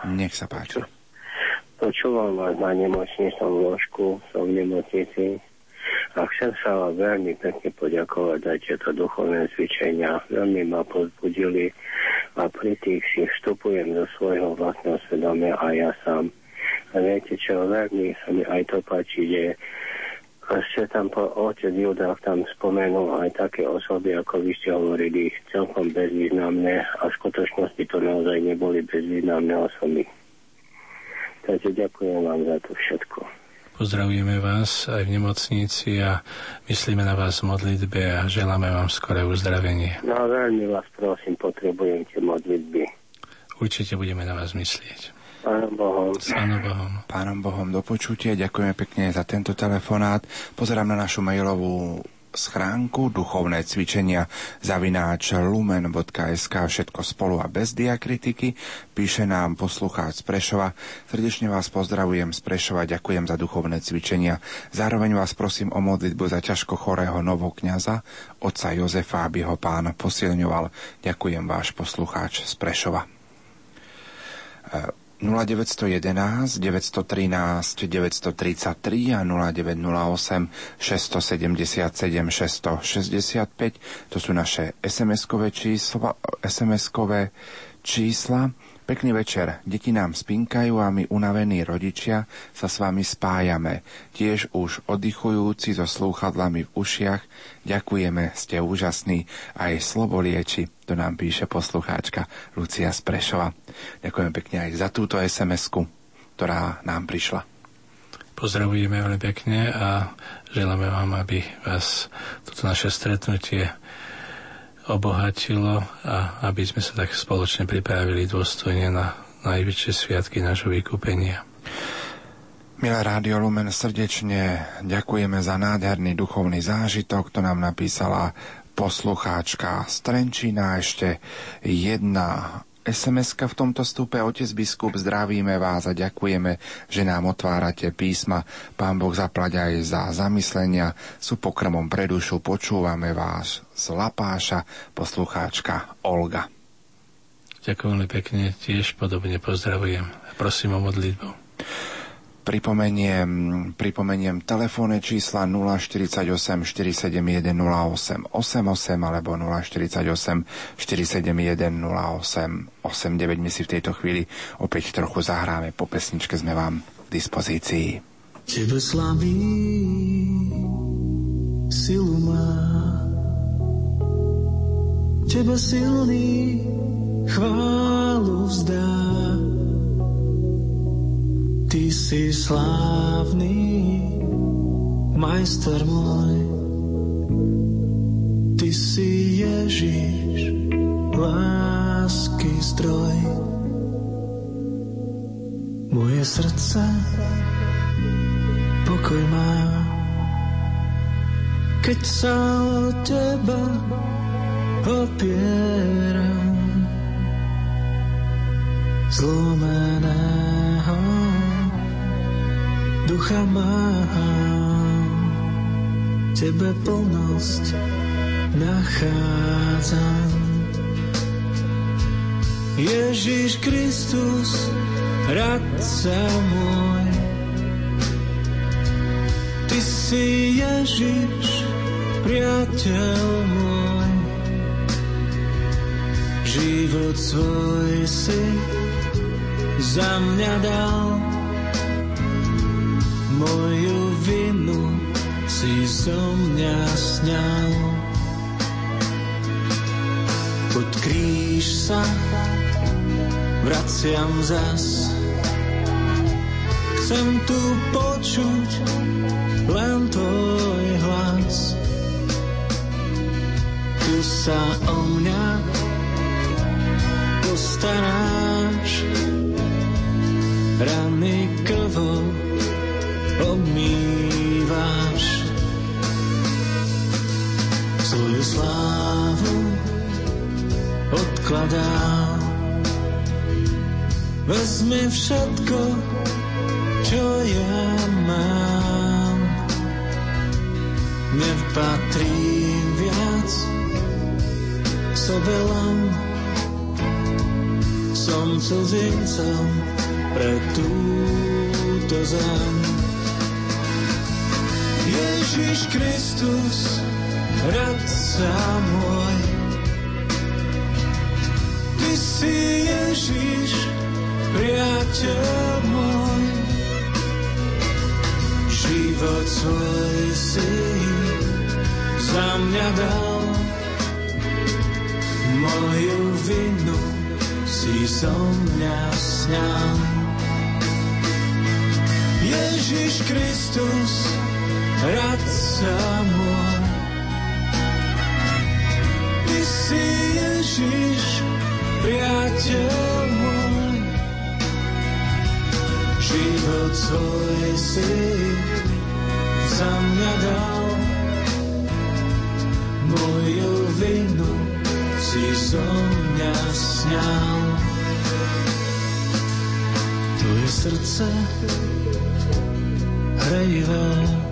Nech sa páči. Počúvam vás na nemocničnom ložku, som v nemocnici a chcem sa vám veľmi pekne poďakovať za tieto duchovné cvičenia. Veľmi ma pozbudili a pri tých si vstupujem do svojho vlastného svedomia a ja sám. A viete čo, veľmi sa mi aj to páči, že ešte tam po otec Judák tam spomenul aj také osoby, ako vy ste hovorili, celkom bezvýznamné a v skutočnosti to naozaj neboli bezvýznamné osoby. Takže ďakujem vám za to všetko. Pozdravujeme vás aj v nemocnici a myslíme na vás v modlitbe a želáme vám skoré uzdravenie. No veľmi vás prosím, potrebujem tie modlitby. Určite budeme na vás myslieť. Pánom Bohom. Pánom Bohom. Pánom Bohom do počutia. Ďakujeme pekne za tento telefonát. Pozerám na našu mailovú schránku duchovné cvičenia zavináč lumen.sk všetko spolu a bez diakritiky. Píše nám poslucháč Prešova. Srdečne vás pozdravujem z Prešova, ďakujem za duchovné cvičenia. Zároveň vás prosím o modlitbu za ťažko chorého novokňaza, otca Jozefa, aby ho pán posilňoval. Ďakujem váš poslucháč z Prešova. 0911 913 933 a 0908 677 665 to sú naše SMS-kové čísla, SMS-kové čísla Pekný večer. Deti nám spinkajú a my unavení rodičia sa s vami spájame. Tiež už oddychujúci so slúchadlami v ušiach. Ďakujeme, ste úžasní. Aj slovo lieči, to nám píše poslucháčka Lucia Sprešova. Ďakujem pekne aj za túto SMS-ku, ktorá nám prišla. Pozdravujeme veľmi pekne a želáme vám, aby vás toto naše stretnutie obohatilo a aby sme sa tak spoločne pripravili dôstojne na najväčšie sviatky nášho vykúpenia. Milé Rádio Lumen, srdečne ďakujeme za nádherný duchovný zážitok, to nám napísala poslucháčka Strenčina. Ešte jedna sms v tomto stupe. Otec biskup, zdravíme vás a ďakujeme, že nám otvárate písma. Pán Boh zaplať aj za zamyslenia. Sú pokrmom pre dušu. Počúvame vás z Lapáša, poslucháčka Olga. Ďakujem pekne, tiež podobne pozdravujem. Prosím o modlitbu. Pripomeniem, pripomeniem telefónne čísla 048 471 08 88 alebo 048 471 08 89. My si v tejto chvíli opäť trochu zahráme. Po pesničke sme vám k dispozícii. Tebe slabý silu má Tebe silný chválu vzdá Ty si slávny, majster môj. Ty si Ježiš, lásky zdroj. Moje srdce pokoj má, keď sa o teba opieram. Zlomeného ducha mám, tebe plnosť nachádzam. Ježiš Kristus, radca môj, Ty si Ježiš, priateľ môj, život svoj si za mňa dal moju vinu si so mňa sňal. Pod kríž sa vraciam zas. Chcem tu počuť len tvoj hlas. Tu sa o mňa postaráš, rany krvou obmývaš svoju slávu odkladá. Vezmi všetko čo ja mám. Nepatrí viac sobe len. Som cudzincom pre túto zem Ježiš Kristus, radca môj. Ty si Ježiš, priateľ môj. Život svoj si za mňa dal. Moju vinu si so mňa sňal. Ježiš Kristus, môj. Ty si Ježiš, priateľ môj. Život svoj si za mňa dal, moju vinu si zo mňa sňal. Tvoje srdce hrejvé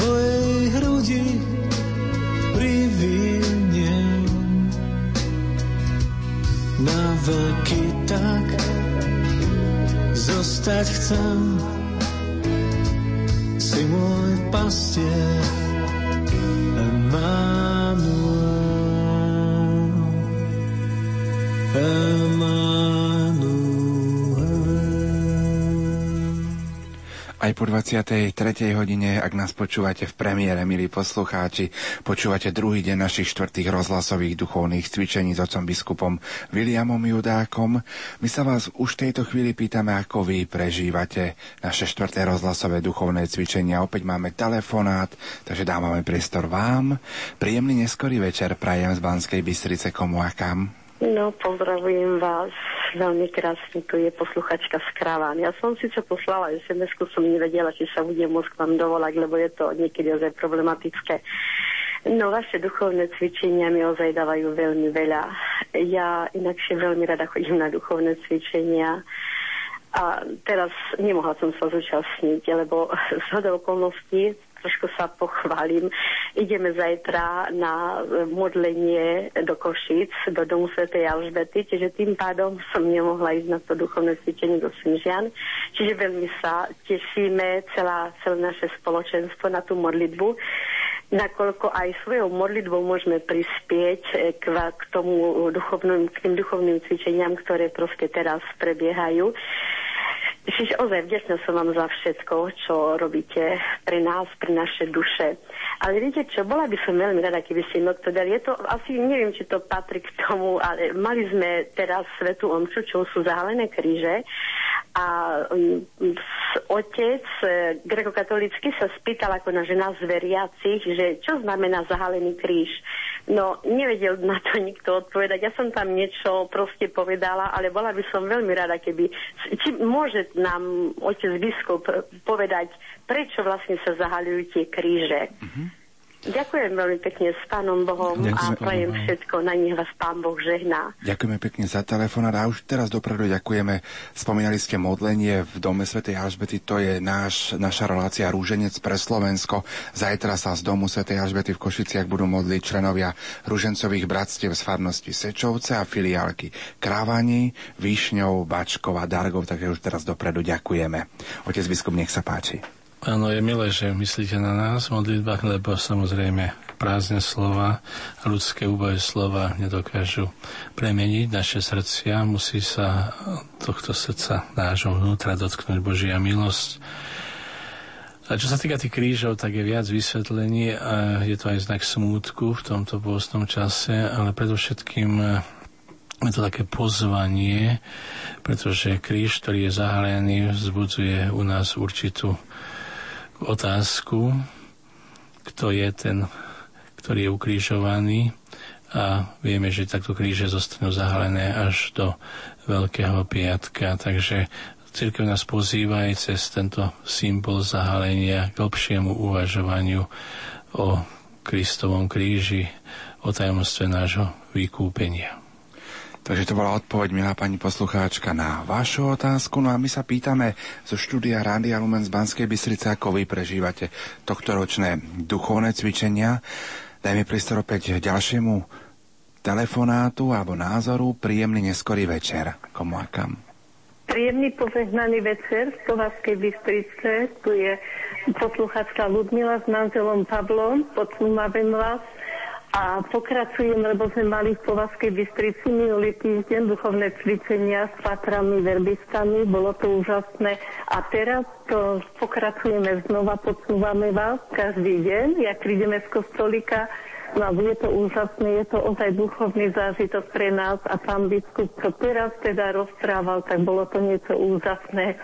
svojej hrudi priviniem na veky tak zostať chcem. Si môj pastier po 23. hodine, ak nás počúvate v premiére, milí poslucháči, počúvate druhý deň našich štvrtých rozhlasových duchovných cvičení s otcom biskupom Williamom Judákom. My sa vás už v tejto chvíli pýtame, ako vy prežívate naše štvrté rozhlasové duchovné cvičenia. Opäť máme telefonát, takže dávame priestor vám. Príjemný neskorý večer prajem z Banskej Bystrice komu a kam. No, pozdravujem vás. Veľmi krásne tu je posluchačka z Kraván. Ja som síce poslala sms som nevedela, či sa budem môcť k vám dovolať, lebo je to niekedy ozaj problematické. No, vaše duchovné cvičenia mi ozaj dávajú veľmi veľa. Ja inakšie veľmi rada chodím na duchovné cvičenia. A teraz nemohla som sa zúčastniť, lebo z okolností trošku sa pochválim. Ideme zajtra na modlenie do Košic, do domu Sv. Alžbety, čiže tým pádom som nemohla ísť na to duchovné cvičenie do Smižian. Čiže veľmi sa tešíme, celá, celé naše spoločenstvo na tú modlitbu nakoľko aj svojou modlitbou môžeme prispieť k, k tomu duchovným, k tým duchovným cvičeniam, ktoré proste teraz prebiehajú. Čiže ozaj vďačná som vám za všetko, čo robíte pre nás, pre naše duše. Ale viete čo, bola by som veľmi rada, keby ste mi odpovedali. Je to asi, neviem, či to patrí k tomu, ale mali sme teraz Svetu Omču, čo sú zahalené kríže a um, otec e, grekokatolický sa spýtal ako na žena z veriacich, že čo znamená zahalený kríž. No, nevedel na to nikto odpovedať. Ja som tam niečo proste povedala, ale bola by som veľmi rada, keby... Či môže nám otec biskup povedať, prečo vlastne sa zahalujú tie kríže? Mm-hmm. Ďakujem veľmi pekne s Pánom Bohom Ďakujem, a prajem všetko, na nich vás Pán Boh žehná. Ďakujeme pekne za telefonát a už teraz dopredu ďakujeme. Spomínali ste modlenie v Dome Svetej Alžbety, to je náš, naša relácia Rúženec pre Slovensko. Zajtra sa z Domu Svetej Alžbety v Košiciach budú modliť členovia Rúžencových bratstiev z farnosti Sečovce a filiálky Krávani, Výšňov, Bačkov a Dargov, takže už teraz dopredu ďakujeme. Otec biskup, nech sa páči. Áno, je milé, že myslíte na nás v modlitbách, lebo samozrejme prázdne slova, ľudské úboje slova nedokážu premeniť naše srdcia. Musí sa tohto srdca nášho vnútra dotknúť Božia milosť. A čo sa týka tých krížov, tak je viac vysvetlení a je to aj znak smútku v tomto pôstnom čase, ale predovšetkým je to také pozvanie, pretože kríž, ktorý je zahalený, vzbudzuje u nás určitú otázku, kto je ten, ktorý je ukrižovaný a vieme, že takto kríže zostanú zahalené až do Veľkého piatka, takže Církev nás pozýva aj cez tento symbol zahalenia k lepšiemu uvažovaniu o Kristovom kríži, o tajomstve nášho vykúpenia. Takže to bola odpoveď, milá pani poslucháčka, na vašu otázku. No a my sa pýtame zo štúdia Rádia Lumen z Banskej Bystrice, ako vy prežívate tohtoročné duchovné cvičenia. Dajme priestor opäť ďalšiemu telefonátu alebo názoru. Príjemný neskorý večer. Komu a kam? Príjemný požehnaný večer z Slovaskej Bystrice. Tu je posluchačka Ludmila s manželom Pavlom. Počúvame vás a pokračujem, lebo sme mali v Povazkej Bystrici minulý týždeň duchovné cvičenia s patrami, verbistami, bolo to úžasné. A teraz to pokračujeme znova, počúvame vás každý deň, jak prídeme z kostolika, No bude to úžasné, je to ozaj duchovný zážitok pre nás a pán biskup, čo teraz teda rozprával, tak bolo to niečo úžasné.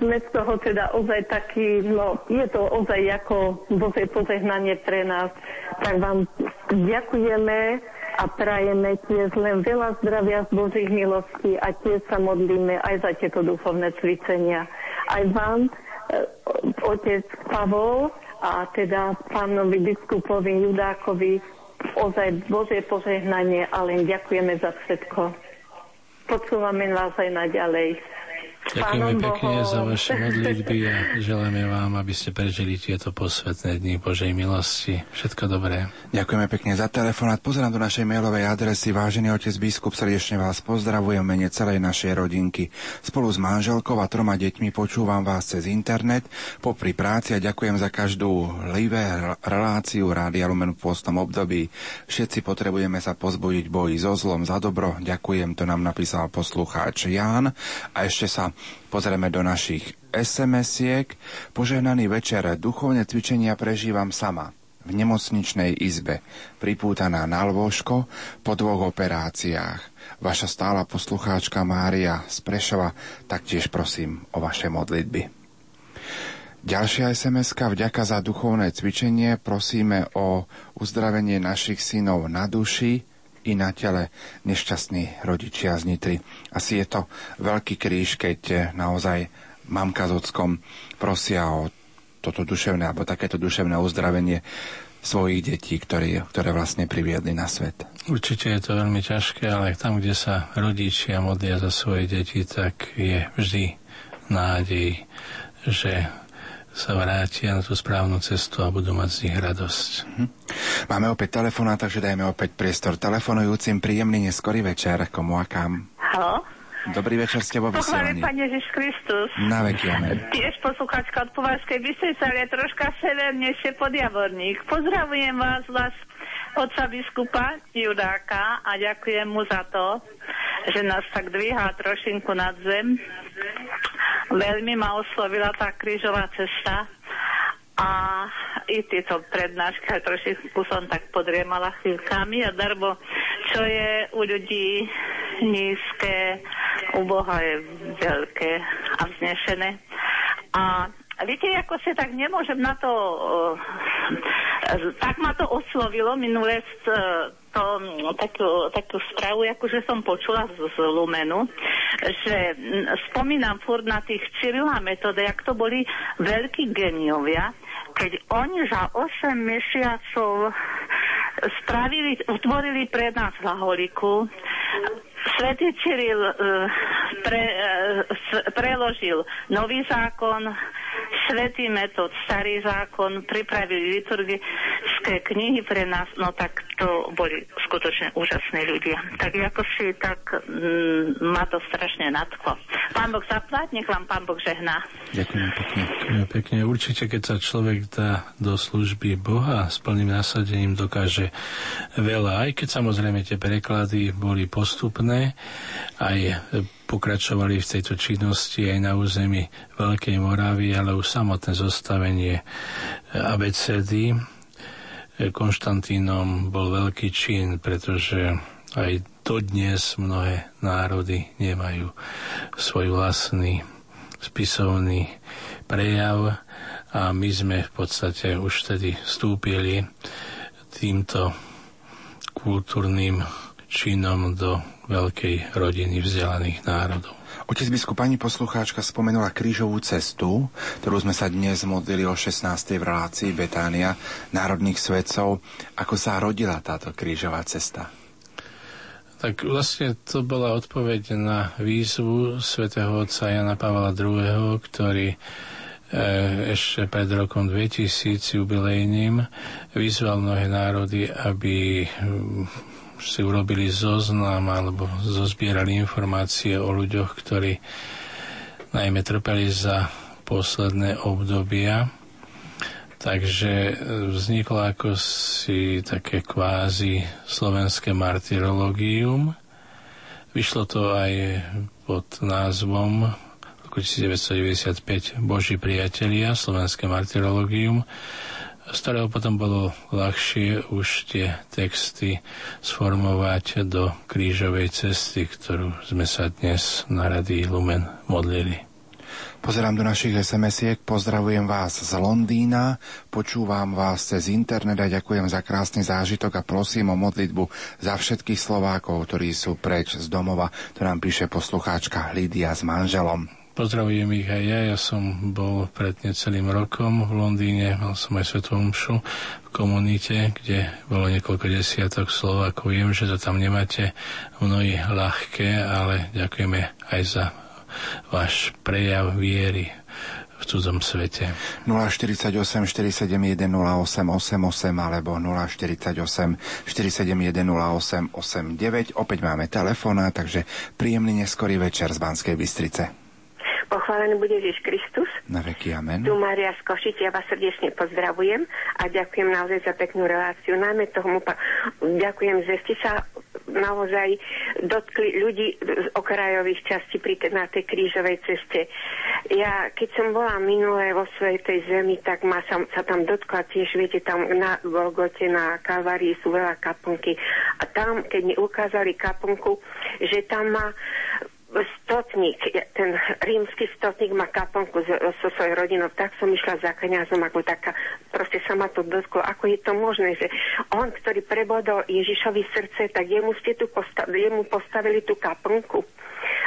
sme z toho teda ozaj taký, no je to ozaj ako Bože pozehnanie pre nás. Tak vám ďakujeme a prajeme tiež len veľa zdravia z Božích milostí a tiež sa modlíme aj za tieto duchovné cvičenia. Aj vám, e, otec Pavol a teda pánovi biskupovi Judákovi ozaj Božie požehnanie a len ďakujeme za všetko. Počúvame vás aj naďalej. Ďakujeme pekne za vaše modlitby a želáme vám, aby ste prežili tieto posvetné dni Božej milosti. Všetko dobré. Ďakujeme pekne za telefonát. Pozerám do našej mailovej adresy. Vážený otec biskup, srdečne vás pozdravujem mene celej našej rodinky. Spolu s manželkou a troma deťmi počúvam vás cez internet. Popri práci a ďakujem za každú livé reláciu Rádia Lumen v postom období. Všetci potrebujeme sa pozbudiť boji so zlom za dobro. Ďakujem, to nám napísal poslucháč Ján. A ešte sa Pozrieme do našich SMS-iek. Požehnaný večer duchovné cvičenia prežívam sama v nemocničnej izbe, pripútaná na lôžko po dvoch operáciách. Vaša stála poslucháčka Mária z Prešova, taktiež prosím o vaše modlitby. Ďalšia sms vďaka za duchovné cvičenie prosíme o uzdravenie našich synov na duši, i na tele nešťastní rodičia z Nitry. Asi je to veľký kríž, keď eh, naozaj mamka s ockom prosia o toto duševné alebo takéto duševné uzdravenie svojich detí, ktoré, ktoré vlastne priviedli na svet. Určite je to veľmi ťažké, ale tam, kde sa rodičia modlia za svoje deti, tak je vždy nádej, že sa vrátia na tú správnu cestu a budú mať z nich radosť. Mhm. Máme opäť telefóna, takže dajme opäť priestor telefonujúcim. Príjemný neskorý večer, komu a kam. Halo? Dobrý večer, ste vo vysielaní. Pán Ježiš Kristus. Na veky, amen. Tiež posluchačka od Považskej Bystrice, ale troška severnejšie podjavorník. Pozdravujem vás, vás otca biskupa Judáka a ďakujem mu za to, že nás tak dvíha trošinku nad zem Veľmi ma oslovila tá krížová cesta a i tieto prednášky trošku som tak podriemala chvíľkami a darbo, čo je u ľudí nízke, u Boha je veľké a vznešené. A viete, ako sa tak nemôžem na to, tak ma to oslovilo minulé to, takú, takú správu, akože som počula z, z Lumenu, že spomínam furt na tých Cyrila metóde, jak to boli veľkí geniovia, keď oni za 8 mesiacov spravili, utvorili pre nás hlaholiku, Svetý Cyril uh, pre, uh, preložil nový zákon, Svetý metod, starý zákon, pripravili liturgické knihy pre nás, no tak to boli skutočne úžasní ľudia. Tak ako si, tak mm, ma to strašne nadklo. Pán Boh zaplať, nech vám Pán Boh žehná. Ďakujem pekne. Ďakujem pekne. Určite, keď sa človek dá do služby Boha s plným nasadením, dokáže veľa. Aj keď samozrejme tie preklady boli postupné, aj pokračovali v tejto činnosti aj na území Veľkej Moravy, ale už samotné zostavenie ABCD Konštantínom bol veľký čin, pretože aj dodnes mnohé národy nemajú svoj vlastný spisovný prejav a my sme v podstate už vtedy vstúpili týmto kultúrnym činom do veľkej rodiny vzdelaných národov. Otec biskup, pani poslucháčka spomenula krížovú cestu, ktorú sme sa dnes modlili o 16. v relácii Betánia národných svetcov. Ako sa rodila táto krížová cesta? Tak vlastne to bola odpoveď na výzvu svätého otca Jana Pavla II., ktorý e, ešte pred rokom 2000 jubilejným vyzval mnohé národy, aby si urobili zoznam alebo zozbierali informácie o ľuďoch, ktorí najmä trpeli za posledné obdobia. Takže e, vzniklo ako si také kvázi slovenské martyrológium. Vyšlo to aj pod názvom roku 1995 Boží priatelia, slovenské martyrológium z ktorého potom bolo ľahšie už tie texty sformovať do krížovej cesty, ktorú sme sa dnes na Rady Lumen modlili. Pozerám do našich SMS-iek, pozdravujem vás z Londýna, počúvam vás cez internet a ďakujem za krásny zážitok a prosím o modlitbu za všetkých Slovákov, ktorí sú preč z domova. To nám píše poslucháčka Lídia s manželom. Pozdravujem ich aj ja. Ja som bol pred necelým rokom v Londýne, mal som aj svetovú v komunite, kde bolo niekoľko desiatok Slovákov. Viem, že to tam nemáte mnohí ľahké, ale ďakujeme aj za váš prejav viery v cudzom svete. 048 471 0888 alebo 048 471 0889. Opäť máme telefóna, takže príjemný neskorý večer z Banskej Bystrice. Pochválený bude Ježiš Kristus. Na veky amen. Tu Maria z Košic, ja vás srdečne pozdravujem a ďakujem naozaj za peknú reláciu. Najmä tomu pa- ďakujem, že ste sa naozaj dotkli ľudí z okrajových častí pri te- na tej krížovej ceste. Ja, keď som bola minulé vo svojej tej zemi, tak ma sa, sa tam dotkla tiež, viete, tam na Golgote, na Kalvárii sú veľa kaplnky. A tam, keď mi ukázali kaplnku, že tam má stotník, ten rímsky stotník má kaponku so, svojou rodinou, tak som išla za kniazom ako taká, proste sa ma to dotklo, ako je to možné, že on, ktorý prebodol Ježišovi srdce, tak jemu ste tu postavili, jemu postavili tú kaponku.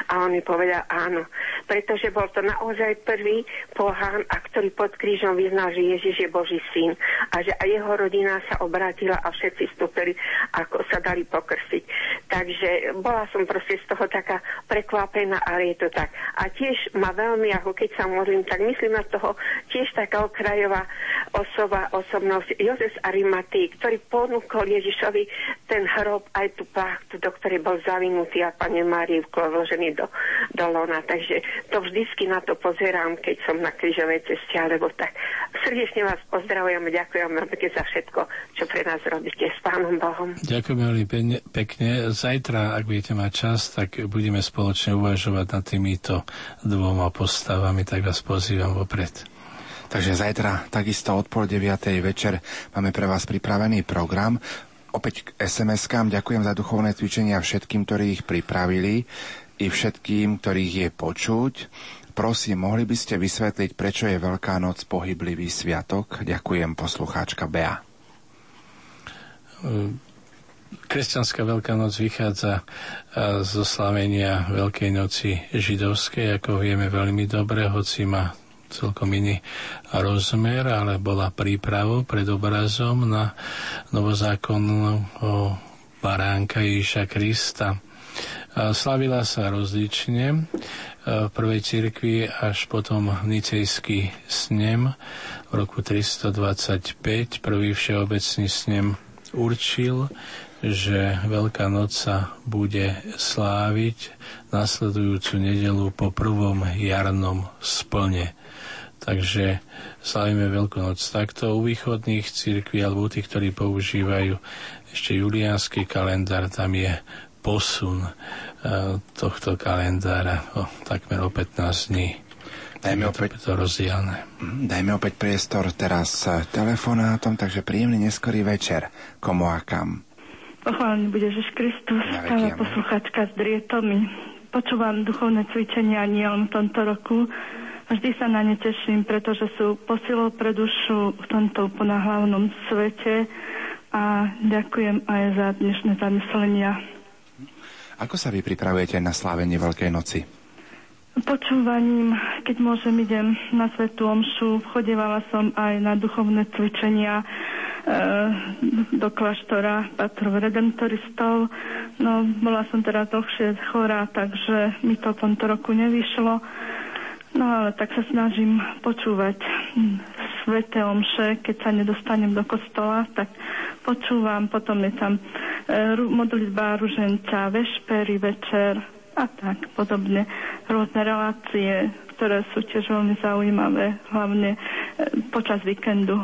A on mi povedal áno, pretože bol to naozaj prvý pohán, a ktorý pod krížom vyznal, že Ježiš je Boží syn a že aj jeho rodina sa obrátila a všetci vstúpili, ako sa dali pokrstiť. Takže bola som proste z toho taká prekvapená, ale je to tak. A tiež ma veľmi, ako keď sa modlím, tak myslím na toho tiež taká okrajová osoba, osobnosť Jozef Arimatý, ktorý ponúkol Ježišovi ten hrob aj tú plachtu, do ktorej bol zavinutý a pane Márii vložený do, do lona. Takže to vždycky na to pozerám, keď som na krížovej ceste, alebo tak. Srdečne vás pozdravujem a ďakujem vám pekne za všetko, čo pre nás robíte. S Pánom Bohom. Ďakujem veľmi pekne. Zajtra, ak budete mať čas, tak budeme spoločne uvažovať nad týmito dvoma postavami, tak vás pozývam vopred. Takže zajtra takisto od pol deviatej večer máme pre vás pripravený program. Opäť k SMS-kám ďakujem za duchovné cvičenia všetkým, ktorí ich pripravili i všetkým, ktorých je počuť. Prosím, mohli by ste vysvetliť, prečo je Veľká noc pohyblivý sviatok? Ďakujem, poslucháčka Bea. Kresťanská Veľká noc vychádza zo slavenia Veľkej noci židovskej, ako vieme veľmi dobre, hoci má celkom iný rozmer, ale bola prípravou pred obrazom na novozákonného baránka Ježiša Krista Slavila sa rozlične e, v prvej cirkvi až potom Nicejský snem v roku 325. Prvý všeobecný snem určil, že Veľká noc sa bude sláviť nasledujúcu nedelu po prvom jarnom splne. Takže slavíme Veľkú noc takto u východných cirkví alebo u tých, ktorí používajú ešte juliánsky kalendár, tam je posun e, tohto kalendára o takmer o 15 dní. Dajme opäť, to rozdielne. Mhm, dajme opäť priestor teraz telefonátom, takže príjemný neskorý večer. Komu a kam? Pochválený bude Ježiš Kristus, stále posluchačka z Drietomy. Počúvam duchovné cvičenia nie len v tomto roku. Vždy sa na ne teším, pretože sú posilou pre dušu v tomto ponáhlavnom svete a ďakujem aj za dnešné zamyslenia. Ako sa vy pripravujete na slávenie Veľkej noci? Počúvaním, keď môžem, idem na Svetu Omšu. Chodevala som aj na duchovné cvičenia e, do kláštora patrov redemptoristov. No, bola som teda dlhšie chorá, takže mi to v tomto roku nevyšlo. No ale tak sa snažím počúvať Svete Omše, keď sa nedostanem do kostola, tak počúvam, potom je tam e, modlitba ruženca, vešpery, večer a tak podobne. Rôzne relácie, ktoré sú tiež veľmi zaujímavé, hlavne e, počas víkendu.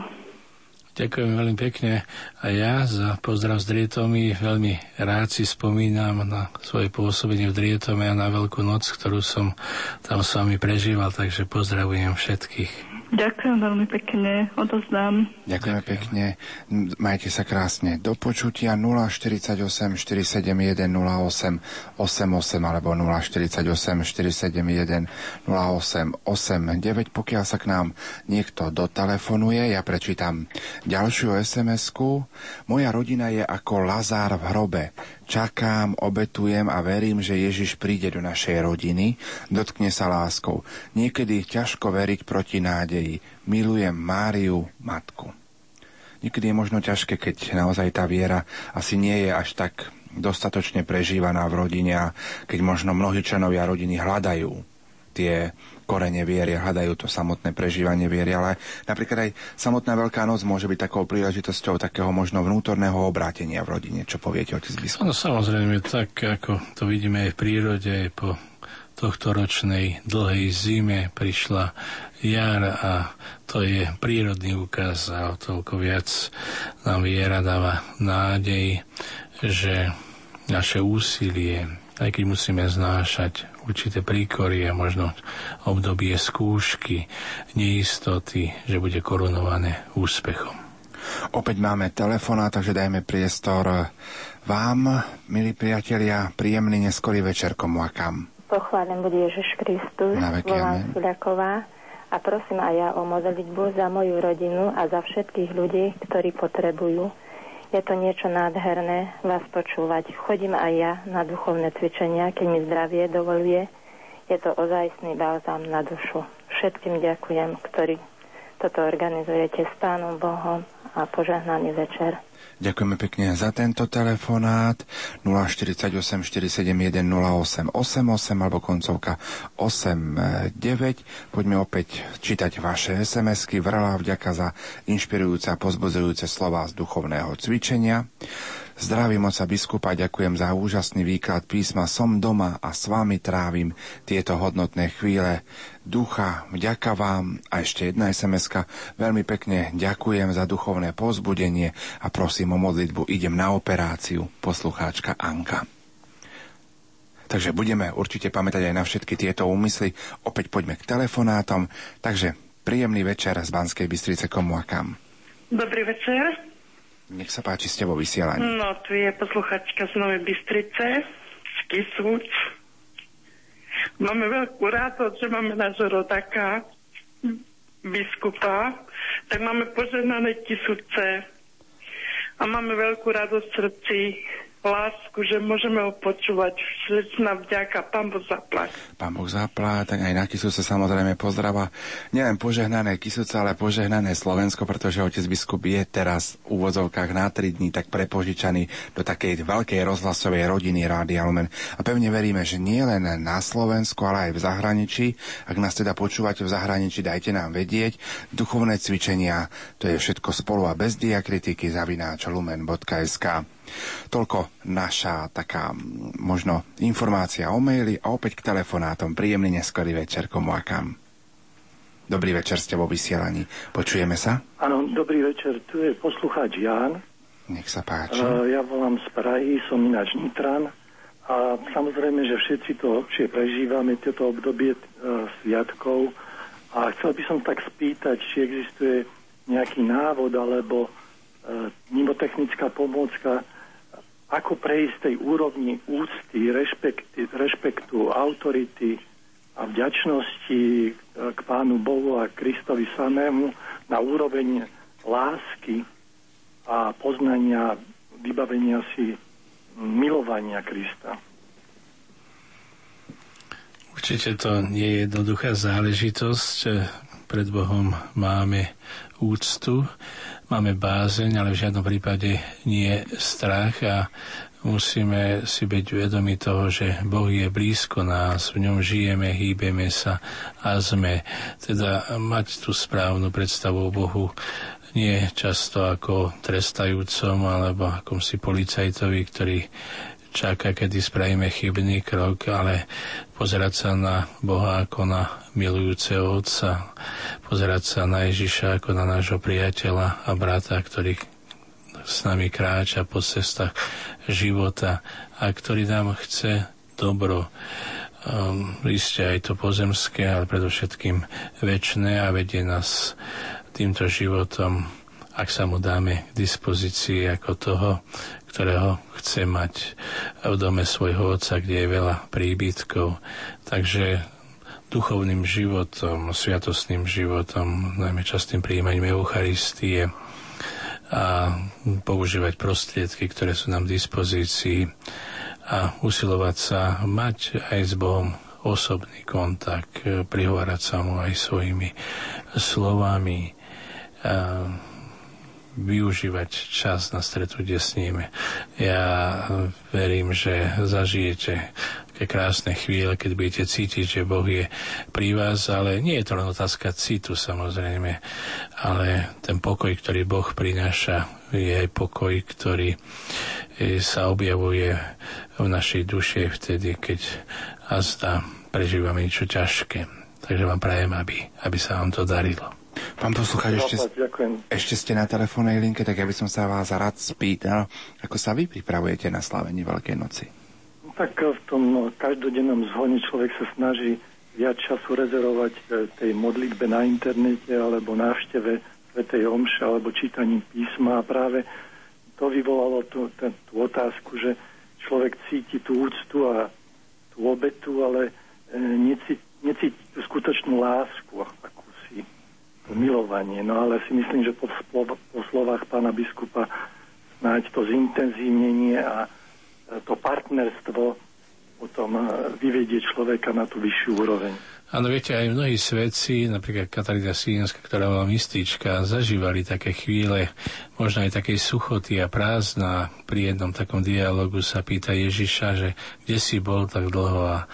Ďakujem veľmi pekne a ja za pozdrav z Drietomy. Veľmi rád si spomínam na svoje pôsobenie v Drietome a na Veľkú noc, ktorú som tam s vami prežíval, takže pozdravujem všetkých. Ďakujem veľmi pekne, odozdám. Ďakujeme pekne, majte sa krásne. Do počutia 048 471 08 88 alebo 048 471 08 89. Pokiaľ sa k nám niekto dotelefonuje, ja prečítam ďalšiu SMS-ku. Moja rodina je ako Lazár v hrobe. Čakám, obetujem a verím, že Ježiš príde do našej rodiny, dotkne sa láskou. Niekedy ťažko veriť proti nádeji. Milujem Máriu, matku. Niekedy je možno ťažké, keď naozaj tá viera asi nie je až tak dostatočne prežívaná v rodine a keď možno mnohí členovia rodiny hľadajú tie korene viery, hľadajú to samotné prežívanie viery, ale napríklad aj samotná Veľká noc môže byť takou príležitosťou takého možno vnútorného obrátenia v rodine. Čo poviete, otec biskup? No samozrejme, tak ako to vidíme aj v prírode, aj po tohto ročnej dlhej zime prišla jar a to je prírodný úkaz a o toľko viac nám viera dáva nádej, že naše úsilie, aj keď musíme znášať určité príkory a možno obdobie skúšky, neistoty, že bude korunované úspechom. Opäť máme telefona, takže dajme priestor vám, milí priatelia, príjemný neskorý večer komu a kam. Pochválen bude Ježiš Kristus, volám Filiaková a prosím aj ja o modlitbu za moju rodinu a za všetkých ľudí, ktorí potrebujú. Je to niečo nádherné vás počúvať. Chodím aj ja na duchovné cvičenia, keď mi zdravie dovoluje. Je to ozajstný balzám na dušu. Všetkým ďakujem, ktorí toto organizujete s Pánom Bohom a požehnaný večer. Ďakujeme pekne za tento telefonát 048 471 08 88 alebo koncovka 89. Poďme opäť čítať vaše SMS-ky. Vrlá vďaka za inšpirujúce a pozbudzujúce slova z duchovného cvičenia. Zdravím oca biskupa, ďakujem za úžasný výklad písma. Som doma a s vami trávim tieto hodnotné chvíle ducha. Vďaka vám a ešte jedna sms Veľmi pekne ďakujem za duchovné pozbudenie a prosím o modlitbu. Idem na operáciu. Poslucháčka Anka. Takže budeme určite pamätať aj na všetky tieto úmysly. Opäť poďme k telefonátom. Takže príjemný večer z Banskej Bystrice komu a kam. Dobrý večer. Nech sa páči, ste vo vysielaní. No, tu je posluchačka z Novej Bystrice, z Kisúc. Máme veľkú radosť, že máme nášho rodáka, biskupa, tak máme poženané Kisúce a máme veľkú radosť v srdci, lásku, že môžeme ho počúvať. Srdečná vďaka, Pán Boh zaplať. Pán Boh zaplať, tak aj na Kisúce samozrejme pozdrava. Nielen požehnané Kisúce, ale požehnané Slovensko, pretože otec biskup je teraz v úvodzovkách na 3 dní tak prepožičaný do takej veľkej rozhlasovej rodiny Rádia Lumen. A pevne veríme, že nie len na Slovensku, ale aj v zahraničí. Ak nás teda počúvate v zahraničí, dajte nám vedieť. Duchovné cvičenia, to je všetko spolu a bez diakritiky zavináč lumen.sk. Toľko naša taká možno informácia o maili a opäť k telefonátom. Príjemný neskorý večer komu a kam. Dobrý večer, ste vo vysielaní. Počujeme sa? Áno, dobrý večer. Tu je poslucháč Jan. Nech sa páči. Uh, ja volám z Prahy, som ináč Nitran. A samozrejme, že všetci to lepšie prežívame, tieto obdobie uh, sviatkov. A chcel by som tak spýtať, či existuje nejaký návod alebo uh, mimotechnická pomôcka, ako prejsť tej úrovni úcty, rešpekty, rešpektu, autority a vďačnosti e, k Pánu Bohu a Kristovi samému na úroveň lásky a poznania, vybavenia si milovania Krista. Určite to nie je jednoduchá záležitosť. Pred Bohom máme úctu máme bázeň, ale v žiadnom prípade nie strach a musíme si byť vedomi toho, že Boh je blízko nás, v ňom žijeme, hýbeme sa a sme. Teda mať tú správnu predstavu o Bohu nie často ako trestajúcom alebo akom si policajtovi, ktorý čaká, kedy spravíme chybný krok, ale pozerať sa na Boha ako na milujúceho Otca, pozerať sa na Ježiša ako na nášho priateľa a brata, ktorý s nami kráča po cestách života a ktorý nám chce dobro. Um, iste aj to pozemské, ale predovšetkým väčšie a vedie nás týmto životom, ak sa mu dáme k dispozícii ako toho, ktorého chce mať v dome svojho otca, kde je veľa príbytkov. Takže duchovným životom, sviatostným životom, najmä častým príjmaním Eucharistie a používať prostriedky, ktoré sú nám v dispozícii a usilovať sa mať aj s Bohom osobný kontakt, prihovárať sa mu aj svojimi slovami, využívať čas na stretnutie s ním. Ja verím, že zažijete také krásne chvíle, keď budete cítiť, že Boh je pri vás, ale nie je to len otázka citu samozrejme, ale ten pokoj, ktorý Boh prináša, je aj pokoj, ktorý e, sa objavuje v našej duši vtedy, keď azda prežívame niečo ťažké. Takže vám prajem, aby, aby sa vám to darilo. Pán poslucháč, ešte, ešte ste na telefónnej linke, tak ja by som sa vás rád spýtal, ako sa vy pripravujete na slavenie Veľkej noci? No, tak v tom každodennom zhone človek sa snaží viac času rezervovať e, tej modlitbe na internete alebo návšteve Svetej Omše alebo čítaním písma. A práve to vyvolalo tú, tú, tú otázku, že človek cíti tú úctu a tú obetu, ale necíti, necíti tú skutočnú lásku, milovanie. No ale si myslím, že po, po, po slovách pána biskupa snáď to zintenzívnenie a to partnerstvo potom e, vyvedie človeka na tú vyššiu úroveň. Áno, viete, aj mnohí svedci, napríklad Katarína Sínska, ktorá bola mystička, zažívali také chvíle, možno aj takej suchoty a prázdna. Pri jednom takom dialogu sa pýta Ježiša, že kde si bol tak dlho a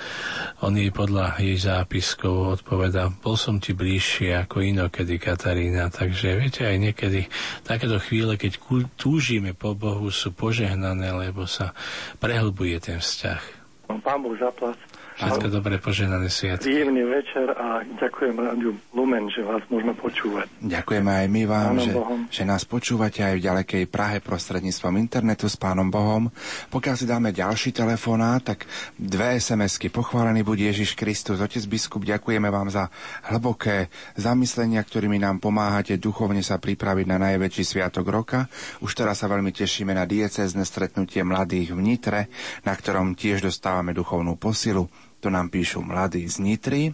on jej podľa jej zápiskov odpoveda, bol som ti bližšie ako inokedy Katarína. Takže viete, aj niekedy takéto chvíle, keď túžime po Bohu, sú požehnané, lebo sa prehlbuje ten vzťah. Pán Boh zaplať Všetko dobré, poženané sviatky. Príjemný večer a ďakujem Rádiu Lumen, že vás môžeme počúvať. Ďakujeme aj my vám, že, že nás počúvate aj v ďalekej Prahe prostredníctvom internetu s Pánom Bohom. Pokiaľ si dáme ďalší telefonát, tak dve SMS-ky. Pochválený buď Ježiš Kristus. Otec biskup, ďakujeme vám za hlboké zamyslenia, ktorými nám pomáhate duchovne sa pripraviť na najväčší sviatok roka. Už teraz sa veľmi tešíme na diecézne stretnutie mladých v Nitre, na ktorom tiež dostávame duchovnú posilu. To nám píšu mladí z Nitry.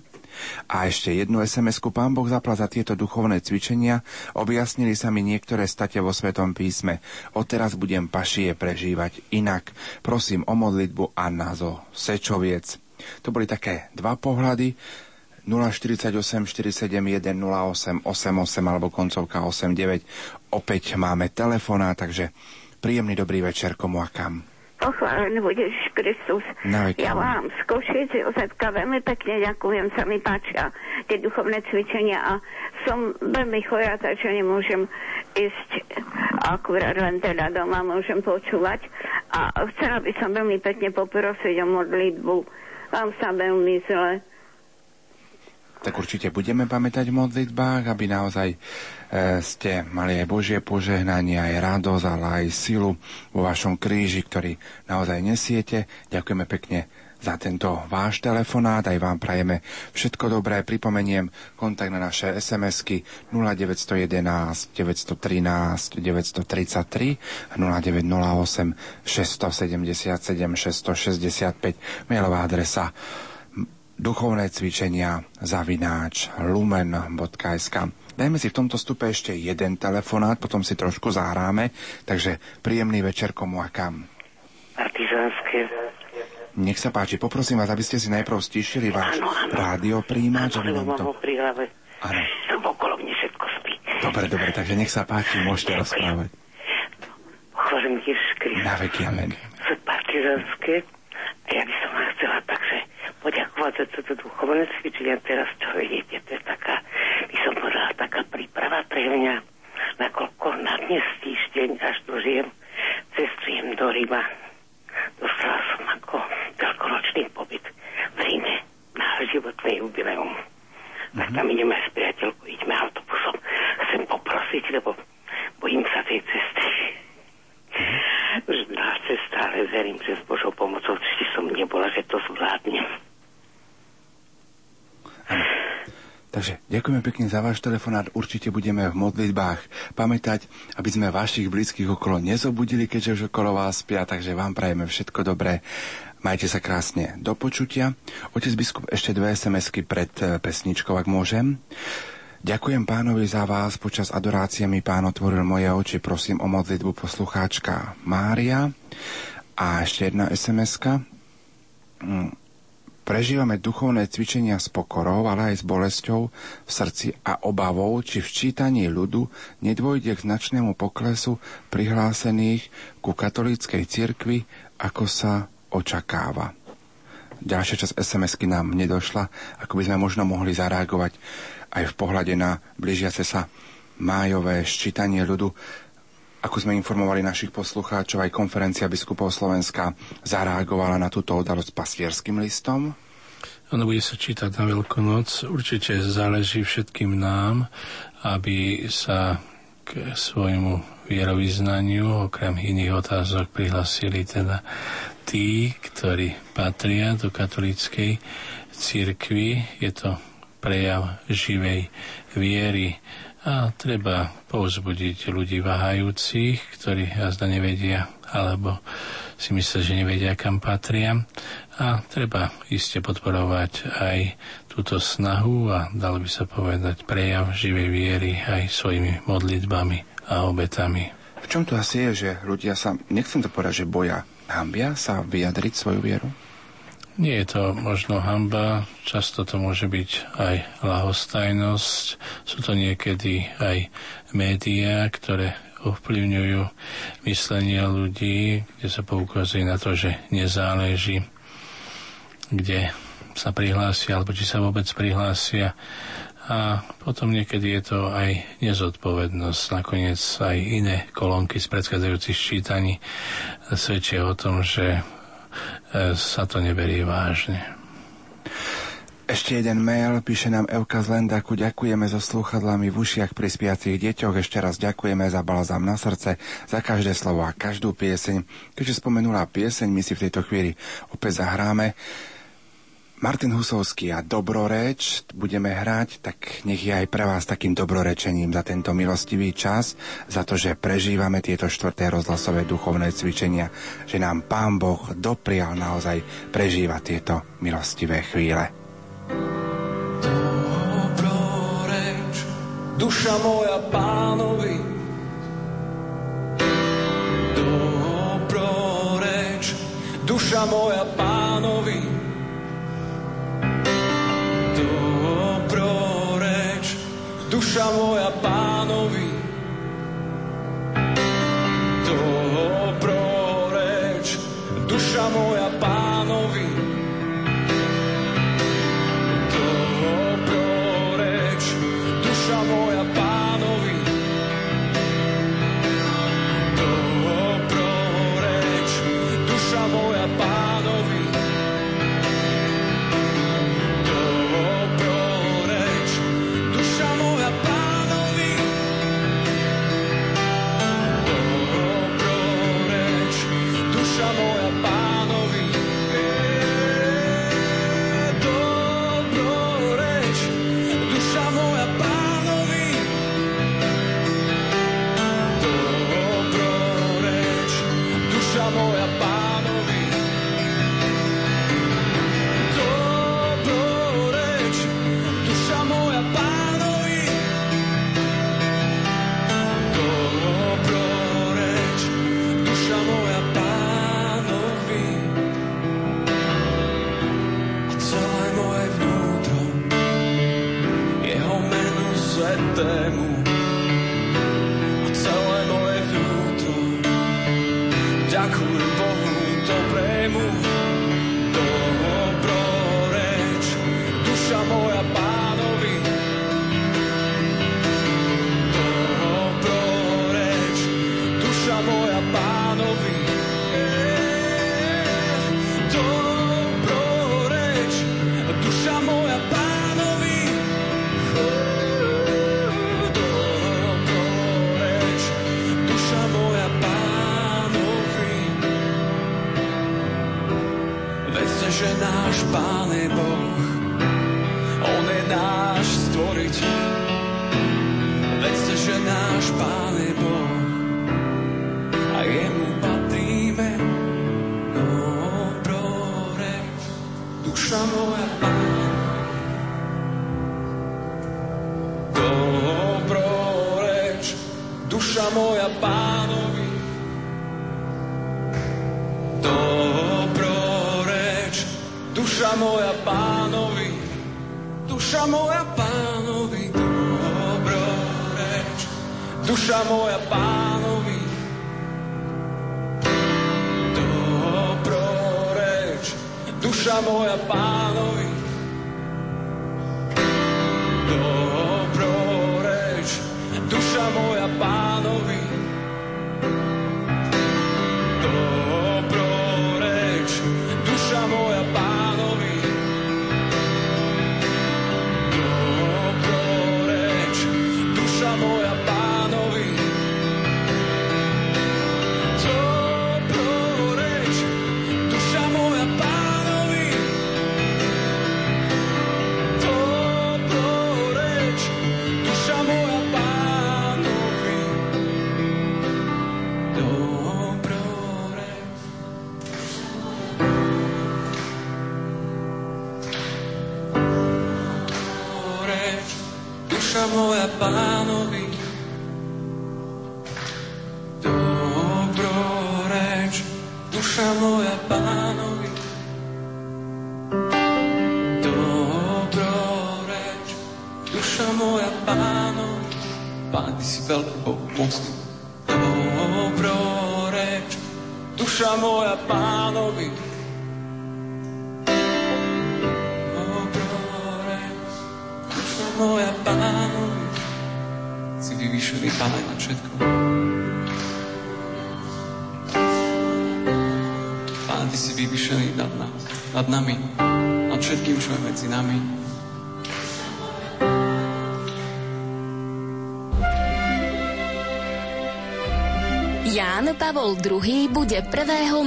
A ešte jednu SMS-ku Pán Boh zapla za tieto duchovné cvičenia. Objasnili sa mi niektoré state vo Svetom písme. Odteraz budem pašie prežívať inak. Prosím o modlitbu Anna zo Sečoviec. To boli také dva pohľady. 048 471 08 88 alebo koncovka 89. Opäť máme telefóna, takže príjemný dobrý večer komu a kam. Pochválený bude Ježiš Kristus. No, ja vám z Košic, Jozefka, veľmi pekne ďakujem, sa mi páčia tie duchovné cvičenia a som veľmi chorá, takže nemôžem ísť akurát len teda doma, môžem počúvať. A chcela by som veľmi pekne poprosiť o modlitbu. Vám sa veľmi zle tak určite budeme pamätať v modlitbách, aby naozaj e, ste mali aj Božie požehnanie, aj radosť, ale aj silu vo vašom kríži, ktorý naozaj nesiete. Ďakujeme pekne za tento váš telefonát. Aj vám prajeme všetko dobré. Pripomeniem kontakt na naše SMS-ky 0911 913 933 0908 677 665 mailová adresa duchovné cvičenia zavináč lumen.sk. Dajme si v tomto stupe ešte jeden telefonát, potom si trošku zahráme, takže príjemný večer komu a kam. Partizánske. Nech sa páči, poprosím vás, aby ste si najprv stíšili váš rádio príjimač. Áno, mám ho pri hlave. Áno. Okolo mne všetko spí. Dobre, dobre, takže nech sa páči, môžete Ďakujem. rozprávať. Chválim Ježiš Kristus. Na veky, amen. Partizánske obchádzať sa do duchovnosti, čiže ja teraz čo vidíte, to je taká, by som povedala, taká príprava pre mňa, nakoľko na dnes týždeň až dožijem, cestujem do Rima. Dostala som ako veľkonočný pobyt v Ríme na životné jubileum. Mm-hmm. Tak mhm. tam ideme s priateľkou, ideme autobusom. Chcem poprosiť, lebo bojím sa tej cesty. Mhm. Už na cesta, ale verím, že s Božou pomocou, či som nebola, že to zvládnem. Takže ďakujeme pekne za váš telefonát. Určite budeme v modlitbách pamätať, aby sme vašich blízkych okolo nezobudili, keďže už okolo vás spia, takže vám prajeme všetko dobré. Majte sa krásne. Do počutia. Otec biskup, ešte dve SMS-ky pred eh, pesničkou, ak môžem. Ďakujem pánovi za vás. Počas adorácie mi pán otvoril moje oči. Prosím o modlitbu poslucháčka Mária. A ešte jedna SMS-ka. Prežívame duchovné cvičenia s pokorou, ale aj s bolesťou v srdci a obavou, či v čítaní ľudu nedvojde k značnému poklesu prihlásených ku katolíckej cirkvi, ako sa očakáva. Ďalšia časť SMS-ky nám nedošla, ako by sme možno mohli zareagovať aj v pohľade na blížiace sa májové ščítanie ľudu. Ako sme informovali našich poslucháčov, aj konferencia biskupov Slovenska zareagovala na túto udalosť pastierským listom. Ono bude sa čítať na Veľkú noc. Určite záleží všetkým nám, aby sa k svojmu vierovýznaniu okrem iných otázok prihlasili teda tí, ktorí patria do katolíckej církvy. Je to prejav živej viery a treba povzbudiť ľudí váhajúcich, ktorí jazda nevedia alebo si myslia, že nevedia, kam patria. A treba iste podporovať aj túto snahu a dalo by sa povedať prejav živej viery aj svojimi modlitbami a obetami. V čom to asi je, že ľudia sa, nechcem to povedať, že boja, hambia sa vyjadriť svoju vieru? Nie je to možno hamba, často to môže byť aj lahostajnosť, sú to niekedy aj médiá, ktoré ovplyvňujú myslenie ľudí, kde sa poukazuje na to, že nezáleží, kde sa prihlásia, alebo či sa vôbec prihlásia. A potom niekedy je to aj nezodpovednosť. Nakoniec aj iné kolónky z predchádzajúcich čítaní svedčia o tom, že sa to neberie vážne. Ešte jeden mail, píše nám Evka z Lendaku, ďakujeme so slúchadlami v ušiach pri spiacich deťoch, ešte raz ďakujeme za balzám na srdce, za každé slovo a každú pieseň. Keďže spomenula pieseň, my si v tejto chvíli opäť zahráme. Martin Husovský a Dobroreč. Budeme hrať, tak nech je aj pre vás takým dobrorečením za tento milostivý čas, za to, že prežívame tieto štvrté rozhlasové duchovné cvičenia, že nám Pán Boh doprial naozaj prežívať tieto milostivé chvíle. Dobroreč, duša moja pánovi, Dobroreč, duša moja pánovi, duša moja pánovi. Dobro reč, duša moja pánovi. Náš Pán je Boh. A jemu patríme dobroreč. Duša moja duša moja Pánovi, dobroreč, duša moja Pánovi, duša moja Pánovi, duša moja Pánovi, dobroreč, duša moja Pánovi, všetko. Pán, Ty si vyvýšený nad nás, nad nami, nad všetkým, čo je medzi nami. Ján Pavol II bude 1.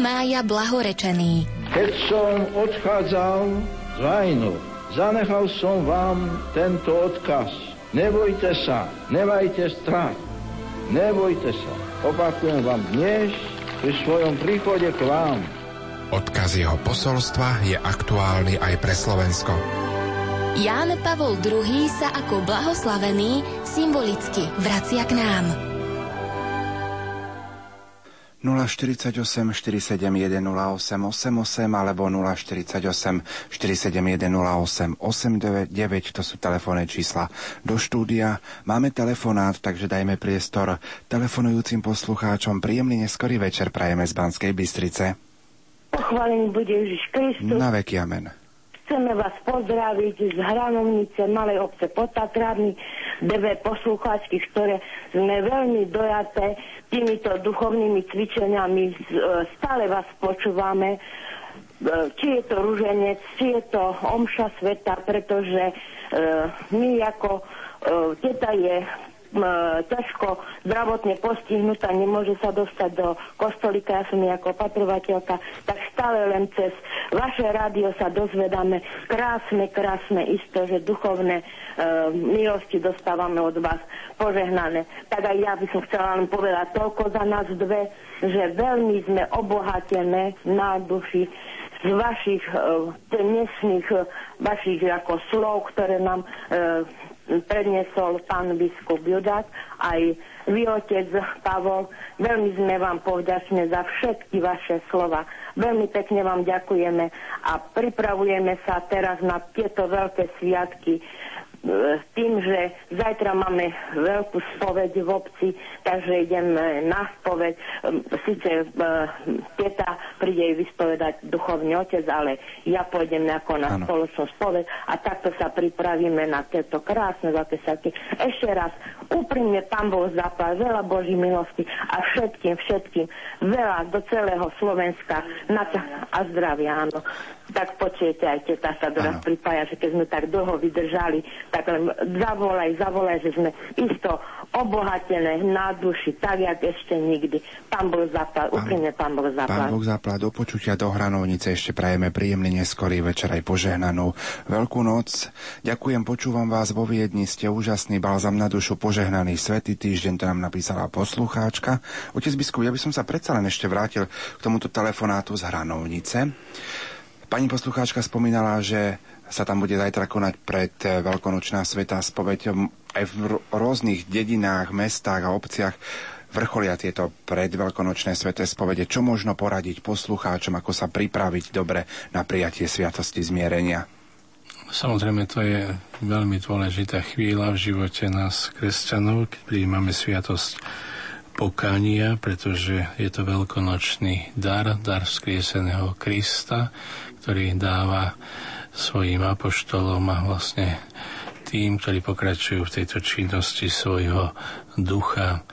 mája blahorečený. Keď som odchádzal z vajnu, zanechal som vám tento odkaz. Nebojte sa, nemajte strach, nebojte sa. Opakujem vám dnes pri svojom príchode k vám. Odkaz jeho posolstva je aktuálny aj pre Slovensko. Ján Pavol II sa ako blahoslavený symbolicky vracia k nám. 048 471 08 88 alebo 048 471 08 899, to sú telefónne čísla do štúdia. Máme telefonát, takže dajme priestor telefonujúcim poslucháčom. Príjemný neskorý večer prajeme z Banskej Bystrice. Pochválený bude Ježiš Kristus. Na veky amen. Chceme vás pozdraviť z Hranovnice, Malej obce pod Tatrami, dve poslucháčky, ktoré sme veľmi dojaté týmito duchovnými cvičeniami. e, Stále vás počúvame, e, či je to ruženec, či je to omša sveta, pretože e, my ako e, teta je ťažko zdravotne postihnutá, nemôže sa dostať do kostolika, ja som ako patrovateľka, tak stále len cez vaše rádio sa dozvedáme krásne, krásne isto, že duchovné e, milosti dostávame od vás požehnané. Tak aj ja by som chcela len povedať toľko za nás dve, že veľmi sme obohatené na duši z vašich uh, dnešných uh, vašich ako slov, ktoré nám uh, predniesol pán biskup Judák, aj vy, otec Pavol, veľmi sme vám povďační za všetky vaše slova. Veľmi pekne vám ďakujeme a pripravujeme sa teraz na tieto veľké sviatky tým, že zajtra máme veľkú spoveď v obci, takže ideme na spoveď. Sice teta príde vyspovedať duchovný otec, ale ja pôjdem ako na ano. spoločnú spoveď a takto sa pripravíme na tieto krásne sviatky. Ešte raz, úprimne Pán Boh zapá veľa Boží milosti a všetkým, všetkým veľa do celého Slovenska na a zdravia, áno. Tak počujete, aj teta sa doraz pripája, že keď sme tak dlho vydržali, tak len za zavolaj, zavolaj, že sme isto obohatené na duši, tak, jak ešte nikdy. Pán Boh zaplať, úplne Pán Boh zaplať. Pán Boh zaplať, do počutia do Hranovnice ešte prajeme príjemný neskorý večer aj požehnanú Veľkú noc. Ďakujem, počúvam vás vo Viedni, ste úžasný balzam na dušu, požehnaný svetý týždeň, to nám napísala poslucháčka. Otec biskup, ja by som sa predsa len ešte vrátil k tomuto telefonátu z Hranovnice. Pani poslucháčka spomínala, že sa tam bude zajtra konať pred eh, Veľkonočná sveta spoveď aj v rôznych dedinách, mestách a obciach vrcholia tieto predveľkonočné sveté spovede. Čo možno poradiť poslucháčom, ako sa pripraviť dobre na prijatie sviatosti zmierenia? Samozrejme, to je veľmi dôležitá chvíľa v živote nás, kresťanov, keď prijímame sviatosť pokania, pretože je to veľkonočný dar, dar vzkrieseného Krista, ktorý dáva svojim apoštolom a vlastne tým, ktorí pokračujú v tejto činnosti svojho ducha.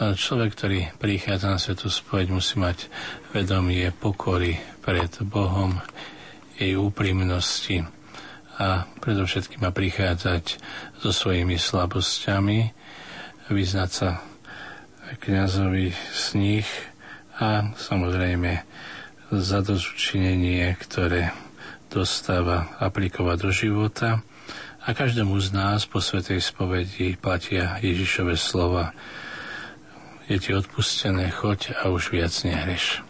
Človek, ktorý prichádza na svetu spoveď, musí mať vedomie pokory pred Bohom, jej úprimnosti a predovšetkým má prichádzať so svojimi slabosťami, vyznať sa kniazovi z nich a samozrejme zadozučinenie, ktoré dostáva aplikovať do života a každému z nás po Svetej spovedi platia Ježišove slova. Je ti odpustené, choď a už viac nehreš.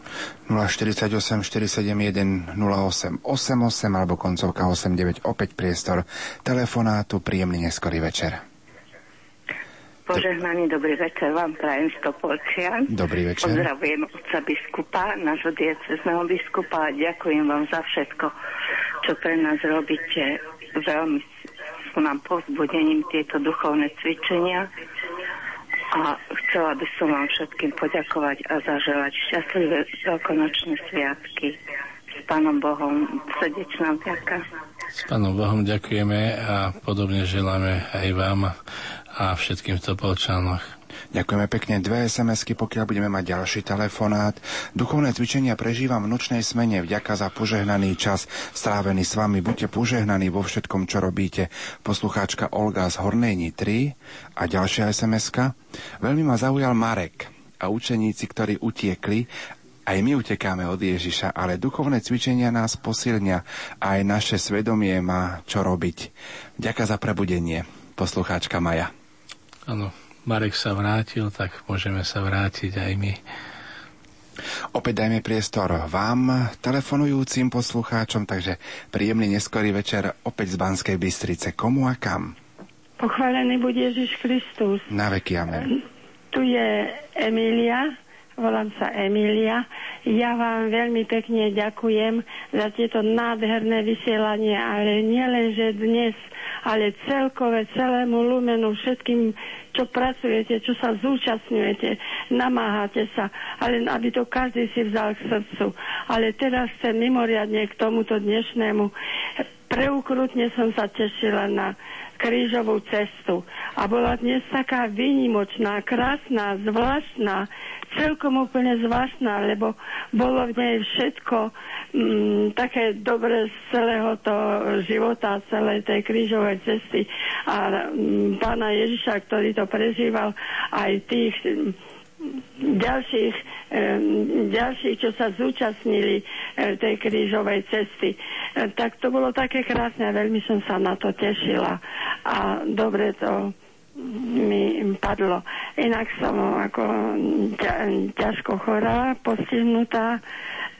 048 471 08 88 alebo koncovka 89 opäť priestor telefonátu. Príjemný neskorý večer. Požehnaný dobrý večer vám prajem z. Dobrý večer. Pozdravujem otca biskupa, nášho diecezného biskupa a ďakujem vám za všetko, čo pre nás robíte. Veľmi sú nám povzbudením tieto duchovné cvičenia a chcela by som vám všetkým poďakovať a zaželať šťastlivé veľkonočné sviatky. S Pánom Bohom srdečná vďaka. S Pánom Bohom ďakujeme a podobne želáme aj vám a všetkým v Topolčanoch. Ďakujeme pekne. Dve SMS-ky, pokiaľ budeme mať ďalší telefonát. Duchovné cvičenia prežívam v nočnej smene. Vďaka za požehnaný čas strávený s vami. Buďte požehnaní vo všetkom, čo robíte. Poslucháčka Olga z Hornej Nitry. A ďalšia SMS-ka. Veľmi ma zaujal Marek a učeníci, ktorí utiekli aj my utekáme od Ježiša, ale duchovné cvičenia nás posilnia a aj naše svedomie má čo robiť. Ďaká za prebudenie, poslucháčka Maja. Áno, Marek sa vrátil, tak môžeme sa vrátiť aj my. Opäť dajme priestor vám, telefonujúcim poslucháčom, takže príjemný neskorý večer opäť z Banskej Bystrice. Komu a kam? Pochválený bude Ježiš Kristus. Na veky amen. Tu je Emília, volám sa Emília. Ja vám veľmi pekne ďakujem za tieto nádherné vysielanie, ale nielen, že dnes ale celkové, celému Lumenu, všetkým, čo pracujete, čo sa zúčastňujete, namáhate sa, ale aby to každý si vzal k srdcu. Ale teraz chcem mimoriadne k tomuto dnešnému. Preukrutne som sa tešila na krížovú cestu. A bola dnes taká výnimočná, krásna, zvláštna, celkom úplne zvláštna, lebo bolo v nej všetko mm, také dobre z celého toho života, celej tej krížovej cesty a mm, pána Ježiša, ktorý to prežíval, aj tých mm, ďalších, ďalších, čo sa zúčastnili tej krížovej cesty. Tak to bolo také krásne, veľmi som sa na to tešila a dobre to mi padlo. Inak som ako ťažko chorá, postihnutá,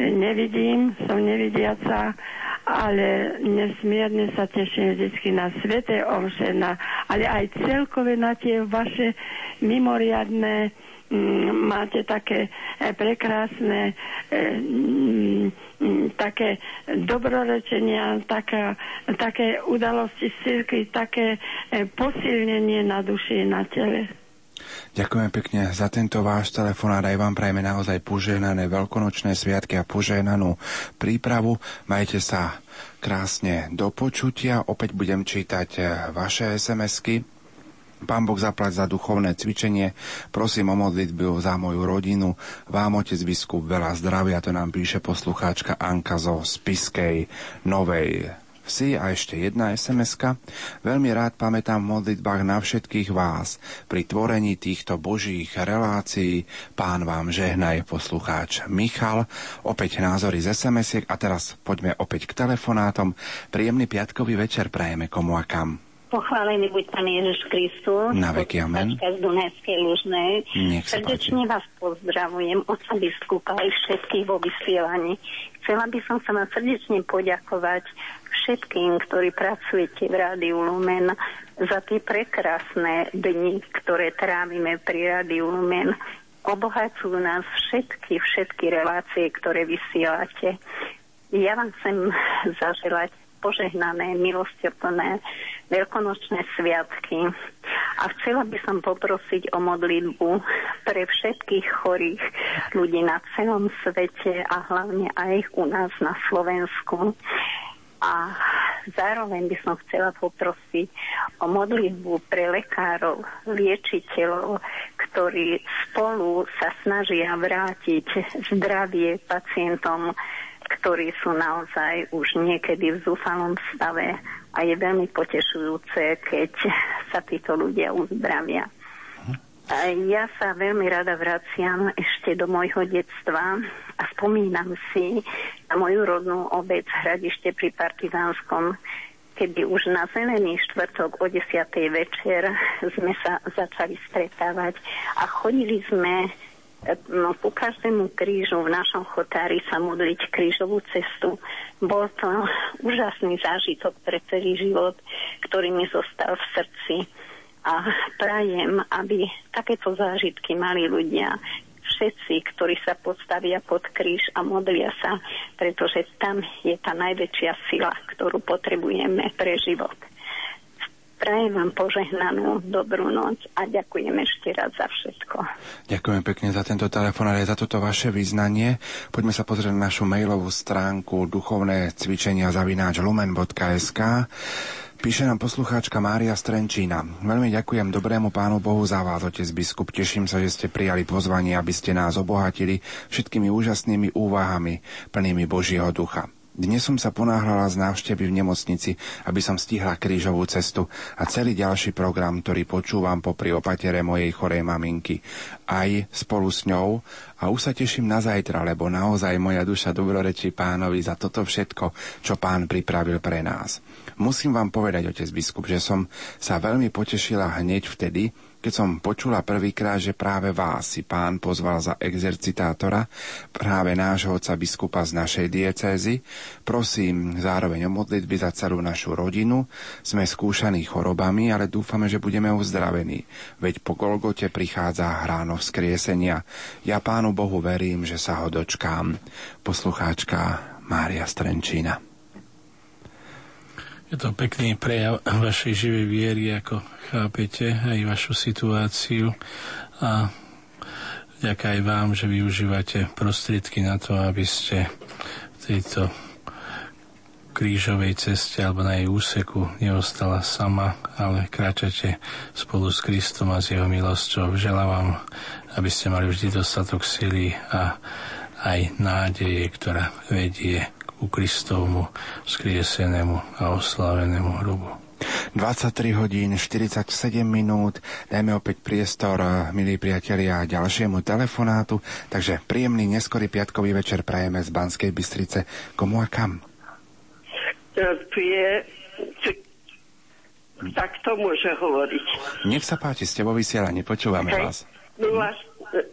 nevidím, som nevidiaca, ale nesmierne sa teším vždy na svete omše, ale aj celkové na tie vaše mimoriadné Mm, máte také e, prekrásne e, mm, také dobrorečenia, taká, také udalosti z cirkvi, také e, posilnenie na duši, na tele. Ďakujem pekne za tento váš telefonát. Aj vám prajeme naozaj požehnané veľkonočné sviatky a požehnanú prípravu. Majte sa krásne do počutia. Opäť budem čítať vaše SMS-ky Pán Boh zaplať za duchovné cvičenie. Prosím o modlitbu za moju rodinu. Vám, otec biskup, veľa zdravia, to nám píše poslucháčka Anka zo Spiskej Novej si a ešte jedna sms Veľmi rád pamätám v modlitbách na všetkých vás. Pri tvorení týchto božích relácií pán vám žehnaj poslucháč Michal. Opäť názory z sms a teraz poďme opäť k telefonátom. Príjemný piatkový večer prajeme komu a kam. Pochválený buď Pán Ježiš Kristus. Na veky, amen. Z Dunajskej Lužnej. Nech sa Srdečne vás pozdravujem, oca biskupa aj všetkých vo vysielaní. Chcela by som sa vám srdečne poďakovať všetkým, ktorí pracujete v Rádiu Lumen za tie prekrásne dni, ktoré trávime pri Rádiu Lumen. Obohacujú nás všetky, všetky relácie, ktoré vysielate. Ja vám chcem zaželať požehnané, milosťoplné veľkonočné sviatky. A chcela by som poprosiť o modlitbu pre všetkých chorých ľudí na celom svete a hlavne aj u nás na Slovensku. A zároveň by som chcela poprosiť o modlitbu pre lekárov, liečiteľov, ktorí spolu sa snažia vrátiť zdravie pacientom ktorí sú naozaj už niekedy v zúfalom stave a je veľmi potešujúce, keď sa títo ľudia uzdravia. Ja sa veľmi rada vraciam ešte do môjho detstva a spomínam si na moju rodnú obec Hradište pri Partizánskom, kedy už na zelený štvrtok o 10. večer sme sa začali stretávať a chodili sme no, ku každému krížu v našom chotári sa modliť krížovú cestu. Bol to úžasný zážitok pre celý život, ktorý mi zostal v srdci. A prajem, aby takéto zážitky mali ľudia, všetci, ktorí sa postavia pod kríž a modlia sa, pretože tam je tá najväčšia sila, ktorú potrebujeme pre život. Prajem vám požehnanú dobrú noc a ďakujem ešte raz za všetko. Ďakujem pekne za tento telefon a za toto vaše význanie. Poďme sa pozrieť na našu mailovú stránku duchovné cvičenia zavináč lumen.sk. Píše nám poslucháčka Mária Strenčína. Veľmi ďakujem dobrému pánu Bohu za vás, otec biskup. Teším sa, že ste prijali pozvanie, aby ste nás obohatili všetkými úžasnými úvahami, plnými Božieho ducha. Dnes som sa ponáhľala z návštevy v nemocnici, aby som stihla krížovú cestu a celý ďalší program, ktorý počúvam popri opatere mojej chorej maminky. Aj spolu s ňou a už sa teším na zajtra, lebo naozaj moja duša dobrorečí pánovi za toto všetko, čo pán pripravil pre nás. Musím vám povedať, otec biskup, že som sa veľmi potešila hneď vtedy, keď som počula prvýkrát, že práve vás si pán pozval za exercitátora, práve nášho oca biskupa z našej diecézy, prosím zároveň o modlitby za celú našu rodinu. Sme skúšaní chorobami, ale dúfame, že budeme uzdravení. Veď po Golgote prichádza hráno vzkriesenia. Ja pánu Bohu verím, že sa ho dočkám. Poslucháčka Mária Strenčína. Je to pekný prejav vašej živej viery, ako chápete aj vašu situáciu a vďaka aj vám, že využívate prostriedky na to, aby ste v tejto krížovej ceste alebo na jej úseku neostala sama, ale kráčate spolu s Kristom a s jeho milosťou. Želám vám, aby ste mali vždy dostatok sily a aj nádeje, ktorá vedie ku Kristovmu skriesenému a oslávenému hrobu. 23 hodín 47 minút. Dajme opäť priestor, eh, milí priatelia, ďalšiemu telefonátu. Takže príjemný neskorý piatkový večer prajeme z Banskej Bystrice. Komu a kam? Tu je... Tak to môže hovoriť. Nech sa páči, ste vo vysielaní, počúvame okay. vás. No,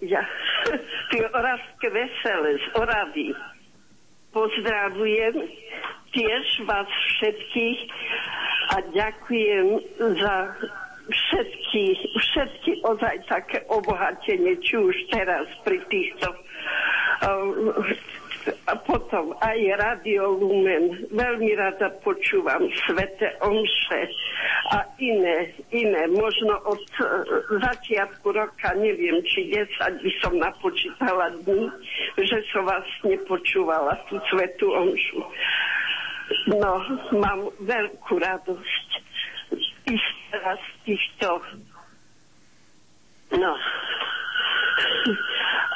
ja, ty Oravské vesele z Oravy pozdravujem tiež vás všetkých a ďakujem za všetky, všetky ozaj také obohatenie, či už teraz pri týchto a potom aj Radio Lumen. Veľmi rada počúvam Svete Omše a iné, iné. Možno od e, začiatku roka, neviem, či 10 by som napočítala dní, že som vás nepočúvala, tú Svetu Omšu. No, mám veľkú radosť ísť teraz týchto No.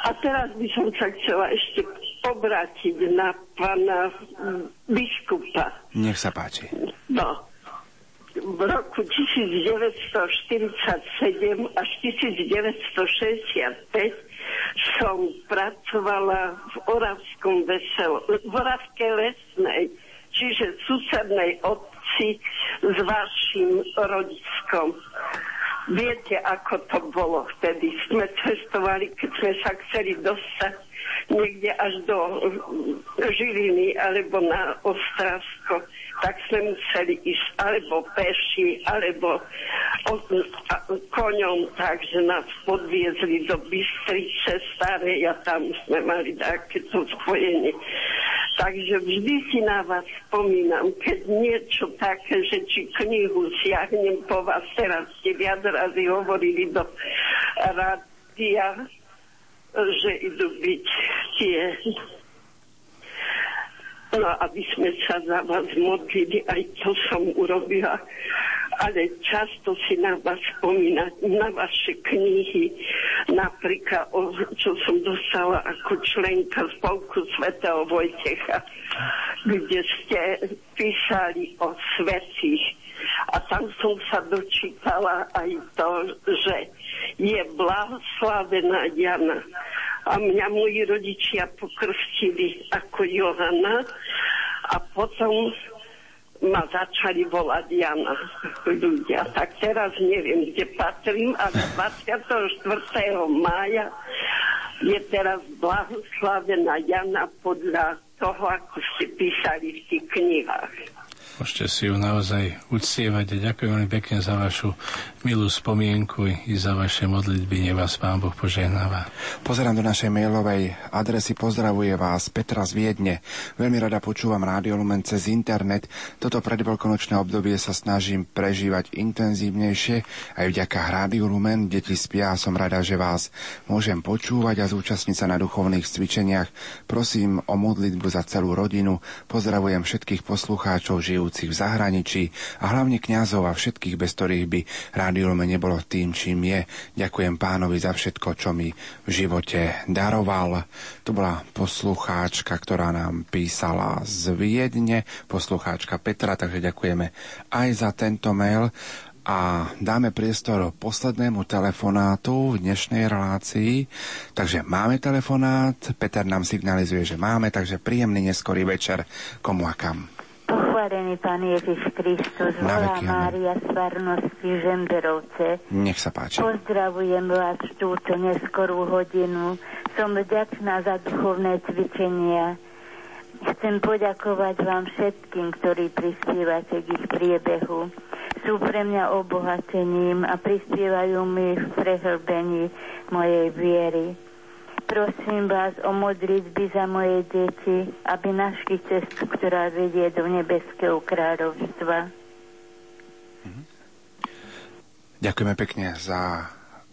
A teraz by som sa chcela ešte obrátiť na pána biskupa. Nech sa páči. No, v roku 1947 až 1965 som pracovala v Oravskom veselo, v Oravskej lesnej, čiže susednej obci s vašim rodiskom. Viete, ako to bolo vtedy. Sme cestovali, keď sme sa chceli dostať niekde až do Žiliny alebo na Ostravsko tak sme museli ísť alebo peši, alebo koňom, takže nás podviezli do Bystrice starej a tam sme mali takéto spojenie. Takže vždy si na vás spomínam, keď niečo také, že či knihu siahnem po vás, teraz ste viac razy hovorili do rádia, že idú byť tie No, aby sme sa za vás modlili, aj to som urobila. Ale často si na vás spomínať, na vaše knihy, napríklad, o, čo som dostala ako členka spolku svätého Vojtecha, kde ste písali o svetých. A tam som sa dočítala aj to, že je blahoslavená Jana a mňa moji rodičia pokrstili ako Johana a potom ma začali volať Jana ľudia. Tak teraz neviem, kde patrím, ale 24. mája je teraz blahoslavená Jana podľa toho, ako ste písali v tých knihách. Môžete si ju naozaj uctievať a ďakujem veľmi pekne za vašu milú spomienku i za vaše modlitby. Nech vás Pán Boh požehnáva. Pozerám do našej mailovej adresy. Pozdravuje vás Petra z Viedne. Veľmi rada počúvam Rádio Lumen cez internet. Toto predveľkonočné obdobie sa snažím prežívať intenzívnejšie. Aj vďaka Rádiu Lumen deti spia a som rada, že vás môžem počúvať a zúčastniť sa na duchovných cvičeniach. Prosím o modlitbu za celú rodinu. Pozdravujem všetkých poslucháčov žijú žijúcich v zahraničí a hlavne kňazov a všetkých, bez ktorých by Rádio Lumen nebolo tým, čím je. Ďakujem pánovi za všetko, čo mi v živote daroval. To bola poslucháčka, ktorá nám písala z Viedne, poslucháčka Petra, takže ďakujeme aj za tento mail a dáme priestor poslednému telefonátu v dnešnej relácii. Takže máme telefonát, Peter nám signalizuje, že máme, takže príjemný neskorý večer komu a kam. Pochválený Pán Ježiš Kristus, volá Mária z farnosti Žemberovce. Nech sa páči. Pozdravujem vás túto neskorú hodinu. Som vďačná za duchovné cvičenia. Chcem poďakovať vám všetkým, ktorí prispievate k ich priebehu. Sú pre mňa obohatením a prispievajú mi v prehlbení mojej viery. Prosím vás o modlitby za moje deti, aby našli cestu, ktorá vedie do nebeského kráľovstva. Mhm. Ďakujeme pekne za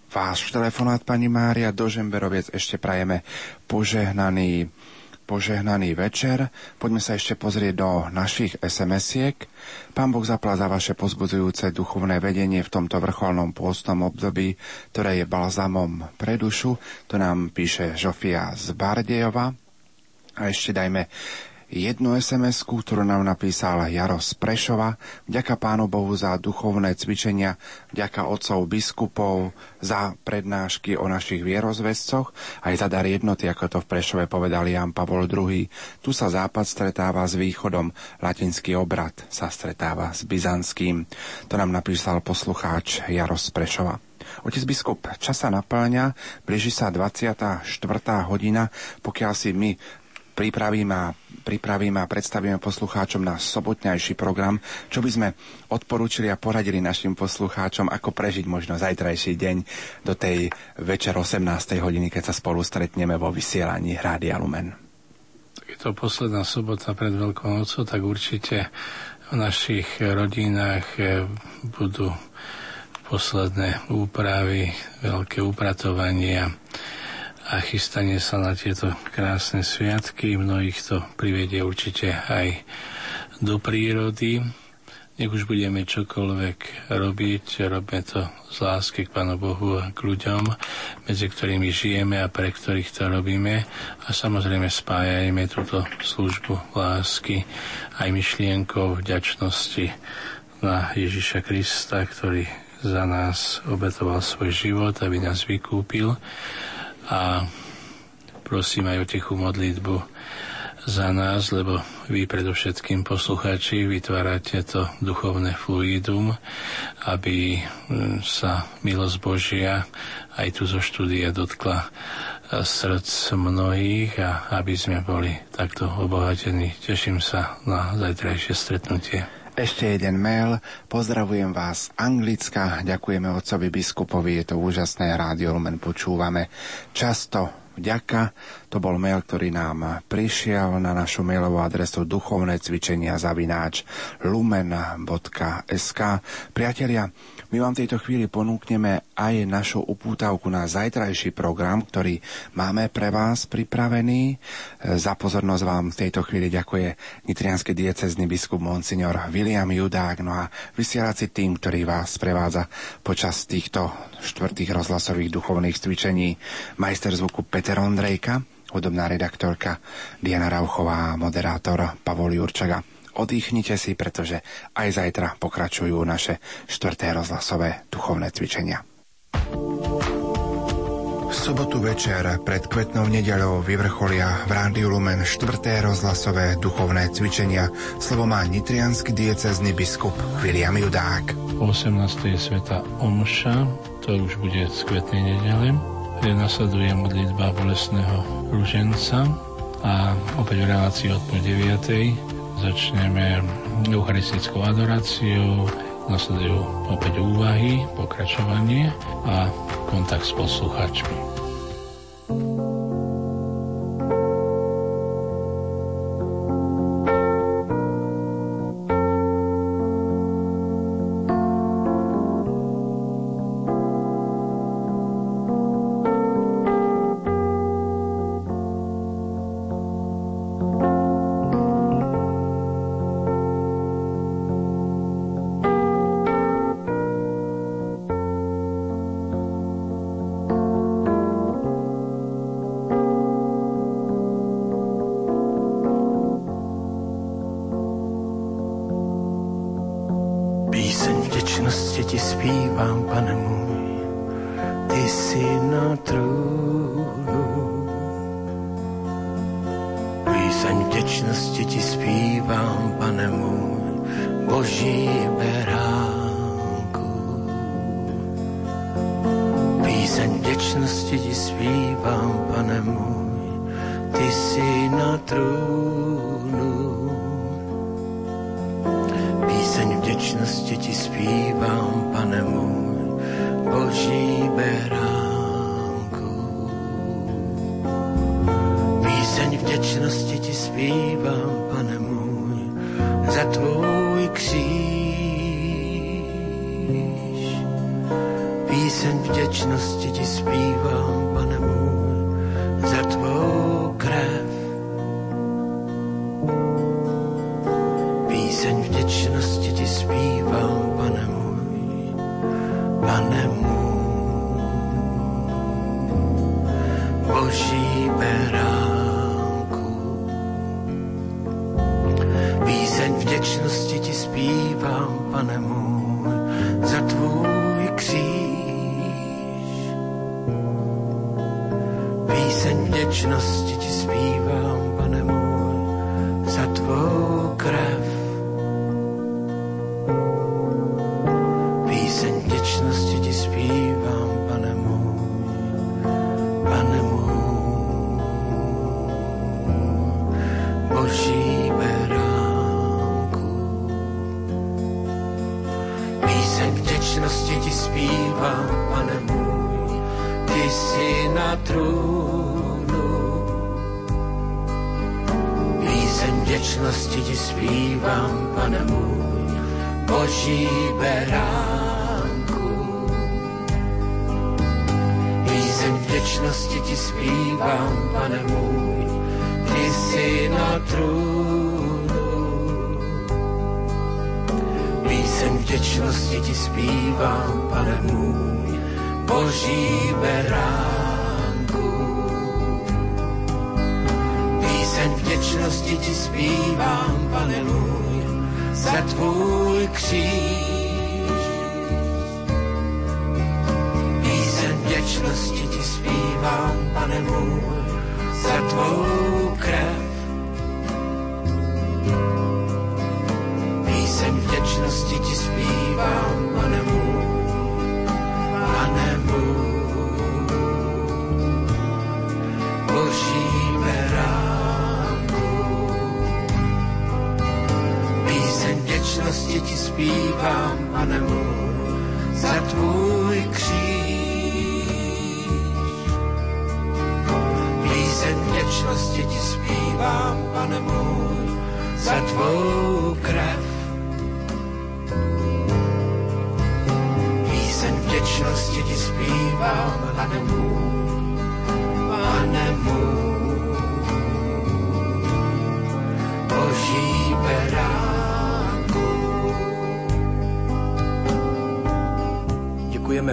váš telefonát, pani Mária. Do Žemberoviec ešte prajeme požehnaný požehnaný večer. Poďme sa ešte pozrieť do našich SMS-iek. Pán Boh zapla za vaše pozbudzujúce duchovné vedenie v tomto vrcholnom pôstnom období, ktoré je balzamom pre dušu. To nám píše Žofia z Bardejova. A ešte dajme jednu sms ktorú nám napísal Jaro z Prešova. Pánu Bohu za duchovné cvičenia, vďaka otcov biskupov, za prednášky o našich vierozvescoch, aj za dar jednoty, ako to v Prešove povedal Jan Pavol II. Tu sa západ stretáva s východom, latinský obrad sa stretáva s byzantským. To nám napísal poslucháč Jaro z Prešova. Otec biskup, čas sa naplňa, blíži sa 24. hodina, pokiaľ si my pripravíme pripravíme a predstavíme poslucháčom na sobotnejší program, čo by sme odporúčili a poradili našim poslucháčom, ako prežiť možno zajtrajší deň do tej večer 18. hodiny, keď sa spolu stretneme vo vysielaní Rádia Lumen. Je to posledná sobota pred Veľkou nocou, tak určite v našich rodinách eh, budú posledné úpravy, veľké upratovania a chystanie sa na tieto krásne sviatky. Mnohých to privedie určite aj do prírody. nech už budeme čokoľvek robiť, robme to z lásky k Pánu Bohu a k ľuďom, medzi ktorými žijeme a pre ktorých to robíme. A samozrejme spájajme túto službu lásky aj myšlienkou vďačnosti na Ježiša Krista, ktorý za nás obetoval svoj život, aby nás vykúpil. A prosím aj o tichú modlitbu za nás, lebo vy predovšetkým poslucháči vytvárate to duchovné fluidum, aby mm, sa milosť Božia aj tu zo štúdia dotkla srdc mnohých a aby sme boli takto obohatení. Teším sa na zajtrajšie stretnutie. Ešte jeden mail. Pozdravujem vás Anglicka. Ďakujeme otcovi biskupovi. Je to úžasné rádio Lumen. Počúvame často vďaka. To bol mail, ktorý nám prišiel na našu mailovú adresu duchovné cvičenia zavináč lumen.sk. Priatelia, my vám v tejto chvíli ponúkneme aj našu upútavku na zajtrajší program, ktorý máme pre vás pripravený. Za pozornosť vám v tejto chvíli ďakuje nitrianský diecezný biskup Monsignor William Judák, no a vysielací tým, ktorý vás prevádza počas týchto štvrtých rozhlasových duchovných cvičení, majster zvuku Peter Ondrejka, hudobná redaktorka Diana Rauchová a moderátor Pavol Jurčaga. Odýchnite si, pretože aj zajtra pokračujú naše štvrté rozhlasové duchovné cvičenia. V sobotu večer pred kvetnou nedeľou vyvrcholia v Rádiu Lumen štvrté rozhlasové duchovné cvičenia. Slovo má nitrianský diecezny biskup William Judák. 18. je sveta Omša, to už bude z kvetnej nedele, kde nasleduje modlitba bolesného rúženca a opäť v relácii od pol 9 Začneme eucharistickou adoráciou, nasledujú opäť úvahy, pokračovanie a kontakt s poslucháčmi. Píseň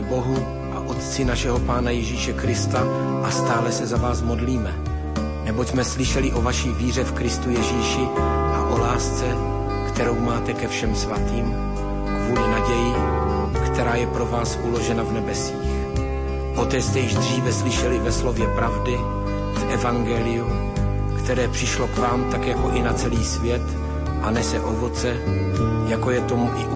Bohu a Otci našeho Pána Ježíše Krista a stále se za vás modlíme. Neboť jsme slyšeli o vaší víře v Kristu Ježíši a o lásce, kterou máte ke všem svatým, kvůli naději, která je pro vás uložena v nebesích. Poté jste již dříve slyšeli ve slově pravdy, v Evangeliu, které přišlo k vám tak jako i na celý svět a nese ovoce, jako je tomu i